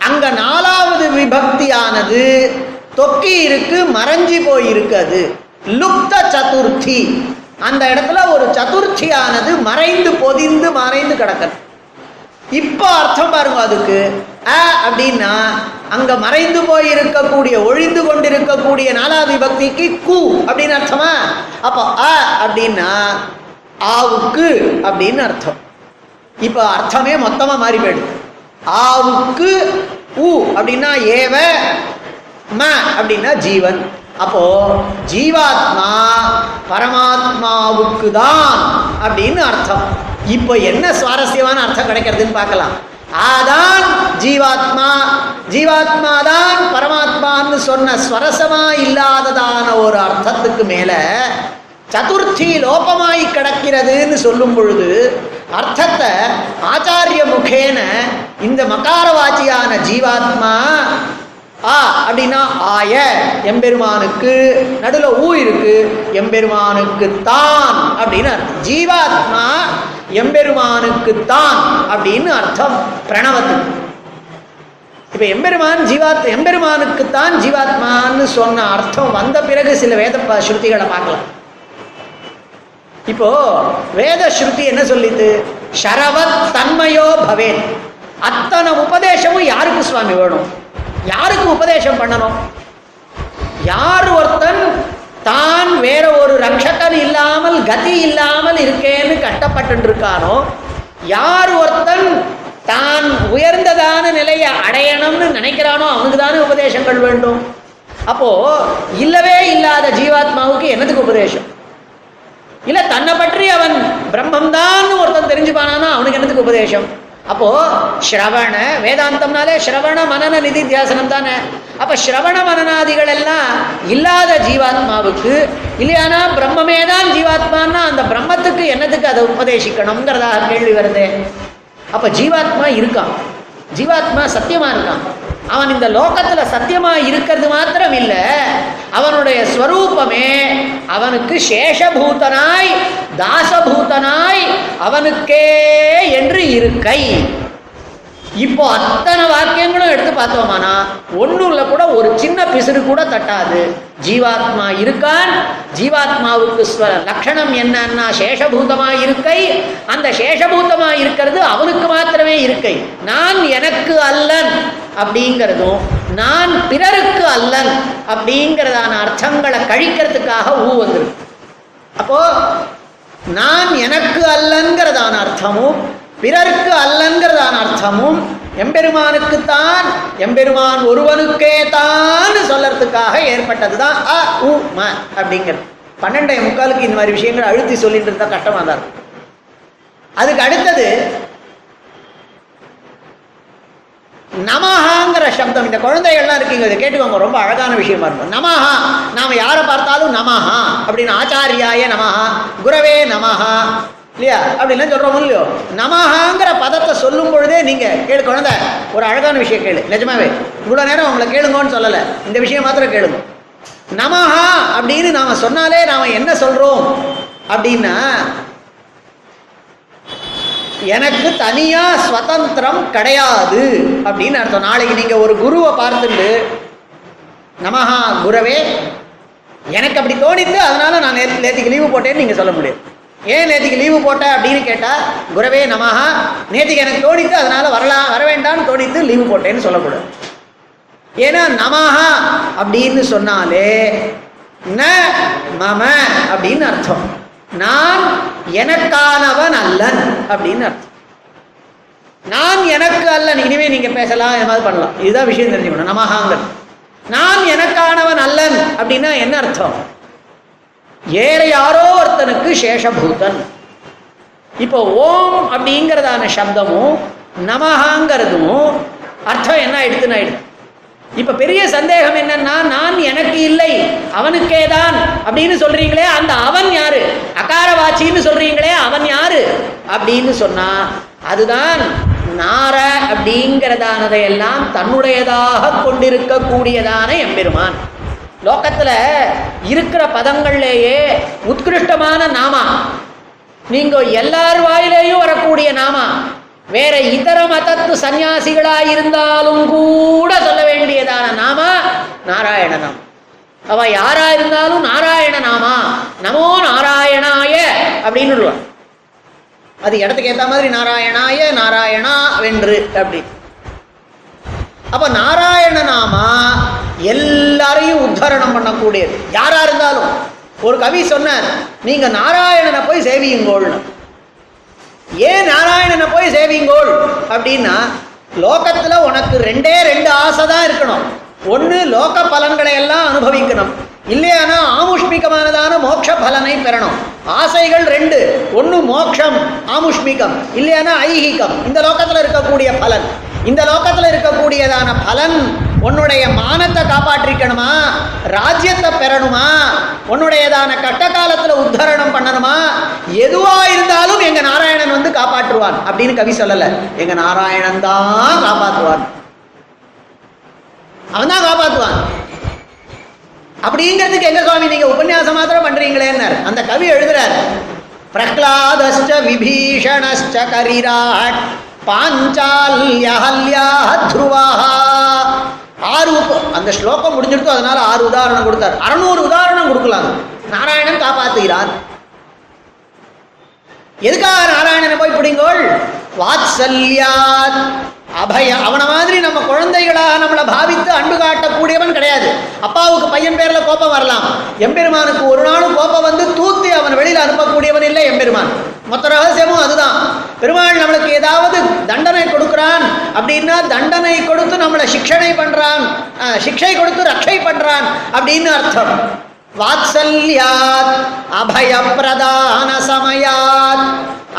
அங்க நாலாவது விபக்தியானது தொக்கி இருக்கு மறைஞ்சி போயிருக்குது. லுப்த சதுர்த்தி. அந்த இடத்துல ஒரு சதுர்த்தியானது மறைந்து பொதிந்து மறைந்து கிடக்குது இப்போ அர்த்தம் பாருங்க அதுக்கு. அ அப்படின்னா அங்க மறைந்து போய் இருக்கக்கூடிய ஒழிந்து கொண்டிருக்கக்கூடிய நாலாவது விபக்திக்கு கு அப்படின்னு அர்த்தமா? அப்போ அ அப்படின்னா ஆவுக்கு அப்படின்னு அர்த்தம். இப்போ அர்த்தமே மொத்தமா மாறி போயிடுது. ஆவுக்கு உ அப்படின்னா ஏவ ம அப்படின்னா ஜீவன். அப்போ ஜீவாத்மா பரமாத்மாவுக்கு தான் அப்படின்னு அர்த்தம். இப்போ என்ன சுவாரஸ்யமான அர்த்தம் கிடைக்கிறதுன்னு பார்க்கலாம். ஆதான் ஜீவாத்மா. ஜீவாத்மா தான் பரமாத்மான்னு சொன்ன ஸ்வரசமா இல்லாததான ஒரு அர்த்தத்துக்கு மேல சதுர்த்தி லோபமாய் கிடக்கிறதுன்னு சொல்லும் பொழுது அர்த்தத்தை ஆச்சாரிய முகேன இந்த மகாரவாச்சியான ஜீவாத்மா ஆ அப்படின்னா ஆய எம்பெருமானுக்கு நடுவில் ஊ இருக்கு எம்பெருமானுக்கு தான் அப்படின்னு அர்த்தம். ஜீவாத்மா எம்பெருமானுக்கு தான் அப்படின்னு அர்த்தம் பிரணவத்துக்கு. இப்ப எம்பெருமான் ஜீவாத் எம்பெருமானுக்கு தான் ஜீவாத்மான்னு சொன்ன அர்த்தம் வந்த பிறகு சில வேத ஸ்ருதிகளை பார்க்கலாம். இப்போ வேத ஸ்ருதி என்ன சொல்லிது? ஷரவத் தன்மையோ பவேன் அத்தனை உபதேசமும் யாருக்கு சுவாமி வேணும்? யாருக்கு உபதேசம் பண்ணணும்? யார் ஒருத்தன் தான் வேற ஒரு ரக்ஷகன் இல்லாமல் கதி இல்லாமல் இருக்கேன்னு கட்டப்பட்டு இருக்கானோ யார் ஒருத்தன் தான் உயர்ந்ததான நிலையை அடையணும்னு நினைக்கிறானோ அவனுக்கு தானே உபதேசங்கள் வேண்டும்? அப்போ இல்லவே இல்லாத ஜீவாத்மாவுக்கு என்னதுக்கு உபதேசம்? இல்ல தன்னை பற்றி அவன் பிரம்மம்தான் ஒருத்தன் தெரிஞ்சுப்பானானா அவனுக்கு என்னதுக்கு உபதேசம்? அப்போ ஸ்ரவண வேதாந்தம்னாலே ஸ்ரவண மனன நிதித்தியாசனம் தானே. அப்ப ஸ்ரவண மனநாதிகள் எல்லாம் இல்லாத ஜீவாத்மாவுக்கு இல்லையானா பிரம்மமே தான் ஜீவாத்மான்னா அந்த பிரம்மத்துக்கு என்னத்துக்கு அதை உபதேசிக்கணுங்கிறதாக கேள்வி வருதே. அப்ப ஜீவாத்மா இருக்கான் ஜீவாத்மா சத்தியமா இருக்கான் அவன் இந்த லோகத்துல சத்தியமா இருக்கிறது மாத்திரம் இல்ல அவனுடைய ஸ்வரூபமே அவனுக்கு சேஷபூதனாய் தாசபூதனாய் அவனுக்கே என்று இருக்கை. இப்போ அத்தனை வாக்கியங்களும் எடுத்து பார்த்தோமானா ஒன்றுல கூட ஒரு சின்ன பிசுறு கூட தட்டாது. ஜீவாத்மா இருக்கான் ஜீவாத்மாவுக்கு லட்சணம் என்னன்னா சேஷபூதமா இருக்கை. அந்த சேஷபூதமா இருக்கிறது அவனுக்கு மாத்திரமே இருக்கை. நான் எனக்கு அல்லன் அப்படிங்கிறதும் நான் பிறருக்கு அல்லன் அப்படிங்கிறதான அர்த்தங்களை கழிக்கிறதுக்காக ஊ வந்துருக்கு. அப்போ நான் எனக்கு அல்லங்கிறதான அர்த்தமும் பிறருக்கு அல்லங்கிறதான அர்த்தமும் எம்பெருமானுக்குத்தான் எம்பெருமான் ஒருவனுக்கே தான் சொல்லறதுக்காக ஏற்பட்டதுதான் அ உ ம அப்படிங்கிறது. பன்னெண்டே முக்காலுக்கு இந்த மாதிரி விஷயங்கள் அழுத்தி சொல்லிட்டு இருந்தா கஷ்டமாக தான் இருக்கும். அதுக்கு அடுத்தது நமஹாங்கிற சப்தம். இந்த குழந்தைகள்லாம் இருக்கீங்க இதை கேட்டுக்கோங்க ரொம்ப அழகான விஷயமா இருக்கும். நமஹா நாம யாரை பார்த்தாலும் நமஹா அப்படின்னு ஆச்சாரியாய நமஹா குரவே நமஹா இல்லையா? அப்படின்லாம் சொல்றோம் இல்லையோ? நமஹாங்கிற பதத்தை சொல்லும் பொழுதே நீங்க கேளு குழந்தை ஒரு அழகான விஷயம் கேளு. நிஜமாவே இவ்வளோ நேரம் உங்களை கேளுங்கன்னு சொல்லலை. இந்த விஷயம் மாத்திரம் கேளுங்க. நமஹா அப்படின்னு நாம சொன்னாலே நாம என்ன சொல்றோம்? அப்படின்னா எனக்கு தனியா ஸ்வதந்திரம் கிடையாது அப்படின்னு அர்த்தம். நாளைக்கு நீங்க ஒரு குருவை பார்த்துட்டு நமஹா குருவே எனக்கு அப்படி தோணித்து அதனால நான் நேற்று நேத்திக்கு லீவு போட்டேன்னு நீங்க சொல்ல முடியாது. ஏன் நேத்திக்கு லீவு போட்ட அப்படின்னு கேட்டால் குரவே நமஹா நேத்திக்கு எனக்கு தோணித்து அதனால் வரலாம் வர வேண்டாம்னு தோணித்து லீவு போட்டேன்னு சொல்லக்கூடாது. ஏன்னா நமஹா அப்படின்னு சொன்னாலே ந மம அப்படின்னு அர்த்தம். நான் எனக்கானவன் அல்லன் அப்படின்னு அர்த்தம். நான் எனக்கு அல்லன் இனிமே நீங்கள் பேசலாம் ஏதாவது மாதிரி பண்ணலாம். இதுதான் விஷயம் தெரிஞ்சுக்கணும் நமஹாங்கிறது. நான் எனக்கானவன் அல்லன் அப்படின்னா என்ன அர்த்தம்? ஏற யாரோ ஒருத்தனுக்கு சேஷபூதன். இப்போ ஓம் அப்படிங்கிறதான சப்தமும் நமஹாங்கிறதும் அர்த்தம் என்ன ஆயிடுதுன்னு ஆயிடுது இப்போ பெரிய சந்தேகம் என்னன்னா நான் எனக்கு இல்லை அவனுக்கே தான் அப்படின்னு சொல்றீங்களே அந்த அவன் யாரு? அகாரவாச்சின்னு சொல்றீங்களே அவன் யாரு? அப்படின்னு சொன்னா அதுதான் நார அப்படிங்கிறதானதையெல்லாம் தன்னுடையதாக கொண்டிருக்கக்கூடியதான எம்பெருமான். லோக்கத்தில் இருக்கிற பதங்கள்லேயே உத்கிருஷ்டமான நாமா? நீங்கள் எல்லார் வாயிலேயும் வரக்கூடிய நாமா? வேற இதர மதத்து சன்னியாசிகளாக இருந்தாலும் கூட சொல்ல வேண்டியதான நாமா? நாராயண அவ யாரா இருந்தாலும் நாராயண நாமா? நமோ நாராயணாய அப்படின்னு சொல்லுவான் அது இடத்துக்கு ஏற்ற மாதிரி நாராயணாய நாராயணா வென்று அப்படி. அப்போ நாராயண நாமா எல்லாரையும் உத்தரணம் பண்ணக்கூடியது. யாரா இருந்தாலும் ஒரு கவி சொன்னார் நீங்க நாராயணனை போய் சேவியுங்கோள்னு. ஏன் நாராயணனை போய் சேவிங்கோள் அப்படின்னா லோகத்துல உனக்கு ரெண்டே ரெண்டு ஆசை தான் இருக்கணும். ஒன்று லோக பலன்களை எல்லாம் அனுபவிக்கணும். இல்லையானா ஆமுஷ்மிகமானதான மோட்ச பலனை பெறணும். ஆசைகள் ரெண்டு. ஒன்று மோட்சம் ஆமுஷ்மிகம். இல்லையானா ஐகிகம். இந்த லோகத்துல இருக்கக்கூடிய பலன். இந்த லோக்கத்தில் இருக்கக்கூடியதான பலன் உன்னுடைய மானத்தை காப்பாற்றிக்கணுமா? ராஜ்யத்தை பெறணுமா? உன்னுடையதான கட்ட காலத்தில் உத்தரணம் பண்ணணுமா? எதுவா இருந்தாலும் எங்க நாராயணன் வந்து காப்பாற்றுவான் அப்படின்னு கவி சொல்லல. எங்க நாராயணன் தான் காப்பாற்றுவான். அவன் தான் காப்பாற்றுவான். அப்படிங்கிறதுக்கு எங்க சுவாமி நீங்க உபன்யாசம் மாத்திரம் பண்றீங்களேன்னார் அந்த கவி எழுதுறார் பிரகலாதஸ்ட விபீஷணஸ்ட கரிராட் பாஞ்சால்யஹல்யா ஆறு அந்த ஸ்லோகம் முடிஞ்சிருக்கும் அதனால ஆறு உதாரணம் கொடுத்தார். அறநூறு உதாரணம் கொடுக்கலாம். நாராயணன் காப்பாத்துகிறார். எதுக்காக நாராயணனை போய் பிடிங்கோள்? வாத்சல்யாத். அபய அவனை மாதிரி நம்ம குழந்தைகளாக நம்மளை பாவித்து அன்பு காட்டக்கூடியவன் கிடையாது. அப்பாவுக்கு பையன் பேரில் கோபம் வரலாம். எம்பெருமானுக்கு ஒரு நாளும் கோபம் வந்து தூத்து அவன் வெளியில் அனுப்பக்கூடியவன் இல்லை எம்பெருமான். மொத்த ரகசியமும் அதுதான். பெருமாள் நம்மளுக்கு ஏதாவது தண்டனை கொடுக்குறான் அப்படின்னா தண்டனை கொடுத்து நம்மளை சிக்ஷனை பண்ணுறான் சிக்ஷை கொடுத்து ரட்சை பண்ணுறான் அப்படின்னு அர்த்தம். வாத்சல்யாத் அபயப்பிரதான சமயாத்.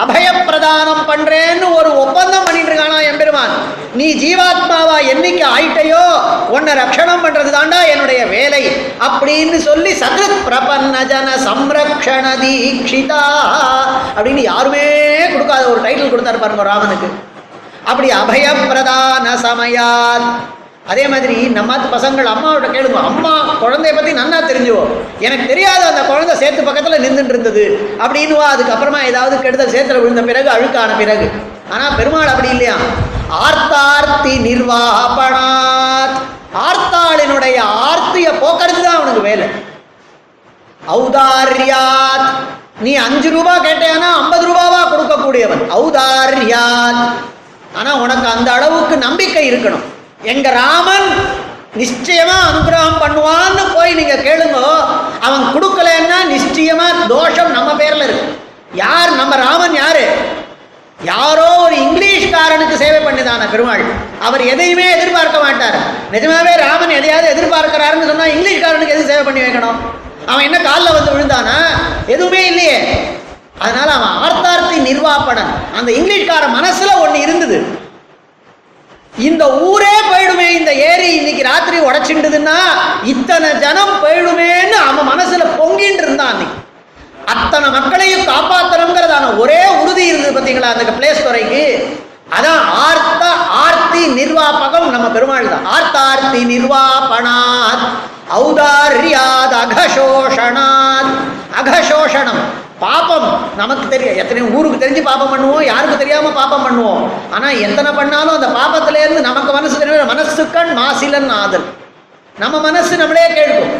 அபயப்பிரதானம் பண்றேன்னு ஒரு ஒப்பந்தம் பண்ணிட்டு இருக்கானா எம்பெருமான். நீ ஜீவாத்மாவா என்னைக்கு ஆயிட்டையோ உன்னை ரட்சணம் பண்றது தாண்டா என்னுடைய வேலை. அப்படின்னு சொல்லி சகிருத் பிரபன்ன ஜன சம்ரக்ஷண தீக்ஷிதா அப்படின்னு யாருமே கொடுக்காத ஒரு டைட்டில் கொடுத்தாரு பாருங்க ராமனுக்கு. அப்படி அபயப்பிரதான சமயாத். அதே மாதிரி நம்மாத்து பசங்கள் அம்மாவோட கேளுங்க. அம்மா குழந்தைய பற்றி நன்னா தெரிஞ்சுவோம் எனக்கு தெரியாத அந்த குழந்தை சேர்த்து பக்கத்தில் நின்றுட்டு இருந்தது அப்படின்னுவா அதுக்கப்புறமா ஏதாவது கெடுதல் சேத்துல விழுந்த பிறகு அழுக்கான பிறகு. ஆனால் பெருமாள் அப்படி இல்லையா? ஆர்த்தார்த்தி நிர்வாகப்பணாத் ஆர்த்தாளினுடைய ஆர்த்தியை போக்குறது தான் அவனுக்கு வேலை. ஔதார்யாத். நீ அஞ்சு ரூபா கேட்டேன்னா ஐம்பது ரூபாவா கொடுக்கக்கூடியவன். ஔதார்யாத். ஆனால் உனக்கு அந்த அளவுக்கு நம்பிக்கை இருக்கணும். எங்க ராமன் நிச்சயமா அனுகிரகம் பண்ணுவான்னு போய் நீங்க கேளுங்கோ அவன் கொடுக்கலன்னா நிச்சயமா தோஷம் நம்ம பேர்ல இருக்கு. யார் நம்ம ராமன் யாரு? யாரோ ஒரு இங்கிலீஷ்காரனுக்கு சேவை பண்ணிதான பெருமாள். அவர் எதையுமே எதிர்பார்க்க மாட்டார். நிஜமாவே ராமன் எதையாவது எதிர்பார்க்கிறாருன்னு சொன்னா இங்கிலீஷ்காரனுக்கு எது சேவை பண்ணி வைக்கணும்? அவன் என்ன காலில் வந்து விழுந்தானா? எதுவுமே இல்லையே. அதனால அவன் ஆர்த்தார்த்தி நிர்வாப்படன் அந்த இங்கிலீஷ்கார மனசுல ஒன்று இருந்தது. இந்த ஊரே போயிடுமே இந்த ஏரி இன்னைக்கு ராத்திரி உடைச்சிண்டுதுன்னா இத்தனை ஜனம் போயிடுமேன்னு அவன் மனசுல பொங்கிட்டு இருந்தான் அன்னைக்கு அத்தனை மக்களையும் காப்பாத்தணுங்கிறதான ஒரே உறுதி இருந்தது பார்த்தீங்களா அந்த பிளேஸ் துறைக்கு? அதான் ஆர்த்த ஆர்த்தி நிர்வாபகம் நம்ம பெருமாள் தான். ஆர்த்தார்த்தி நிர்வாபணாத் ஔதாரியாத் அகசோஷணாத் அகசோஷணம் பாபம். நமக்கு தெரியும். எத்தனை ஊருக்கு தெரிஞ்சு பாபம் பண்ணுவோம். யாருக்கு தெரியாம பாபம் பண்ணுவோம். ஆனா எத்தனை பண்ணாலும் அந்த பாபத்துல இருந்து நமக்கு மனசு தெரியும்? மனசுக்கண் மாசிலன் ஆதல். நம்ம மனசு நம்மளே கேட்கும்.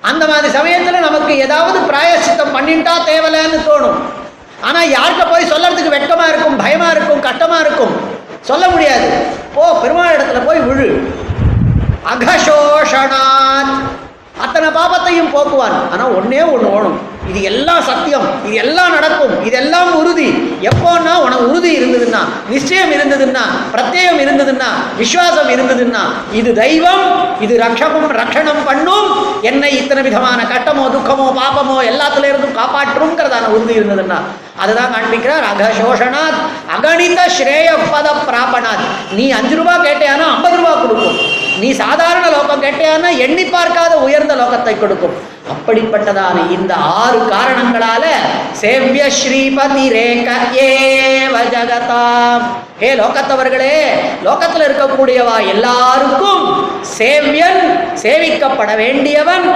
அந்த மாதிரி சமயத்துல நமக்கு ஏதாவது பிராயசித்தம் பண்ணிட்டா தேவலன்னு தோணும். ஆனா யார்கிட்ட போய் சொல்லறதுக்கு வெட்கமா இருக்கும் பயமா இருக்கும் கட்டமாக இருக்கும்? சொல்ல முடியாது. போ பெருமாள் இடத்துல போய் விழு. அகசோஷனாத் அத்தனை பாபத்தையும் போக்குவார் ஆனால் ஒன்னே ஒன்று ஓணும் இது எல்லாம் சத்தியம். இது எல்லாம் நடக்கும். இதெல்லாம் உறுதி. எப்போன்னா உனக்கு உறுதி இருந்ததுன்னா நிச்சயம் இருந்ததுன்னா பிரத்யேகம் இருந்ததுன்னா விசுவாசம் இருந்ததுன்னா இது தெய்வம் இது ரக்ஷமும் ரக்ஷணம் பண்ணும். என்னை இத்தனை விதமான கட்டமோ துக்கமோ பாபமோ எல்லாத்துல இருந்தும் காப்பாற்றுங்கிறதான உறுதி இருந்ததுன்னா அதுதான் காண்பிக்கிறார் அகசோஷனாத். அகணித ஸ்ரேய பத பிராபனாத். நீ அஞ்சு ரூபாய் கேட்டேன்னா ஐம்பது ரூபாய் கொடுக்கும். நீ சாதாரண லோகம் கேட்டேன்னா எண்ணி பார்க்காத உயர்ந்த லோகத்தை கொடுக்கும். அப்படிப்பட்டதான இந்த ஆறு காரணங்களால சேவிய ஸ்ரீபதி ரேக ஏவ ஜகதாம். ஹே லோகத்தவர்களே லோகத்துல இருக்கக்கூடியவா எல்லாருக்கும் சேவியன் சேவிக்கப்பட வேண்டியவன்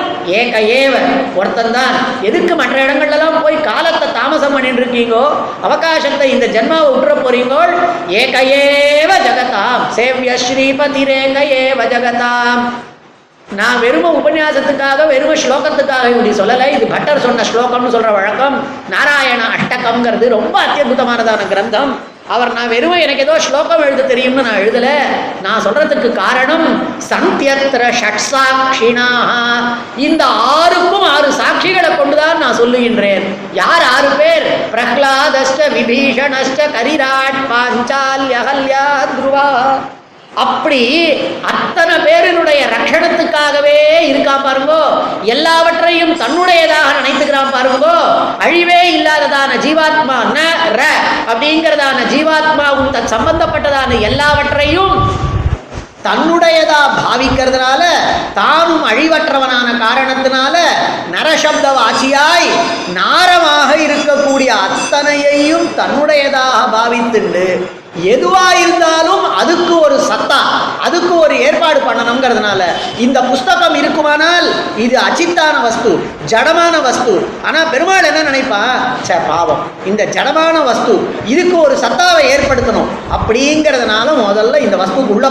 ஏக ஏவ ஒருத்தன் தான் எதுக்கு மற்ற இடங்கள்லாம் போய் காலத்தை தாமசம் பண்ணிட்டு இருக்கீங்கோ அவகாசத்தை இந்த ஜென்மாவை விட்டுற போறீங்கோ ஏக ஏவ ஜகதாம். சேவிய ஸ்ரீபதி ரேக ஏவ ஜகதாம். நான் வெறும உபன்யாசத்துக்காக வெறும ஸ்லோகத்துக்காக இப்படி சொல்லலை. இது பட்டர் சொன்ன ஸ்லோகம்னு சொல்ற வழக்கம். நாராயண அட்டகம்ங்கிறது ரொம்ப அத்தியுதமானதான கிரந்தம். அவர் நான் வெறும எனக்கு ஏதோ ஸ்லோகம் எழுத தெரியும்னு நான் எழுதல. நான் சொல்றதுக்கு காரணம் சந்தியத்திர ஷட்சாட்சினா இந்த ஆறுக்கும் ஆறு சாட்சிகளை கொண்டுதான் நான் சொல்லுகின்றேன். யார் ஆறு பேர்? பிரஹ்லாதஷ்ட விபீஷணஷ்ட கரிராட் பாஞ்சால்ய அகல்யா துருவா அப்படி அத்தனை பேரினுடைய ரட்சணத்துக்காகவே இருக்கான் பாருங்கோ. எல்லாவற்றையும் தன்னுடையதாக நினைத்துக்கிறான் பாருங்கோ. அழிவே இல்லாததான ஜீவாத்மா ந ர அப்படிங்கிறதான ஜீவாத்மாவும் தன் சம்பந்தப்பட்டதான எல்லாவற்றையும் தன்னுடையதா பாவிக்கிறதுனால தானும் அழிவற்றவனான காரணத்தினால நரசப்த வாசியாய் நாரமாக இருக்கக்கூடிய அத்தனையையும் தன்னுடையதாக பாவித்துண்டு. எதுவா இருந்தாலும் அதுக்கு ஒரு சத்தா அதுக்கு ஒரு ஏற்பாடு பண்ணணுங்கிறதுனால இந்த புஸ்தகம் இருக்குமானால் இது அச்சித்தான வஸ்து ஜடமான வஸ்து. ஆனா பெருமாள் என்ன நினைப்பா? சே பாவம். இந்த ஜடமான வஸ்து இதுக்கு ஒரு சத்தாவை ஏற்படுத்தணும். அப்படிங்கிறதுனால முதல்ல இந்த வஸ்துக்கு உள்ள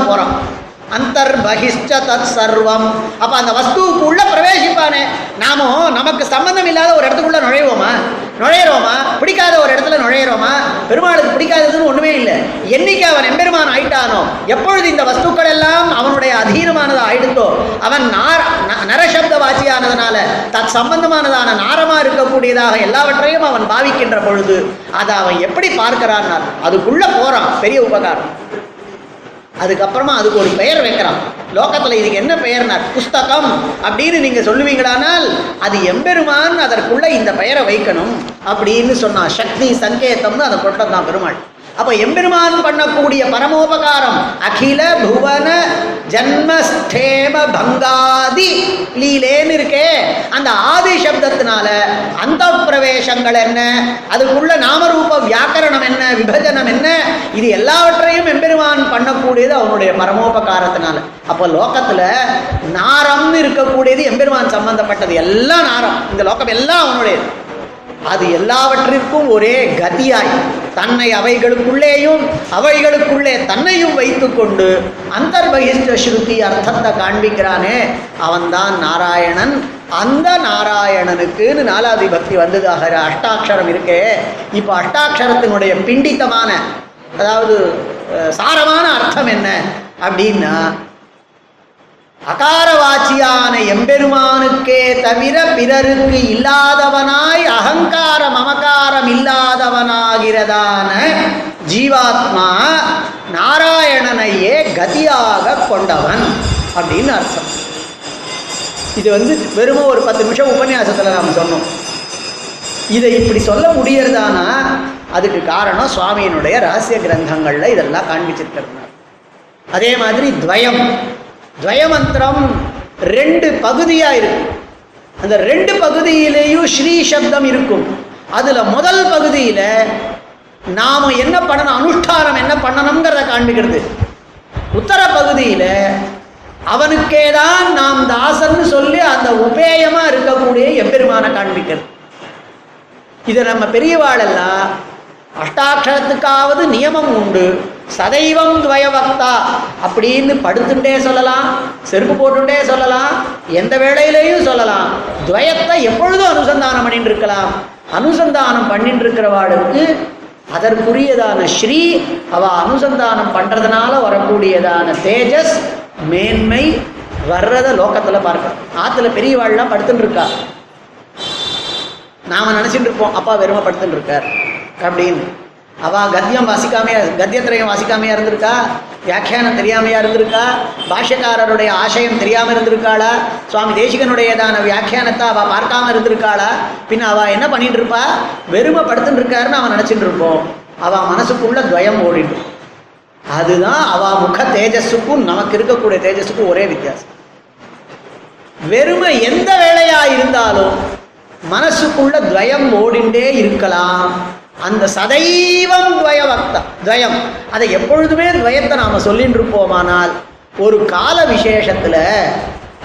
போறான் அந்தர்பகிஷ்ட தத் சர்வம் அப்போ அந்த வஸ்துவுக்கு உள்ளே பிரவேசிப்பானே. நாமும் நமக்கு சம்பந்தம் இல்லாத ஒரு இடத்துக்குள்ளே நுழைவோமா? நுழையிறோமா? பிடிக்காத ஒரு இடத்துல நுழையிறோமா? பெருமாளுக்கு பிடிக்காததுன்னு ஒன்றுமே இல்லை. என்னைக்கு அவன் எம்பெருமான் ஆயிட்டானோ எப்பொழுது இந்த வஸ்துக்கள் எல்லாம் அவனுடைய அதீனமானது ஆயிடுத்தோ அவன் நார ந- நரசப்த வாசியானதுனால தத் சம்பந்தமானதான நாரமாக இருக்கக்கூடியதாக எல்லாவற்றையும் அவன் பாவிக்கின்ற பொழுது அதை அவன் எப்படி பார்க்கிறான்? அதுக்குள்ளே போகிறான் பெரிய உபகாரம். அதுக்கப்புறமா அதுக்கு ஒரு பெயர் வைக்கிறான். லோகத்தில் இதுக்கு என்ன பெயர்னா புஸ்தகம் அப்படின்னு நீங்கள் சொல்லுவீங்களானால் அது எம்பெருமான் அதற்குள்ளே இந்த பெயரை வைக்கணும் அப்படின்னு சொன்னா சக்தி சங்கேதம்னு அதை கொண்டதான் பெருமாள். அப்ப எம்பெருமான் பண்ணக்கூடிய பரமோபகாரம் அகில புவன ஜன்மஸ்தேம பங்காதி லீலேன்னு இருக்கே. அந்த ஆதி சப்தத்தினால அந்த பிரவேசங்கள் என்ன? அதுக்குள்ள நாமரூப வியாக்கரணம் என்ன? விபஜனம் என்ன? இது எல்லாவற்றையும் எம்பெருமான் பண்ணக்கூடியது அவனுடைய பரமோபகாரத்தினால. அப்போ லோகத்துல நாரம்னு இருக்கக்கூடியது எம்பெருமான் சம்பந்தப்பட்டது. எல்லாம் நாரம். இந்த லோகம் எல்லாம் அவனுடையது. அது எல்லாவற்றிற்கும் ஒரே கதியாய் தன்னை அவைகளுக்குள்ளேயும் அவைகளுக்குள்ளே தன்னையும் வைத்துக்கொண்டு அந்தர்பகிஷ்ட ஸ்ருதி அர்த்தத்தை காண்பிக்கிறானே. அவன்தான் நாராயணன். அந்த நாராயணனுக்குன்னு நாலாவது பக்தி வந்ததாக அஷ்டாட்சரம் இருக்கே. இப்போ அஷ்டாட்சரத்தினுடைய பிண்டித்தமான அதாவது சாரமான அர்த்தம் என்ன? அப்படின்னா அகாரவாச்சியான எம்பெருமானுக்கே தவிர பிறருக்கு இல்லாதவனாய் அகங்கார மமகாரம் இல்லாதவனாகிறதான ஜீவாத்மா நாராயணனையே கதியாக கொண்டவன் அப்படின்னு அர்த்தம். இது வந்து வெறும் ஒரு பத்து நிமிஷம் உபன்யாசத்தில் நாம் சொன்னோம். இதை இப்படி சொல்ல முடியறதானா? அதுக்கு காரணம் சுவாமியினுடைய ரகசிய கிரந்தங்களில் இதெல்லாம் காண்பிச்சிருக்கிறார். அதே மாதிரி துவயம். துவயமந்திரம் ரெண்டு பகுதியாக இருக்கும். அந்த ரெண்டு பகுதியிலேயும் ஸ்ரீ சப்தம் இருக்கும். அதில் முதல் பகுதியில் நாம் என்ன பண்ணணும் அனுஷ்டானம் என்ன பண்ணணுங்கிறத காண்பிக்கிறது. உத்தர பகுதியில் அவனுக்கே தான் நாம் தாசன்னு சொல்லி அந்த உபேயமாக இருக்கக்கூடிய எம்பெருமான காண்பிக்கிறது. இதை நம்ம பெரியவாளெல்லாம் அஷ்டாட்சரத்துக்காவது நியமம் உண்டு. சதைவம் துவயவக்தா அப்படின்னு படுத்துட்டே சொல்லலாம் செருப்பு போட்டுட்டே சொல்லலாம் எந்த வேளையிலையும் சொல்லலாம். துவயத்தை எப்பொழுதும் அனுசந்தானம் பண்ணிட்டு இருக்கலாம் அனுசந்தானம் பண்ணிட்டு இருக்கிறவாளுக்கு அதற்குரியதான ஸ்ரீ அவ அனுசந்தானம் பண்றதுனால வரக்கூடியதான தேஜஸ் மேன்மை வர்றத லோகத்துல பார்க்கலாம் ஆத்துல பெரியவாள்லாம் படுத்துட்டு இருக்கா நாம நினைச்சிட்டு இருப்போம் அப்பா வெறுமை படுத்துட்டு இருக்கார் அப்படின்னு. அவள் கத்தியம் வாசிக்காமையா கத்தியத்திரயம் வாசிக்காமையா இருந்திருக்கா? வியாக்கியானம் தெரியாமையா இருந்திருக்கா? பாஷ்யக்காரருடைய ஆசயம் தெரியாமல் இருந்திருக்காளா? சுவாமி தேசிகனுடையதான வியாக்கியானத்தை அவள் பார்க்காம இருந்திருக்காளா? பின்ன அவள் என்ன பண்ணிட்டு இருப்பா? வெறுமை படுத்துட்டு இருக்காருன்னு அவன் நினச்சிட்டு இருப்போம். அவள் மனசுக்குள்ள துவயம் ஓடிட்டு அதுதான் அவள் முக தேஜஸுக்கும் நமக்கு இருக்கக்கூடிய தேஜஸுக்கும் ஒரே வித்தியாசம். வெறுமை எந்த வேலையா இருந்தாலும் மனசுக்குள்ள துவயம் ஓடிண்டே இருக்கலாம். அந்த சதைவம் துவயவக்தா துவயம். அதை எப்பொழுதுமே துவயத்தை நாம சொல்லிட்டு இருப்போமானால் ஒரு கால விசேஷத்துல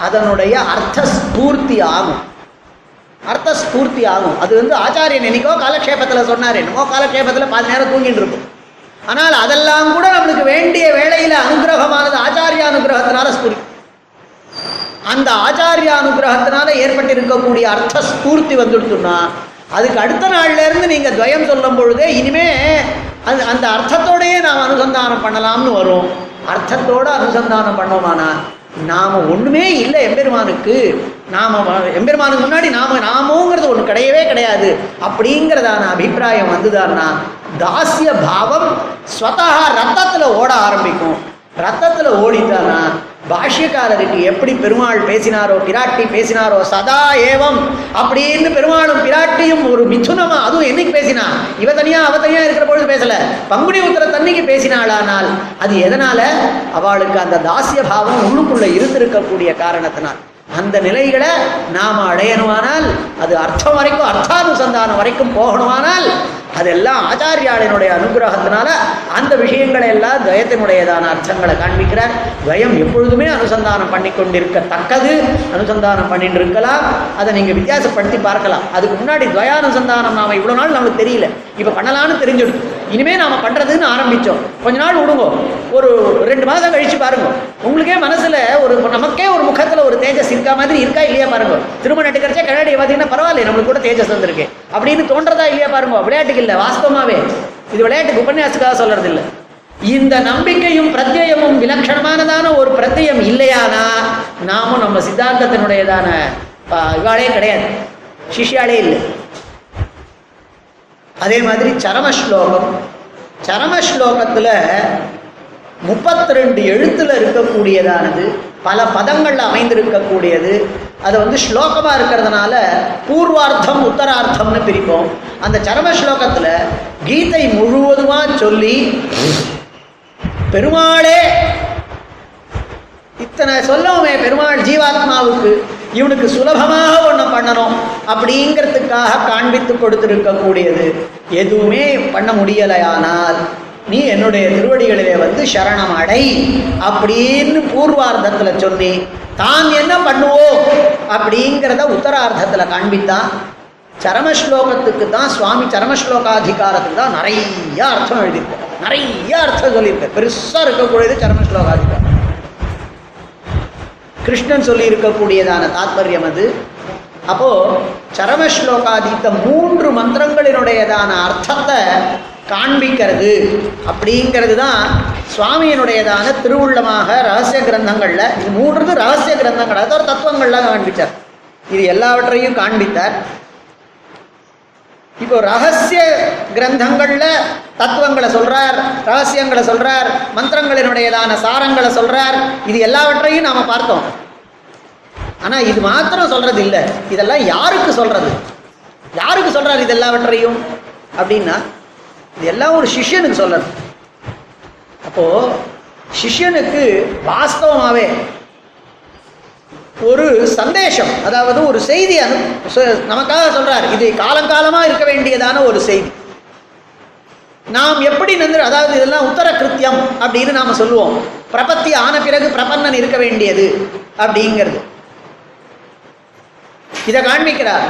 அதனுடைய அர்த்த ஸ்பூர்த்தி ஆகும். அர்த்த ஸ்பூர்த்தி ஆகும். அது வந்து ஆச்சாரியன் என்னைக்கோ காலக்ஷேபத்தில் சொன்னார் என்னமோ காலக்ஷேபத்தில் பாதி நேரம் தூங்கிட்டு இருக்கும் ஆனால் அதெல்லாம் கூட நம்மளுக்கு வேண்டிய வேளையில் அனுகிரகமானது ஆச்சாரிய அனுகிரகத்தினால ஸ்பூர்த்தி. அந்த ஆச்சாரிய அனுகிரகத்தினால ஏற்பட்டிருக்கக்கூடிய அர்த்த ஸ்பூர்த்தி வந்துடுச்சுன்னா அதுக்கு அடுத்த நாள்லேருந்து நீங்கள் துவயம் சொல்லும் பொழுது இனிமே அந்த அந்த அர்த்தத்தோடையே நாம் அனுசந்தானம் பண்ணலாம்னு வரும். அர்த்தத்தோடு அனுசந்தானம் பண்ணோமானா? நாம் ஒன்றுமே இல்லை எம்பெருமானுக்கு. நாம் எம்பெருமானுக்கு முன்னாடி நாம நாமோங்கிறது ஒன்று கிடையவே கிடையாது. அப்படிங்கிறதான அபிப்பிராயம் வந்துதான்னா தாசிய பாவம் ஸ்வதா ரத்தத்தில் ஓட ஆரம்பிக்கும். ரத்தத்தில் ஓடித்தானா பாஷ்யக்காரருக்கு எப்படி பெருமாள் பேசினாரோ பிராட்டி பேசினாரோ சதா ஏவம் அப்படின்னு பெருமாளும் பிராட்டியும் ஒரு மிதுனமா அதுவும் என்னைக்கு பேசினா? இவ தனியா அவ தனியா இருக்கிற பொழுது பேசல. பங்குனி உத்தர தன்னைக்கு பேசினாளானால் அது எதனால? அவளுக்கு அந்த தாசிய பாவம் உள்ளுக்குள்ள இருந்திருக்கக்கூடிய காரணத்தினால். அந்த நிலைகளை நாம் அடையணுமானால் அது அர்த்தம் வரைக்கும் அர்த்தானுசந்தானம் வரைக்கும் போகணுமானால் அதெல்லாம் ஆச்சாரியாளினுடைய அனுகிரகத்தினால அந்த விஷயங்களை எல்லாம் துவயத்தினுடையதான அர்த்தங்களை காண்பிக்கிறார். துவயம் எப்பொழுதுமே அனுசந்தானம் பண்ணி கொண்டிருக்கத்தக்கது அனுசந்தானம் பண்ணிட்டு இருக்கலாம் அதை நீங்கள் வித்தியாசப்படுத்தி பார்க்கலாம். அதுக்கு முன்னாடி துவயானுசந்தானம் நாம இவ்வளோ நாள் நமக்கு தெரியல. இப்போ பண்ணலாம்னு தெரிஞ்சிடும். இனிமே நாம பண்றதுன்னு ஆரம்பிச்சோம். கொஞ்ச நாள் விடுங்க. ஒரு ரெண்டு மாதம் கழிச்சு பாருங்க. உங்களுக்கே மனசுல ஒரு நமக்கே ஒரு முகத்துல ஒரு தேஜஸ் இருக்கா மாதிரி இருக்கா இல்லையா பாருங்க. திரும்ப எடுக்கிறச்சே கண்ணாடி பார்த்தீங்கன்னா பரவாயில்ல நம்மளுக்கு கூட தேஜஸ் வந்திருக்கு. அப்படின்னு தோன்றதா இல்லையா பாருங்க. விளையாட்டுக்கு இல்லை வாஸ்தவமாவே. இது விளையாட்டுக்கு உபன்யாசத்துக்காக சொல்றது இல்லை இந்த நம்பிக்கையும் பிரத்யயமும் விலட்சணமானதான ஒரு பிரத்யம் இல்லையானா நாமும் நம்ம சித்தாந்தத்தினுடையதான இவாளே கிடையாது. சிஷியாலே இல்லை. அதே மாதிரி சரம ஸ்லோகம் சரம ஸ்லோகத்தில் முப்பத்தி ரெண்டு எழுத்துல இருக்கக்கூடியதானது. பல பதங்கள்ல அமைந்திருக்கக்கூடியது. அது வந்து ஸ்லோகமா இருக்கிறதுனால பூர்வார்த்தம் உத்தரார்த்தம்னு பிரிப்போம். அந்த சரம ஸ்லோகத்துல கீதை முழுவதுமா சொல்லி பெருமாளே இத்தனை சொல்லவுமே பெருமாள் ஜீவாத்மாவுக்கு இவனுக்கு சுலபமாக ஒன்று பண்ணணும் அப்படிங்கிறதுக்காக காண்பித்து கொடுத்துருக்கக்கூடியது. எதுவுமே பண்ண முடியலையானால் நீ என்னுடைய திருவடிகளிலே வந்து சரணம் அடை அப்படின்னு பூர்வார்த்தத்தில் சொல்லி தான் என்ன பண்ணுவோம்? அப்படிங்கிறத உத்தரார்த்தத்தில் காண்பித்தான் சரமஸ்லோகத்துக்கு தான் சுவாமி சரமஸ்லோகாதிகாரத்துக்கு தான் நிறைய அர்த்தம் எழுதியிருக்கார். நிறைய அர்த்தம் சொல்லியிருக்கார். பெருசாக இருக்கக்கூடியது சரமஸ்லோகாதிகாரம். கிருஷ்ணன் சொல்லி இருக்கக்கூடியதான தாத்பரியம் அது. அப்போ சரமஸ்லோகாதீத்த மூன்று மந்திரங்களினுடையதான அர்த்தத்தை காண்பிக்கிறது. அப்படிங்கிறது தான் சுவாமியினுடையதான திருவுள்ளமாக ரகசிய கிரந்தங்களில் இது மூன்றது ரகசிய கிரந்தங்கள். அதாவது தத்துவங்கள்லாம் காண்பித்தார் இது எல்லாவற்றையும் காண்பித்தார். இப்போ ரகசிய கிரந்தங்களில் தத்துவங்களை சொல்றார் ரகசியங்களை சொல்றார் மந்திரங்களினுடையதான சாரங்களை சொல்றார். இது எல்லாவற்றையும் நாம பார்த்தோம். ஆனா இது மாத்திரம் சொல்றது இல்லை இதெல்லாம் யாருக்கு சொல்றது? யாருக்கு சொல்றாரு இது எல்லாவற்றையும்? அப்படின்னா இது எல்லாம் ஒரு சிஷ்யனுக்கு சொல்றது அப்போ சிஷ்யனுக்கு வாஸ்தவமாவே ஒரு சந்தேஷம் அதாவது ஒரு செய்தி நமக்காக சொல்றார் இது காலங்காலமா இருக்க வேண்டியதான ஒரு செய்தி. நாம் எப்படி நின்று அதாவது இதெல்லாம் உத்தர கிருத்தியம் அப்படின்னு நாம சொல்லுவோம். பிரபத்தி ஆன பிறகு பிரபன்னன் இருக்க வேண்டியது அப்படிங்கிறது. இதை காண்பிக்கிறார்.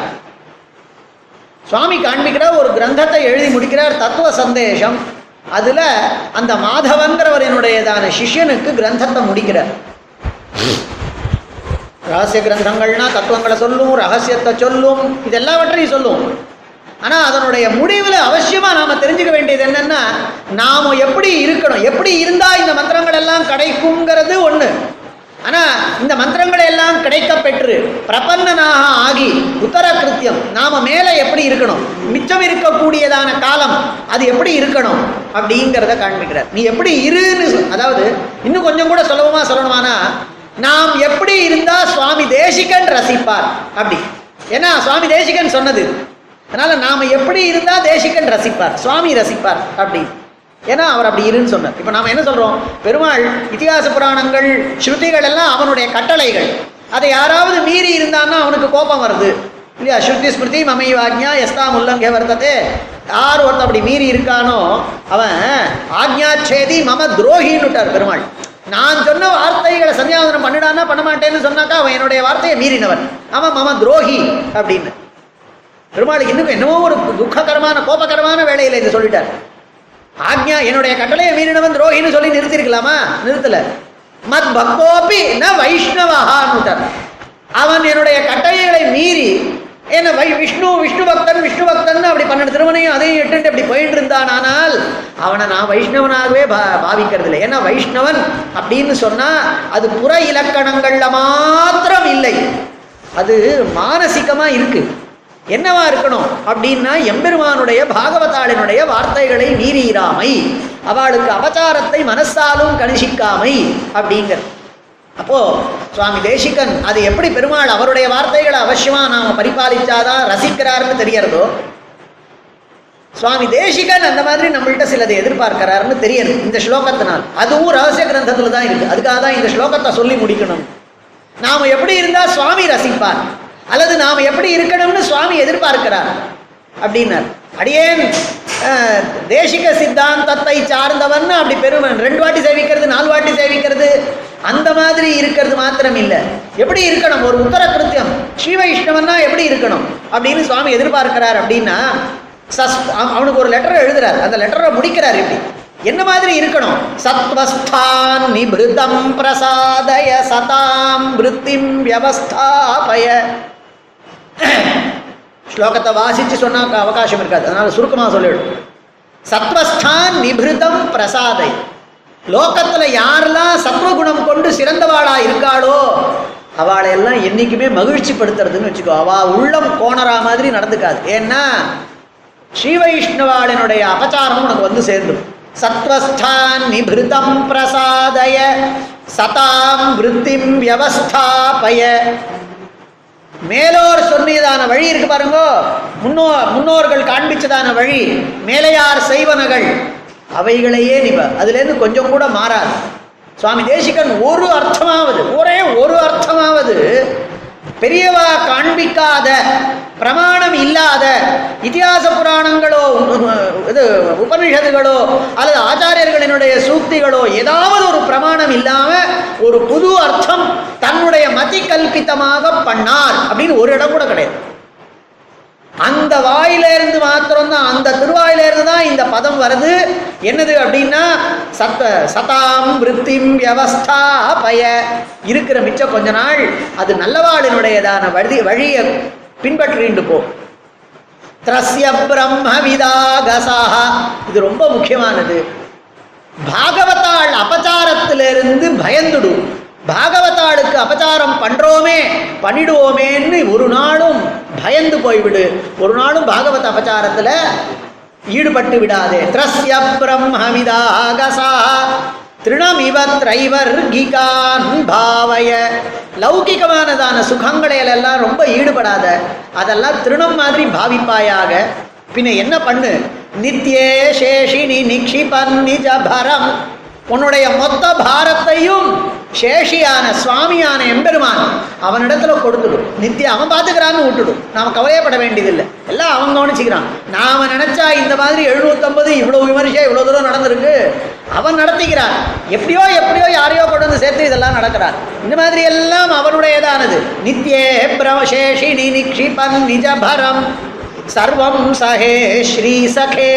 சுவாமி காண்பிக்கிறார் ஒரு கிரந்தத்தை எழுதி முடிக்கிறார் தத்துவ சந்தேஷம். அதுல அந்த மாதவங்கிறவரினுடையதான சிஷ்யனுக்கு கிரந்தத்தை முடிக்கிறார். ரகசிய கிரந்தங்கள்னா தத்துவங்களை சொல்லும் ரகசியத்தை சொல்லும் இது எல்லாவற்றையும் சொல்லும். ஆனால் அதனுடைய முடிவில் அவசியமாக நாம் தெரிஞ்சுக்க வேண்டியது என்னென்னா நாம் எப்படி இருக்கணும் எப்படி இருந்தால் இந்த மந்திரங்கள் எல்லாம் கிடைக்குங்கிறது ஒன்று ஆனால் இந்த மந்திரங்களை எல்லாம் கிடைக்க பெற்று பிரபன்னனாக ஆகி உத்தர கிருத்தியம் நாம மேலே எப்படி இருக்கணும் மிச்சம் இருக்கக்கூடியதான காலம் அது எப்படி இருக்கணும் அப்படிங்கிறத காண்பிக்கிறார். நீ எப்படி இருன்னு அதாவது இன்னும் கொஞ்சம் கூட சுலபமாக சொல்லணுமானா நாம் எப்படி இருந்தா சுவாமி தேசிகன் ரசிப்பார்? அப்படி. ஏன்னா சுவாமி தேசிகன் சொன்னது. அதனால நாம எப்படி இருந்தா தேசிகன் ரசிப்பார்? சுவாமி ரசிப்பார். அப்படி. ஏன்னா அவர் அப்படி இருன்னு சொன்னார். இப்போ நாம என்ன சொல்றோம்? பெருமாள் இதிகாச புராணங்கள் ஸ்ருதிகள் எல்லாம் அவனுடைய கட்டளைகள். அதை யாராவது மீறி இருந்தான்னா அவனுக்கு கோபம் வருது. இல்லையா? ஸ்ருதி ஸ்மிருதி மமை ஆக்ஞா எஸ்தாம் முல்லங்கே வர்த்ததே. யார் ஒருத்தன் அப்படி மீறி இருக்கானோ அவன் ஆக்ஞாச்சேதி மம துரோகின்னுட்டார் பெருமாள். நான் சொன்ன வார்த்தைகளை சந்தியாவதனம் பண்ணிடானா பண்ண மாட்டேன்னு சொன்னாக்கா அவன் என்னுடைய வார்த்தையை மீறினவன். அவன் மம துரோகி அப்படின்னு. பெருமாளுக்கு இன்னும் என்னவோ ஒரு துக்ககரமான கோபகரமான வேலையில் இது சொல்லிட்டார். ஆக்ஞா என்னுடைய கட்டளையை மீறினவன் துரோகின்னு சொல்லி நிறுத்திருக்கலாமா? நிறுத்தல. மத் பக்தோபி ந வைஷ்ணவஹான்னு அவன் என்னுடைய கட்டளைகளை மீறி ஏன்னா வை விஷ்ணு விஷ்ணு பக்தன் விஷ்ணு பக்தன் அப்படி பன்னெண்டு திருமணையும் அதையும் எட்டுட்டு அப்படி போயிட்டு இருந்தான் ஆனால் அவனை நான் வைஷ்ணவனாகவே பா பாவிக்கிறது இல்லை ஏன்னா வைஷ்ணவன் அப்படின்னு சொன்னால் அது புற இலக்கணங்களில் மாத்திரம் இல்லை. அது மானசிகமாக இருக்கு. என்னவா இருக்கணும் அப்படின்னா எம்பெருமானுடைய பாகவதாளினுடைய வார்த்தைகளை மீறியிராமை அவளுக்கு அவதாரத்தை மனசாலும் கணிசிக்காமை அப்படிங்கிறது அப்போ சுவாமி தேசிகன் அது எப்படி பெருமாள் அவருடைய வார்த்தைகளை அவசியமாக நாம் பரிபாலிச்சாதான் ரசிக்கிறாருன்னு தெரியறதோ சுவாமி தேசிகன் அந்த மாதிரி நம்மள்கிட்ட சிலதை எதிர்பார்க்கிறாருன்னு தெரியுது இந்த ஸ்லோகத்தினால். அதுவும் ரகசிய கிரந்தத்தில் தான் இருக்குது அதுக்காக தான் இந்த ஸ்லோகத்தை சொல்லி முடிக்கணும். நாம் எப்படி இருந்தால் சுவாமி ரசிப்பார்? அல்லது நாம் எப்படி இருக்கணும்னு சுவாமி எதிர்பார்க்கிறார்? அப்படின்னார். அடியேன். தேசிக சித்தாந்தத்தை சார்ந்தவன் அப்படி பெருமன். ரெண்டு வாட்டி சேவிக்கிறது நாலு வாட்டி சேவிக்கிறது அந்த மாதிரி இருக்கிறது மாத்திரம் இல்லை எப்படி இருக்கணும்? ஒரு உத்தர கிருத்தியம். ஸ்ரீ வைஷ்ணவன்னா எப்படி இருக்கணும்? அப்படின்னு சுவாமி எதிர்பார்க்கிறார் அப்படின்னா சஸ் அவனுக்கு ஒரு லெட்டர் எழுதுறார். அந்த லெட்டரை முடிக்கிறார் இப்படி. என்ன மாதிரி இருக்கணும்? சத்வஸ்தான் நிபிருதம் பிரசாதய சதாம் விருத்திம் வியவஸ்தாபய. ஸ்லோகத்தை வாசிச்சு சொன்னா அவகாசம் இருக்காது. அதனால சுருக்கமாக சொல்லிடும் சத்வஸ்தான் நிபிருதம் பிரசாதை. லோகத்தில் யாரெல்லாம் சத்வகுணம் கொண்டு சிறந்தவாளா இருக்காளோ அவளை எல்லாம் என்றைக்குமே மகிழ்ச்சி படுத்துறதுன்னு வச்சுக்கோ. அவ உள்ளம் கோணரா மாதிரி நடந்துக்காது. ஏன்னா ஸ்ரீ வைஷ்ணவாளினுடைய அபச்சாரம் உனக்கு வந்து சேர்ந்துடும் சத்வஸ்தான் நிபிருதம் பிரசாதய சதாம் விருத்திம் வியவஸ்தாபய. மேலோர் சொன்னதான வழி இருக்கு பாருங்க. முன்னோ முன்னோர்கள் காண்பிச்சதான வழி. மேலையார் செய்வனகள். அவைகளையே நிப அதுலேருந்து கொஞ்சம் கூட மாறாது. சுவாமி தேசிகன் ஒரு அர்த்தமாவது ஒரே ஒரு அர்த்தமாவது பெரியவா காண்பிக்காத பிரமாணம் இல்லாத இதிகாச புராணங்களோ இது உபனிஷதுகளோ அல்லது ஆச்சாரியர்களினுடைய சூக்திகளோ ஏதாவது ஒரு பிரமாணம் இல்லாம ஒரு புது அர்த்தம் தன்னுடைய மதி கல்பித்தமாக பண்ணார் அப்படின்னு ஒரு இடம் கூட கிடையாது. அந்த வாயிலிருந்து மாத்திரம்தான் அந்த திருவாயிலிருந்து தான் இந்த பதம் வருது. என்னது அப்படின்னா சத்த சதாம் விருத்திம் வியவஸ்தா பய. இருக்கிற மிச்சம் கொஞ்ச நாள் அது நல்லவாளினுடையதான வழி வழியை பின்பற்றிண்டு போ திரஸ்ய பிரம்ம விதாகசாக இது ரொம்ப முக்கியமானது. பாகவதாள் அபச்சாரத்திலிருந்து பயந்துடும் பாகவதாளுக்கு அபச்சாரம் பண்றோமே பண்ணிடுவோமேன்னு ஒரு நாளும் பயந்து போய்விடு. ஒரு நாளும் பாகவத அபச்சாரத்துல ஈடுபட்டு விடாதே. திரஸ்ய பிரம்மவிதாகசா திருணமிவ திரைவர்கிகான் பாவய. லௌகிகமானதான சுகங்களிலெல்லாம் ரொம்ப ஈடுபடாத. அதெல்லாம் திருணம் மாதிரி பாவிப்பாயாக. பின்ன என்ன பண்ணு? நித்யே சேஷினி நிக்ஷிபன் நிஜபரம் உன்னுடைய மொத்த பாரத்தையும் சேஷியான சுவாமியான எம்பெருமான் அவனிடத்துல கொடுத்துடும் நித்தியம் அவன் பார்த்துக்கிறான்னு விட்டுடும் நாம கவலையப்பட வேண்டியதில்லை. எல்லாம் அவன் கவனிச்சுக்கிறான். நாம நினைச்சா இந்த மாதிரி எழுநூத்தம்பது இவ்வளவு விமர்சையா இவ்வளவு தூரம் நடந்திருக்கு? அவன் நடத்திக்கிறான். எப்படியோ எப்படியோ யாரையோ கொண்டு வந்து சேர்த்து இதெல்லாம் நடக்கிறார். இந்த மாதிரி எல்லாம் அவனுடையதானது. நித்யே பிரமசேஷினி நிக்ஷிபன் நிஜபரம் சர்வம் சஹே ஸ்ரீ சகே.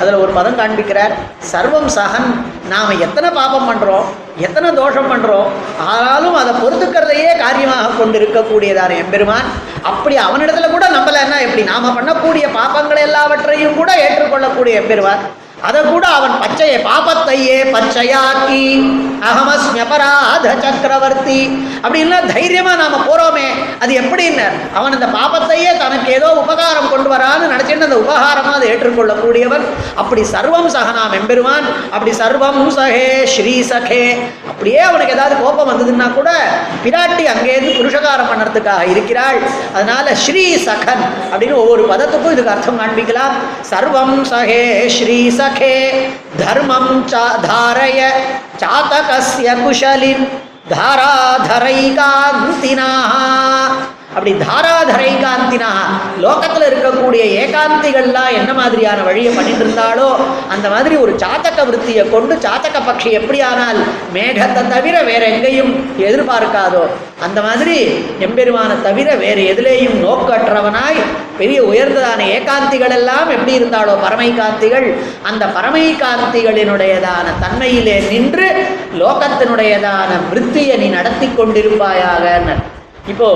அதில் ஒரு பதம் காண்பிக்கிறார் சர்வம் சகன் நாம் எத்தனை பாபம் பண்ணுறோம் எத்தனை தோஷம் பண்ணுறோம் ஆனாலும் அதை பொறுத்துக்கிறதையே காரியமாக கொண்டு இருக்கக்கூடியதான எம்பெருமான். அப்படி அவனிடத்துல கூட நம்மளன்னா எப்படி? நாம் பண்ணக்கூடிய பாப்பங்களை எல்லாவற்றையும் கூட ஏற்றுக்கொள்ளக்கூடிய எம்பெருமான். அதை கூட அவன் பச்சையை பாபத்தையே பச்சையாக்கி அகமஸ்மியபராத சக்கரவர்த்தி. அப்படின்னா தைரியமா நாம போறோமே. அது எப்படின்னு? அவன் அந்த பாபத்தையே தனக்கு ஏதோ உபகாரம் கொண்டு வரான்னு நினைச்சுட்டு அந்த உபகாரமா அதை ஏற்றுக்கொள்ளக்கூடியவன். அப்படி சர்வம் சகனாம் எம்பெருமான் அப்படி சர்வம் சகே ஸ்ரீ சகே. அப்படியே அவனுக்கு ஏதாவது கோபம் வந்ததுன்னா கூட பிராட்டி அங்கேருந்து புருஷகாரம் பண்ணறதுக்காக இருக்கிறாள். அதனால ஸ்ரீ சகன் அப்படின்னு ஒவ்வொரு பதத்துக்கும் இதுக்கு அர்த்தம் காண்பிக்கலாம். சர்வம் சகே ஸ்ரீ சகே. सखे। धर्मं च धारय चातकस्य कुशलिन्। धाराधरैकान्तिनाः அப்படி தாராதரை காந்தினா லோகத்தில் இருக்கக்கூடிய ஏகாந்திகள்லாம் என்ன மாதிரியான வழியை பண்ணிட்டு இருந்தாலோ அந்த மாதிரி ஒரு சாத்தக விருத்தியை கொண்டு சாத்தக பட்சி எப்படியானால் மேகத்தை தவிர வேற எங்கேயும் எதிர்பார்க்காதோ அந்த மாதிரி எம்பெருமானை தவிர வேறு எதிலேயும் நோக்கற்றவனாய் பெரிய உயர்ந்ததான ஏகாந்திகள் எல்லாம் எப்படி இருந்தாலோ பரமை காந்திகள் அந்த பரமை காந்திகளினுடையதான தன்மையிலே நின்று லோகத்தினுடையதான விருத்தியை நீ நடத்தி கொண்டிருப்பாயாக இப்போ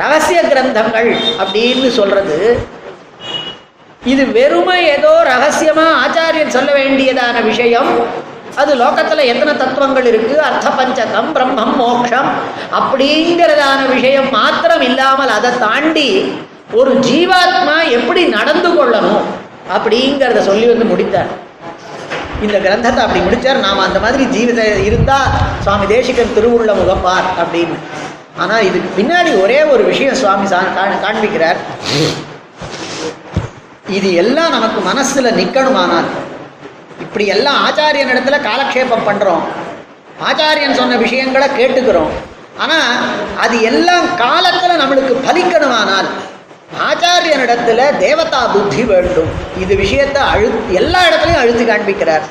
ரகசிய கிரந்தங்கள் அப்படின்னு சொல்றது. இது வெறுமை ஏதோ ரகசியமா ஆச்சாரியன் சொல்ல வேண்டியதான விஷயம். அது லோகத்துல எத்தனை தத்துவங்கள் இருக்கு? அர்த்த பஞ்சகம் பிரம்மம் மோக்ஷம் அப்படிங்கிறதான விஷயம் மாத்திரம் இல்லாமல் அதை தாண்டி ஒரு ஜீவாத்மா எப்படி நடந்து கொள்ளணும் அப்படிங்கிறத சொல்லி வந்து முடித்தார். இந்த கிரந்தத்தை அப்படி முடிச்சார். நாம் அந்த மாதிரி ஜீவித இருந்தா சுவாமி தேசிகன் திருவுள்ள முகப்பார் அப்படின்னு. ஆனா இதுக்கு பின்னாடி ஒரே ஒரு விஷயம் சுவாமி சா- காண்பிக்கிறார். இது எல்லாம் நமக்கு மனசுல நிக்கணுமானால் இப்படி எல்லாம் ஆச்சாரியன் இடத்துல காலக்ஷேபம் பண்றோம். ஆச்சாரியன் சொன்ன விஷயங்களை கேட்டுக்கிறோம். ஆனா அது எல்லாம் காலத்துல நம்மளுக்கு பலிக்கணுமானால் ஆச்சாரியனிடத்துல தேவதா புத்தி வேண்டும். இது விஷயத்தை அழு எல்லா இடத்துலையும் அழுத்தி காண்பிக்கிறார்.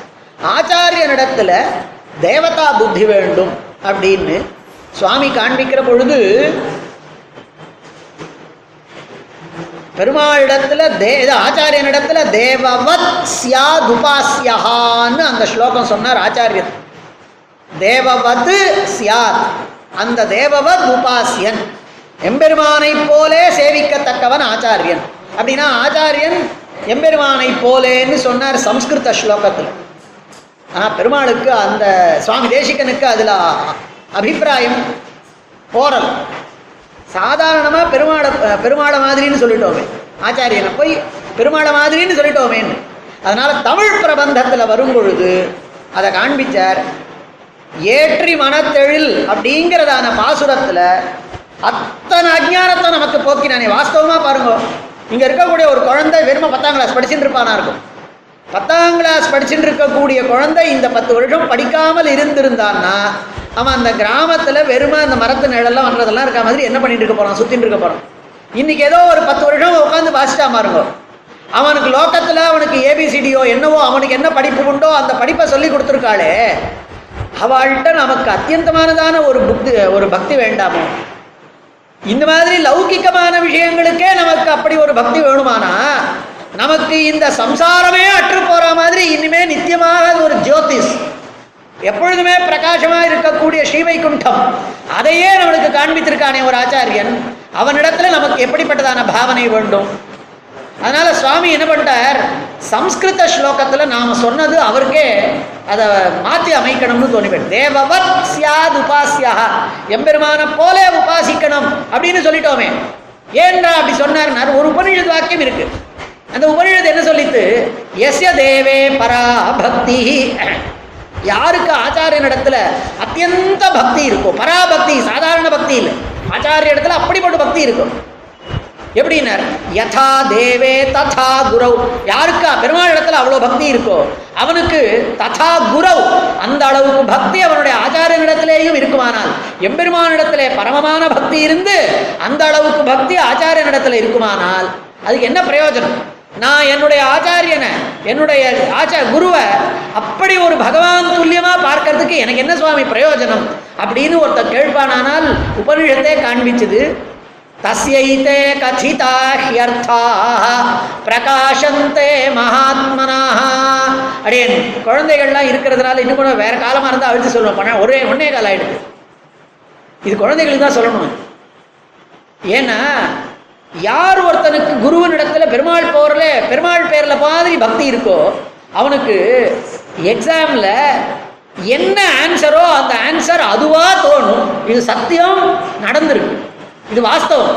ஆச்சாரியனிடத்துல தேவதா புத்தி வேண்டும் அப்படின்னு சுவாமி காண்பிக்கிற பொழுது பெருமாளிடத்துல தே இது ஆச்சாரியனிடத்துல தேவவத் சியாதுபாஸ்யஹான்னு அந்த ஸ்லோகம் சொன்னார் ஆச்சாரியர். தேவவத் சியாத் அந்த தேவவத் உபாசியன் எம்பெருமானை போலே சேவிக்கத்தக்கவன் ஆச்சாரியன். அப்படின்னா ஆச்சாரியன் எம்பெருமானை போலேன்னு சொன்னார் சம்ஸ்கிருத ஸ்லோகத்தில். ஆனால் பெருமாளுக்கு அந்த சுவாமி தேசிகனுக்கு அதில் அபிப்பிராயம் போரல் சாதாரணமாக பெருமாளை பெருமாளை மாதிரின்னு சொல்லிட்டோமே. ஆச்சாரியனை போய் பெருமாளை மாதிரின்னு சொல்லிட்டோமேன்னு. அதனால தமிழ் பிரபந்தத்தில் வரும் பொழுது அதை காண்பிச்சார் ஏற்றி மனத்தெழில் அப்படிங்கிறதான பாசுரத்தில் அத்தனை அஜானத்தை நமக்கு போக்கினானே. வாஸ்தவமாக பாருங்க இங்கே இருக்கக்கூடிய ஒரு குழந்தை வெறும பத்தாம் கிளாஸ் படிச்சுட்டு இருப்பானா இருக்கும். பத்தாம் கிளாஸ் படிச்சுட்டு இருக்கக்கூடிய குழந்தை இந்த பத்து வருஷம் படிக்காமல் இருந்திருந்தான்னா அவன் அந்த கிராமத்தில் வெறுமை அந்த மரத்து நிழலாம் வந்ததெல்லாம் இருக்க மாதிரி என்ன பண்ணிட்டு இருக்க போகிறான் சுற்றிட்டு இருக்க போகிறான் இன்னைக்கு ஏதோ ஒரு பத்து வருஷம் உட்காந்து வாசிட்டா மாறுங்க அவனுக்கு லோக்கத்தில் அவனுக்கு ஏபிசிடியோ என்னவோ அவனுக்கு என்ன படிப்பு உண்டோ அந்த படிப்பை சொல்லி கொடுத்துருக்காளே. அவள்கிட்ட நமக்கு அத்தியந்தமானதான ஒரு புக்தி ஒரு பக்தி வேண்டாமோ? இந்த மாதிரி லௌகிக்கமான விஷயங்களுக்கே நமக்கு அப்படி ஒரு பக்தி வேணுமானா? நமக்கு இந்த சம்சாரமே அற்று போற மாதிரி இனிமே நித்தியமாக ஒரு ஜோதிஷ் எப்பொழுதுமே பிரகாசமா இருக்கக்கூடிய ஸ்ரீவைகுண்டம். அதையே நம்மளுக்கு காண்பித்திருக்கானே ஒரு ஆச்சாரியன். அவனிடத்துல நமக்கு எப்படிப்பட்டதான பாவனை வேண்டும்? அதனால சுவாமி என்ன பண்ணிட்டார்? சம்ஸ்கிருத ஸ்லோகத்துல நாம சொன்னது அவருக்கே அதை மாத்தி அமைக்கணும்னு தோணிப்பேன் தேவவத் சியாத் உபாசியா எம்பெருமான போலே உபாசிக்கணும் அப்படின்னு சொல்லிட்டோமே. ஏன்றா அப்படி சொன்னார் ஒரு உபனிஷத் வாக்கியம் இருக்கு. அந்த உபனிஷத் என்ன சொல்லித்து? எஸ்ய தேவே பரா பக்தி யாருக்கு ஆச்சாரியனிடத்துல அத்தியந்த பக்தி இருக்கும் பராபக்தி சாதாரண பக்தி இல்லை. ஆச்சாரிய இடத்துல அப்படிப்பட்ட பக்தி இருக்கும். எப்படின்னார்? யதா தேவே ததா குரவ் யாருக்கா பெருமாள் இடத்துல அவ்வளோ பக்தி இருக்கோ? அவனுக்கு ததா குரவ் அந்த அளவுக்கு பக்தி அவனுடைய ஆச்சாரியனிடத்திலேயும் இருக்குமானால் எம்பெருமானிடத்திலே பரமமான பக்தி இருந்து அந்த அளவுக்கு பக்தி ஆச்சாரியனிடத்தில் இருக்குமானால் அதுக்கு என்ன பிரயோஜனம்? நான் என்னுடைய ஆச்சாரியனை என்னுடைய ஆச்சா குருவை அப்படி ஒரு பகவான் துல்லியமாக பார்க்கறதுக்கு எனக்கு என்ன சுவாமி பிரயோஜனம்? அப்படின்னு ஒருத்தர் கேட்பானானால் உபனிஷத்தே காண்பிச்சது தஸ்யைதே கதிதா ஹியர்த்தா பிரகாசந்தே மகாத்மனா. அடேன் குழந்தைகள்லாம் இருக்கிறதுனால இன்னும் கூட வேற காலமாக இருந்தால் அழுத்து சொல்லுவோம். பண்ண ஒரே ஒன்னே காலம் ஆயிடுது. இது குழந்தைகளுக்கு தான் சொல்லணும். ஏன்னா யார் ஒருத்தனுக்கு குருவனிடத்துல பெருமாள் போரில் பெருமாள் பேரில் மாதிரி பக்தி இருக்கோ அவனுக்கு எக்ஸாமில் என்ன ஆன்சரோ அந்த ஆன்சர் அதுவாக தோணும். இது சத்தியம் நடந்திருக்கு. இது வாஸ்தவம்.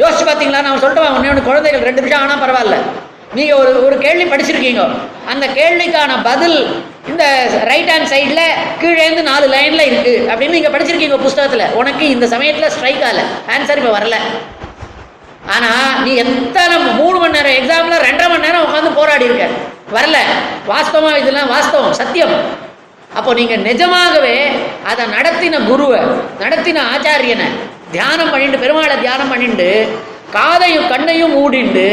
யோசிச்சு பார்த்தீங்களா நான் சொல்லிட்டு ஒன்று குழந்தைகள் ரெண்டு நிமிஷம் ஆனால் பரவாயில்ல. நீங்கள் ஒரு ஒரு கேள்வி படிச்சிருக்கீங்க. அந்த கேள்விக்கான பதில் இந்த ரைட் ஹேண்ட் சைடில் கீழேந்து நாலு லைனில் இருக்குது அப்படின்னு நீங்கள் படிச்சிருக்கீங்க புஸ்தகத்தில். உனக்கு இந்த சமயத்தில் ஸ்ட்ரைக் ஆகலை. ஆன்சர் இப்போ வரல. ஆனால் நீ எத்தனை மூணு மணி நேரம் எக்ஸாமில் ரெண்டரை மணி நேரம் உட்காந்து போராடி இருக்க. வரல. வாஸ்தவம் இதெல்லாம் வாஸ்தவம் சத்தியம். அப்போ நீங்கள் நிஜமாகவே அதை நடத்தின குருவை நடத்தின ஆச்சாரியனை தியானம் பண்ணிட்டு பெருமாளை தியானம் பண்ணிட்டு காதையும் கண்ணையும் மூடிண்டு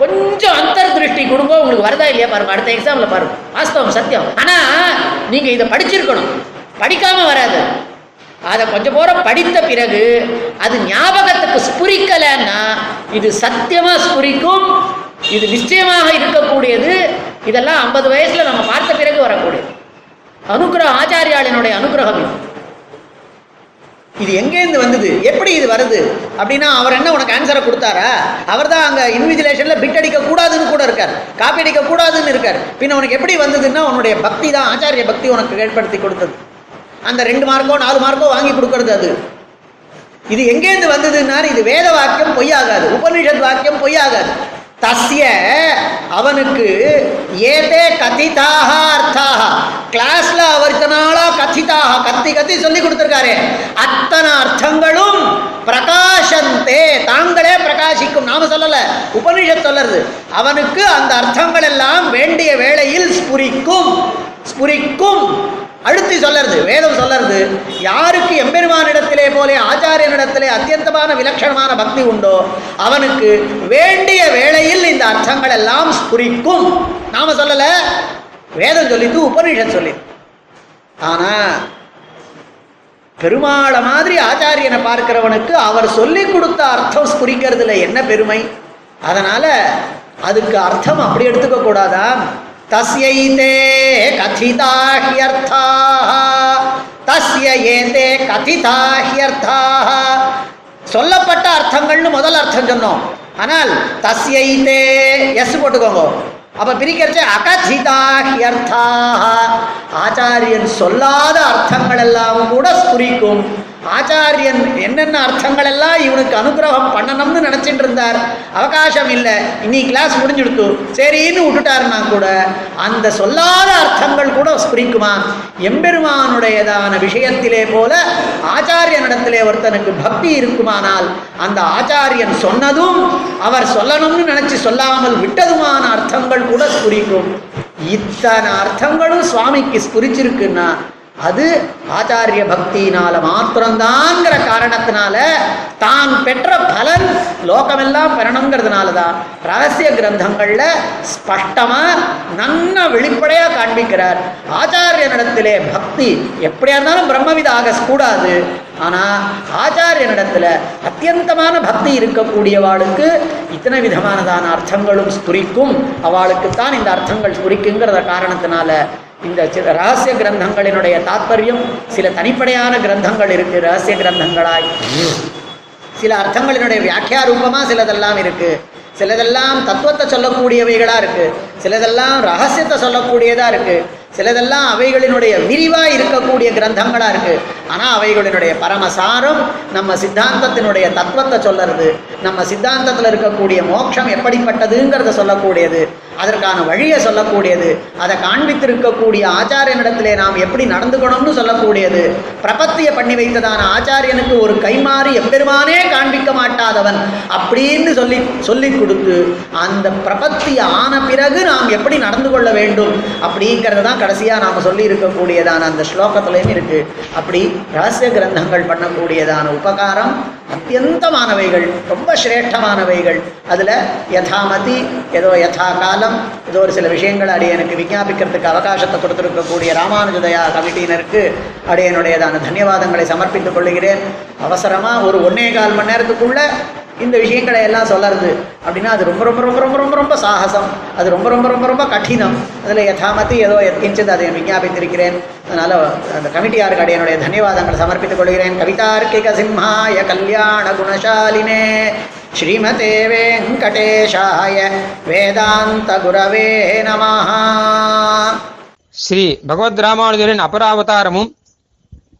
கொஞ்சம் அந்தர் திருஷ்டி கொடுங்க உங்களுக்கு வரதா இல்லையா பாருங்க அடுத்த எக்ஸாம்ல பாருங்க. வாஸ்தவம் சத்தியம். ஆனா நீங்க இதை படிச்சிருக்கணும். படிக்காம வராது. அதை கொஞ்சம் போற படித்த பிறகு அது ஞாபகத்துக்கு ஸ்புரிக்கலைன்னா இது சத்தியமா ஸ்புரிக்கும் இது நிச்சயமாக இருக்கக்கூடியது. இதெல்லாம் ஐம்பது வயசுல நம்ம பார்த்த பிறகு வரக்கூடியது. அனுகிரகம் ஆச்சாரியாளினுடைய அனுகிரகம் இது. இது எங்கேருந்து வந்தது? எப்படி இது வருது? அப்படின்னா அவர் என்ன உனக்கு ஆன்சரை கொடுத்தாரா? அவர் தான் அங்கே இன்விஜிலேஷனில் பிட் அடிக்க கூடாதுன்னு கூட இருக்கார். காப்பி அடிக்க கூடாதுன்னு இருக்கார். பின்ன உனக்கு எப்படி வந்ததுன்னா உன்னுடைய பக்தி தான் ஆச்சாரிய பக்தி உனக்கு ஏற்படுத்தி கொடுத்தது. அந்த ரெண்டு மார்க்கோ நாலு மார்க்கோ வாங்கி கொடுக்கறது அது. இது எங்கேருந்து வந்ததுன்னா இது வேத வாக்கியம் பொய்யாகாது. உபனிஷத் வாக்கியம் பொய்யாகாது. தஸ்ய அவனுக்கு ஏதே கதிதாக அர்த்தாக கிளாஸ்ல அவர் இத்தனை கத்திதாக கத்தி கத்தி சொல்லி கொடுத்துருக்காரு. அத்தனை அர்த்தங்களும் பிரகாசந்தே. தாங்களே பிரகாசிக்கும். நாம சொல்லல. உபனிஷத் சொல்லறது. அவனுக்கு அந்த அர்த்தங்கள் எல்லாம் வேண்டிய வேளையில் ஸ்புரிக்கும். ஸ்புரிக்கும். அழுத்தி சொல்லறது வேதம் சொல்லறது யாருக்கு எம்பெருமானிடத்திலே போலே ஆச்சாரியனிடத்திலே அத்தியந்தமான விலட்சணமான பக்தி உண்டோ அவனுக்கு வேண்டிய வேளையில் இந்த அர்த்தங்கள் எல்லாம் ஸ்புரிக்கும் நாம சொல்லல. வேதம் சொல்லித்து உபனிஷத் சொல்லி. ஆனா பெருமாளை மாதிரி ஆச்சாரியனை பார்க்கிறவனுக்கு அவர் சொல்லி கொடுத்த அர்த்தம் ஸ்புரிக்கிறதுல என்ன பெருமை? அதனால அதுக்கு அர்த்தம் அப்படி எடுத்துக்க கூடாதான் தஸ்யைதே கதிதாஹ்யர்த்தா தஸ்ய ஏதே கதிதாஹ்யர்த்தா சொல்லப்பட்ட அர்த்தங்கள்னு முதல் அர்த்தம் சொன்னோம். ஆனால் தஸ்யைதே எஸ் போட்டுக்கோங்க. அப்ப அகதிதா அகதிதாஹ்யர்த்தா ஆச்சாரியன் சொல்லாத அர்த்தங்கள் எல்லாம் கூட குறிக்கும் ஆச்சாரியன் என்னென்ன அர்த்தங்கள் எல்லாம் இவனுக்கு அனுகிரகம் பண்ணணும்னு நினச்சிட்டு இருந்தார் அவகாசம் இல்லை இன்னி கிளாஸ் முடிஞ்சுடுத்து. சரின்னு விட்டுட்டாருன்னா கூட அந்த சொல்லாத அர்த்தங்கள் கூட ஸ்புரிக்குமா எம்பெருமானுடையதான விஷயத்திலே போல ஆச்சாரியனிடத்திலே ஒருத்தனுக்கு பக்தி இருக்குமானால் அந்த ஆச்சாரியன் சொன்னதும் அவர் சொல்லணும்னு நினச்சி சொல்லாமல் விட்டதுமான அர்த்தங்கள் கூட ஸ்புரிக்கும் இத்தனை அர்த்தங்களும் சுவாமிக்கு ஸ்புரிச்சிருக்குன்னா அது ஆச்சாரிய பக்தியினால மாத்திரம்தாங்கிற காரணத்தினால தான் பெற்ற பலன் லோகமெல்லாம் பெறணுங்கிறதுனால தான் ரகசிய கிரந்தங்கள்ல ஸ்பஷ்டமா நன்ன வெளிப்படையா காண்பிக்கிறார். ஆச்சாரியனிடத்திலே பக்தி எப்படியா இருந்தாலும் பிரம்மவித ஆக கூடாது ஆனா ஆச்சாரியனிடத்துல அத்தியந்தமான பக்தி இருக்கக்கூடியவாளுக்கு இத்தனை விதமானதான அர்த்தங்களும் ஸ்புரிக்கும் அவளுக்குத்தான் இந்த அர்த்தங்கள் ஸ்புரிக்குங்கிறத காரணத்தினால இந்த சில ரகசிய கிரந்தங்களினுடைய தாத்பரியம் சில தனிப்படையான கிரந்தங்கள் இருக்கு ரகசிய கிரந்தங்களாய். சில அர்த்தங்களினுடைய வியாக்கியா ரூபமாக சிலதெல்லாம் இருக்கு. சிலதெல்லாம் தத்துவத்தை சொல்லக்கூடியவைகளாக இருக்கு. சிலதெல்லாம் ரகசியத்தை சொல்லக்கூடியதாக இருக்குது சிலதெல்லாம் அவைகளினுடைய விரிவா இருக்கக்கூடிய கிரந்தங்களா இருக்கு. ஆனா அவைகளினுடைய பரமசாரம் நம்ம சித்தாந்தத்தினுடைய தத்துவத்தை சொல்லுறது நம்ம சித்தாந்தத்தில் இருக்கக்கூடிய மோட்சம் எப்படிப்பட்டதுங்கிறத சொல்லக்கூடியது அதற்கான வழியை சொல்லக்கூடியது அதை காண்பித்திருக்கக்கூடிய ஆச்சாரியனிடத்திலே நாம் எப்படி நடந்துக்கணும்னு சொல்லக்கூடியது. பிரபத்தியை பண்ணி வைத்ததான ஆச்சாரியனுக்கு ஒரு கைமாறி எப்பெருமானே காண்பிக்க மாட்டாதவன் அப்படின்னு சொல்லி சொல்லி கொடுத்து அந்த பிரபத்தி ஆன பிறகு நாம் எப்படி நடந்து கொள்ள வேண்டும் அப்படிங்கிறது தான் கடைசியாக நாம் சொல்லி இருக்கக்கூடியதான அந்த ஸ்லோகத்துலேயும் இருக்குது அப்படி ரகசிய கிரந்தங்கள் பண்ணக்கூடியதான உபகாரம் அத்தியந்தமானவைகள் ரொம்ப சிரேஷ்டமானவைகள். அதில் யதாமதி ஏதோ யதா காலம் ஏதோ ஒரு சில விஷயங்கள் அடியனுக்கு விஞ்ஞாபிக்கிறதுக்கு அவகாசத்தை கொடுத்துருக்கக்கூடிய ராமானுஜதயா கமிட்டியினருக்கு அடியனுடையதான தன்யவாதங்களை சமர்ப்பித்துக் கொள்கிறேன் அவசரமாக ஒரு ஒன்னே கால் மணி நேரத்துக்குள்ளே இந்த விஷயங்களை எல்லாம் சொல்லறது அப்படின்னா அது ரொம்ப ரொம்ப ரொம்ப ரொம்ப ரொம்ப ரொம்ப சாகசம். அது ரொம்ப ரொம்ப ரொம்ப ரொம்ப கடினம். அதில் யதாமதி ஏதோ எத்கிஞ்சது அதை விஞ்ஞாபித்திருக்கிறேன். அதனால் அந்த கமிட்டியாருக்கு அடையனுடைய தன்யவாதங்களை சமர்ப்பித்துக் கொள்கிறேன். கவிதார்க்கிக சிம்ஹாய கல்யாண குணசாலினே ஸ்ரீமதே வெங்கடேஷாய வேதாந்த குரவே நமஹா. ஸ்ரீ பகவத் ராமானுஜரின் அபராவதாரமும்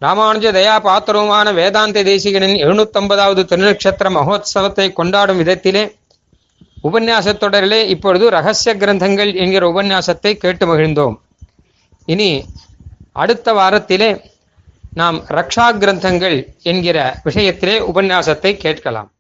ராமானுஜ தயா பாத்திரவுமான வேதாந்த தேசிகனின் எழுநூத்தொன்பதாவது திருநட்சத்திர மகோத்சவத்தை கொண்டாடும் விதத்திலே உபன்யாசத் தொடரிலே இப்பொழுது ரகசிய கிரந்தங்கள் என்கிற உபன்யாசத்தை கேட்டு மகிழ்ந்தோம். இனி அடுத்த வாரத்திலே நாம் ரக்ஷா கிரந்தங்கள் என்கிற விஷயத்திலே உபன்யாசத்தை கேட்கலாம்.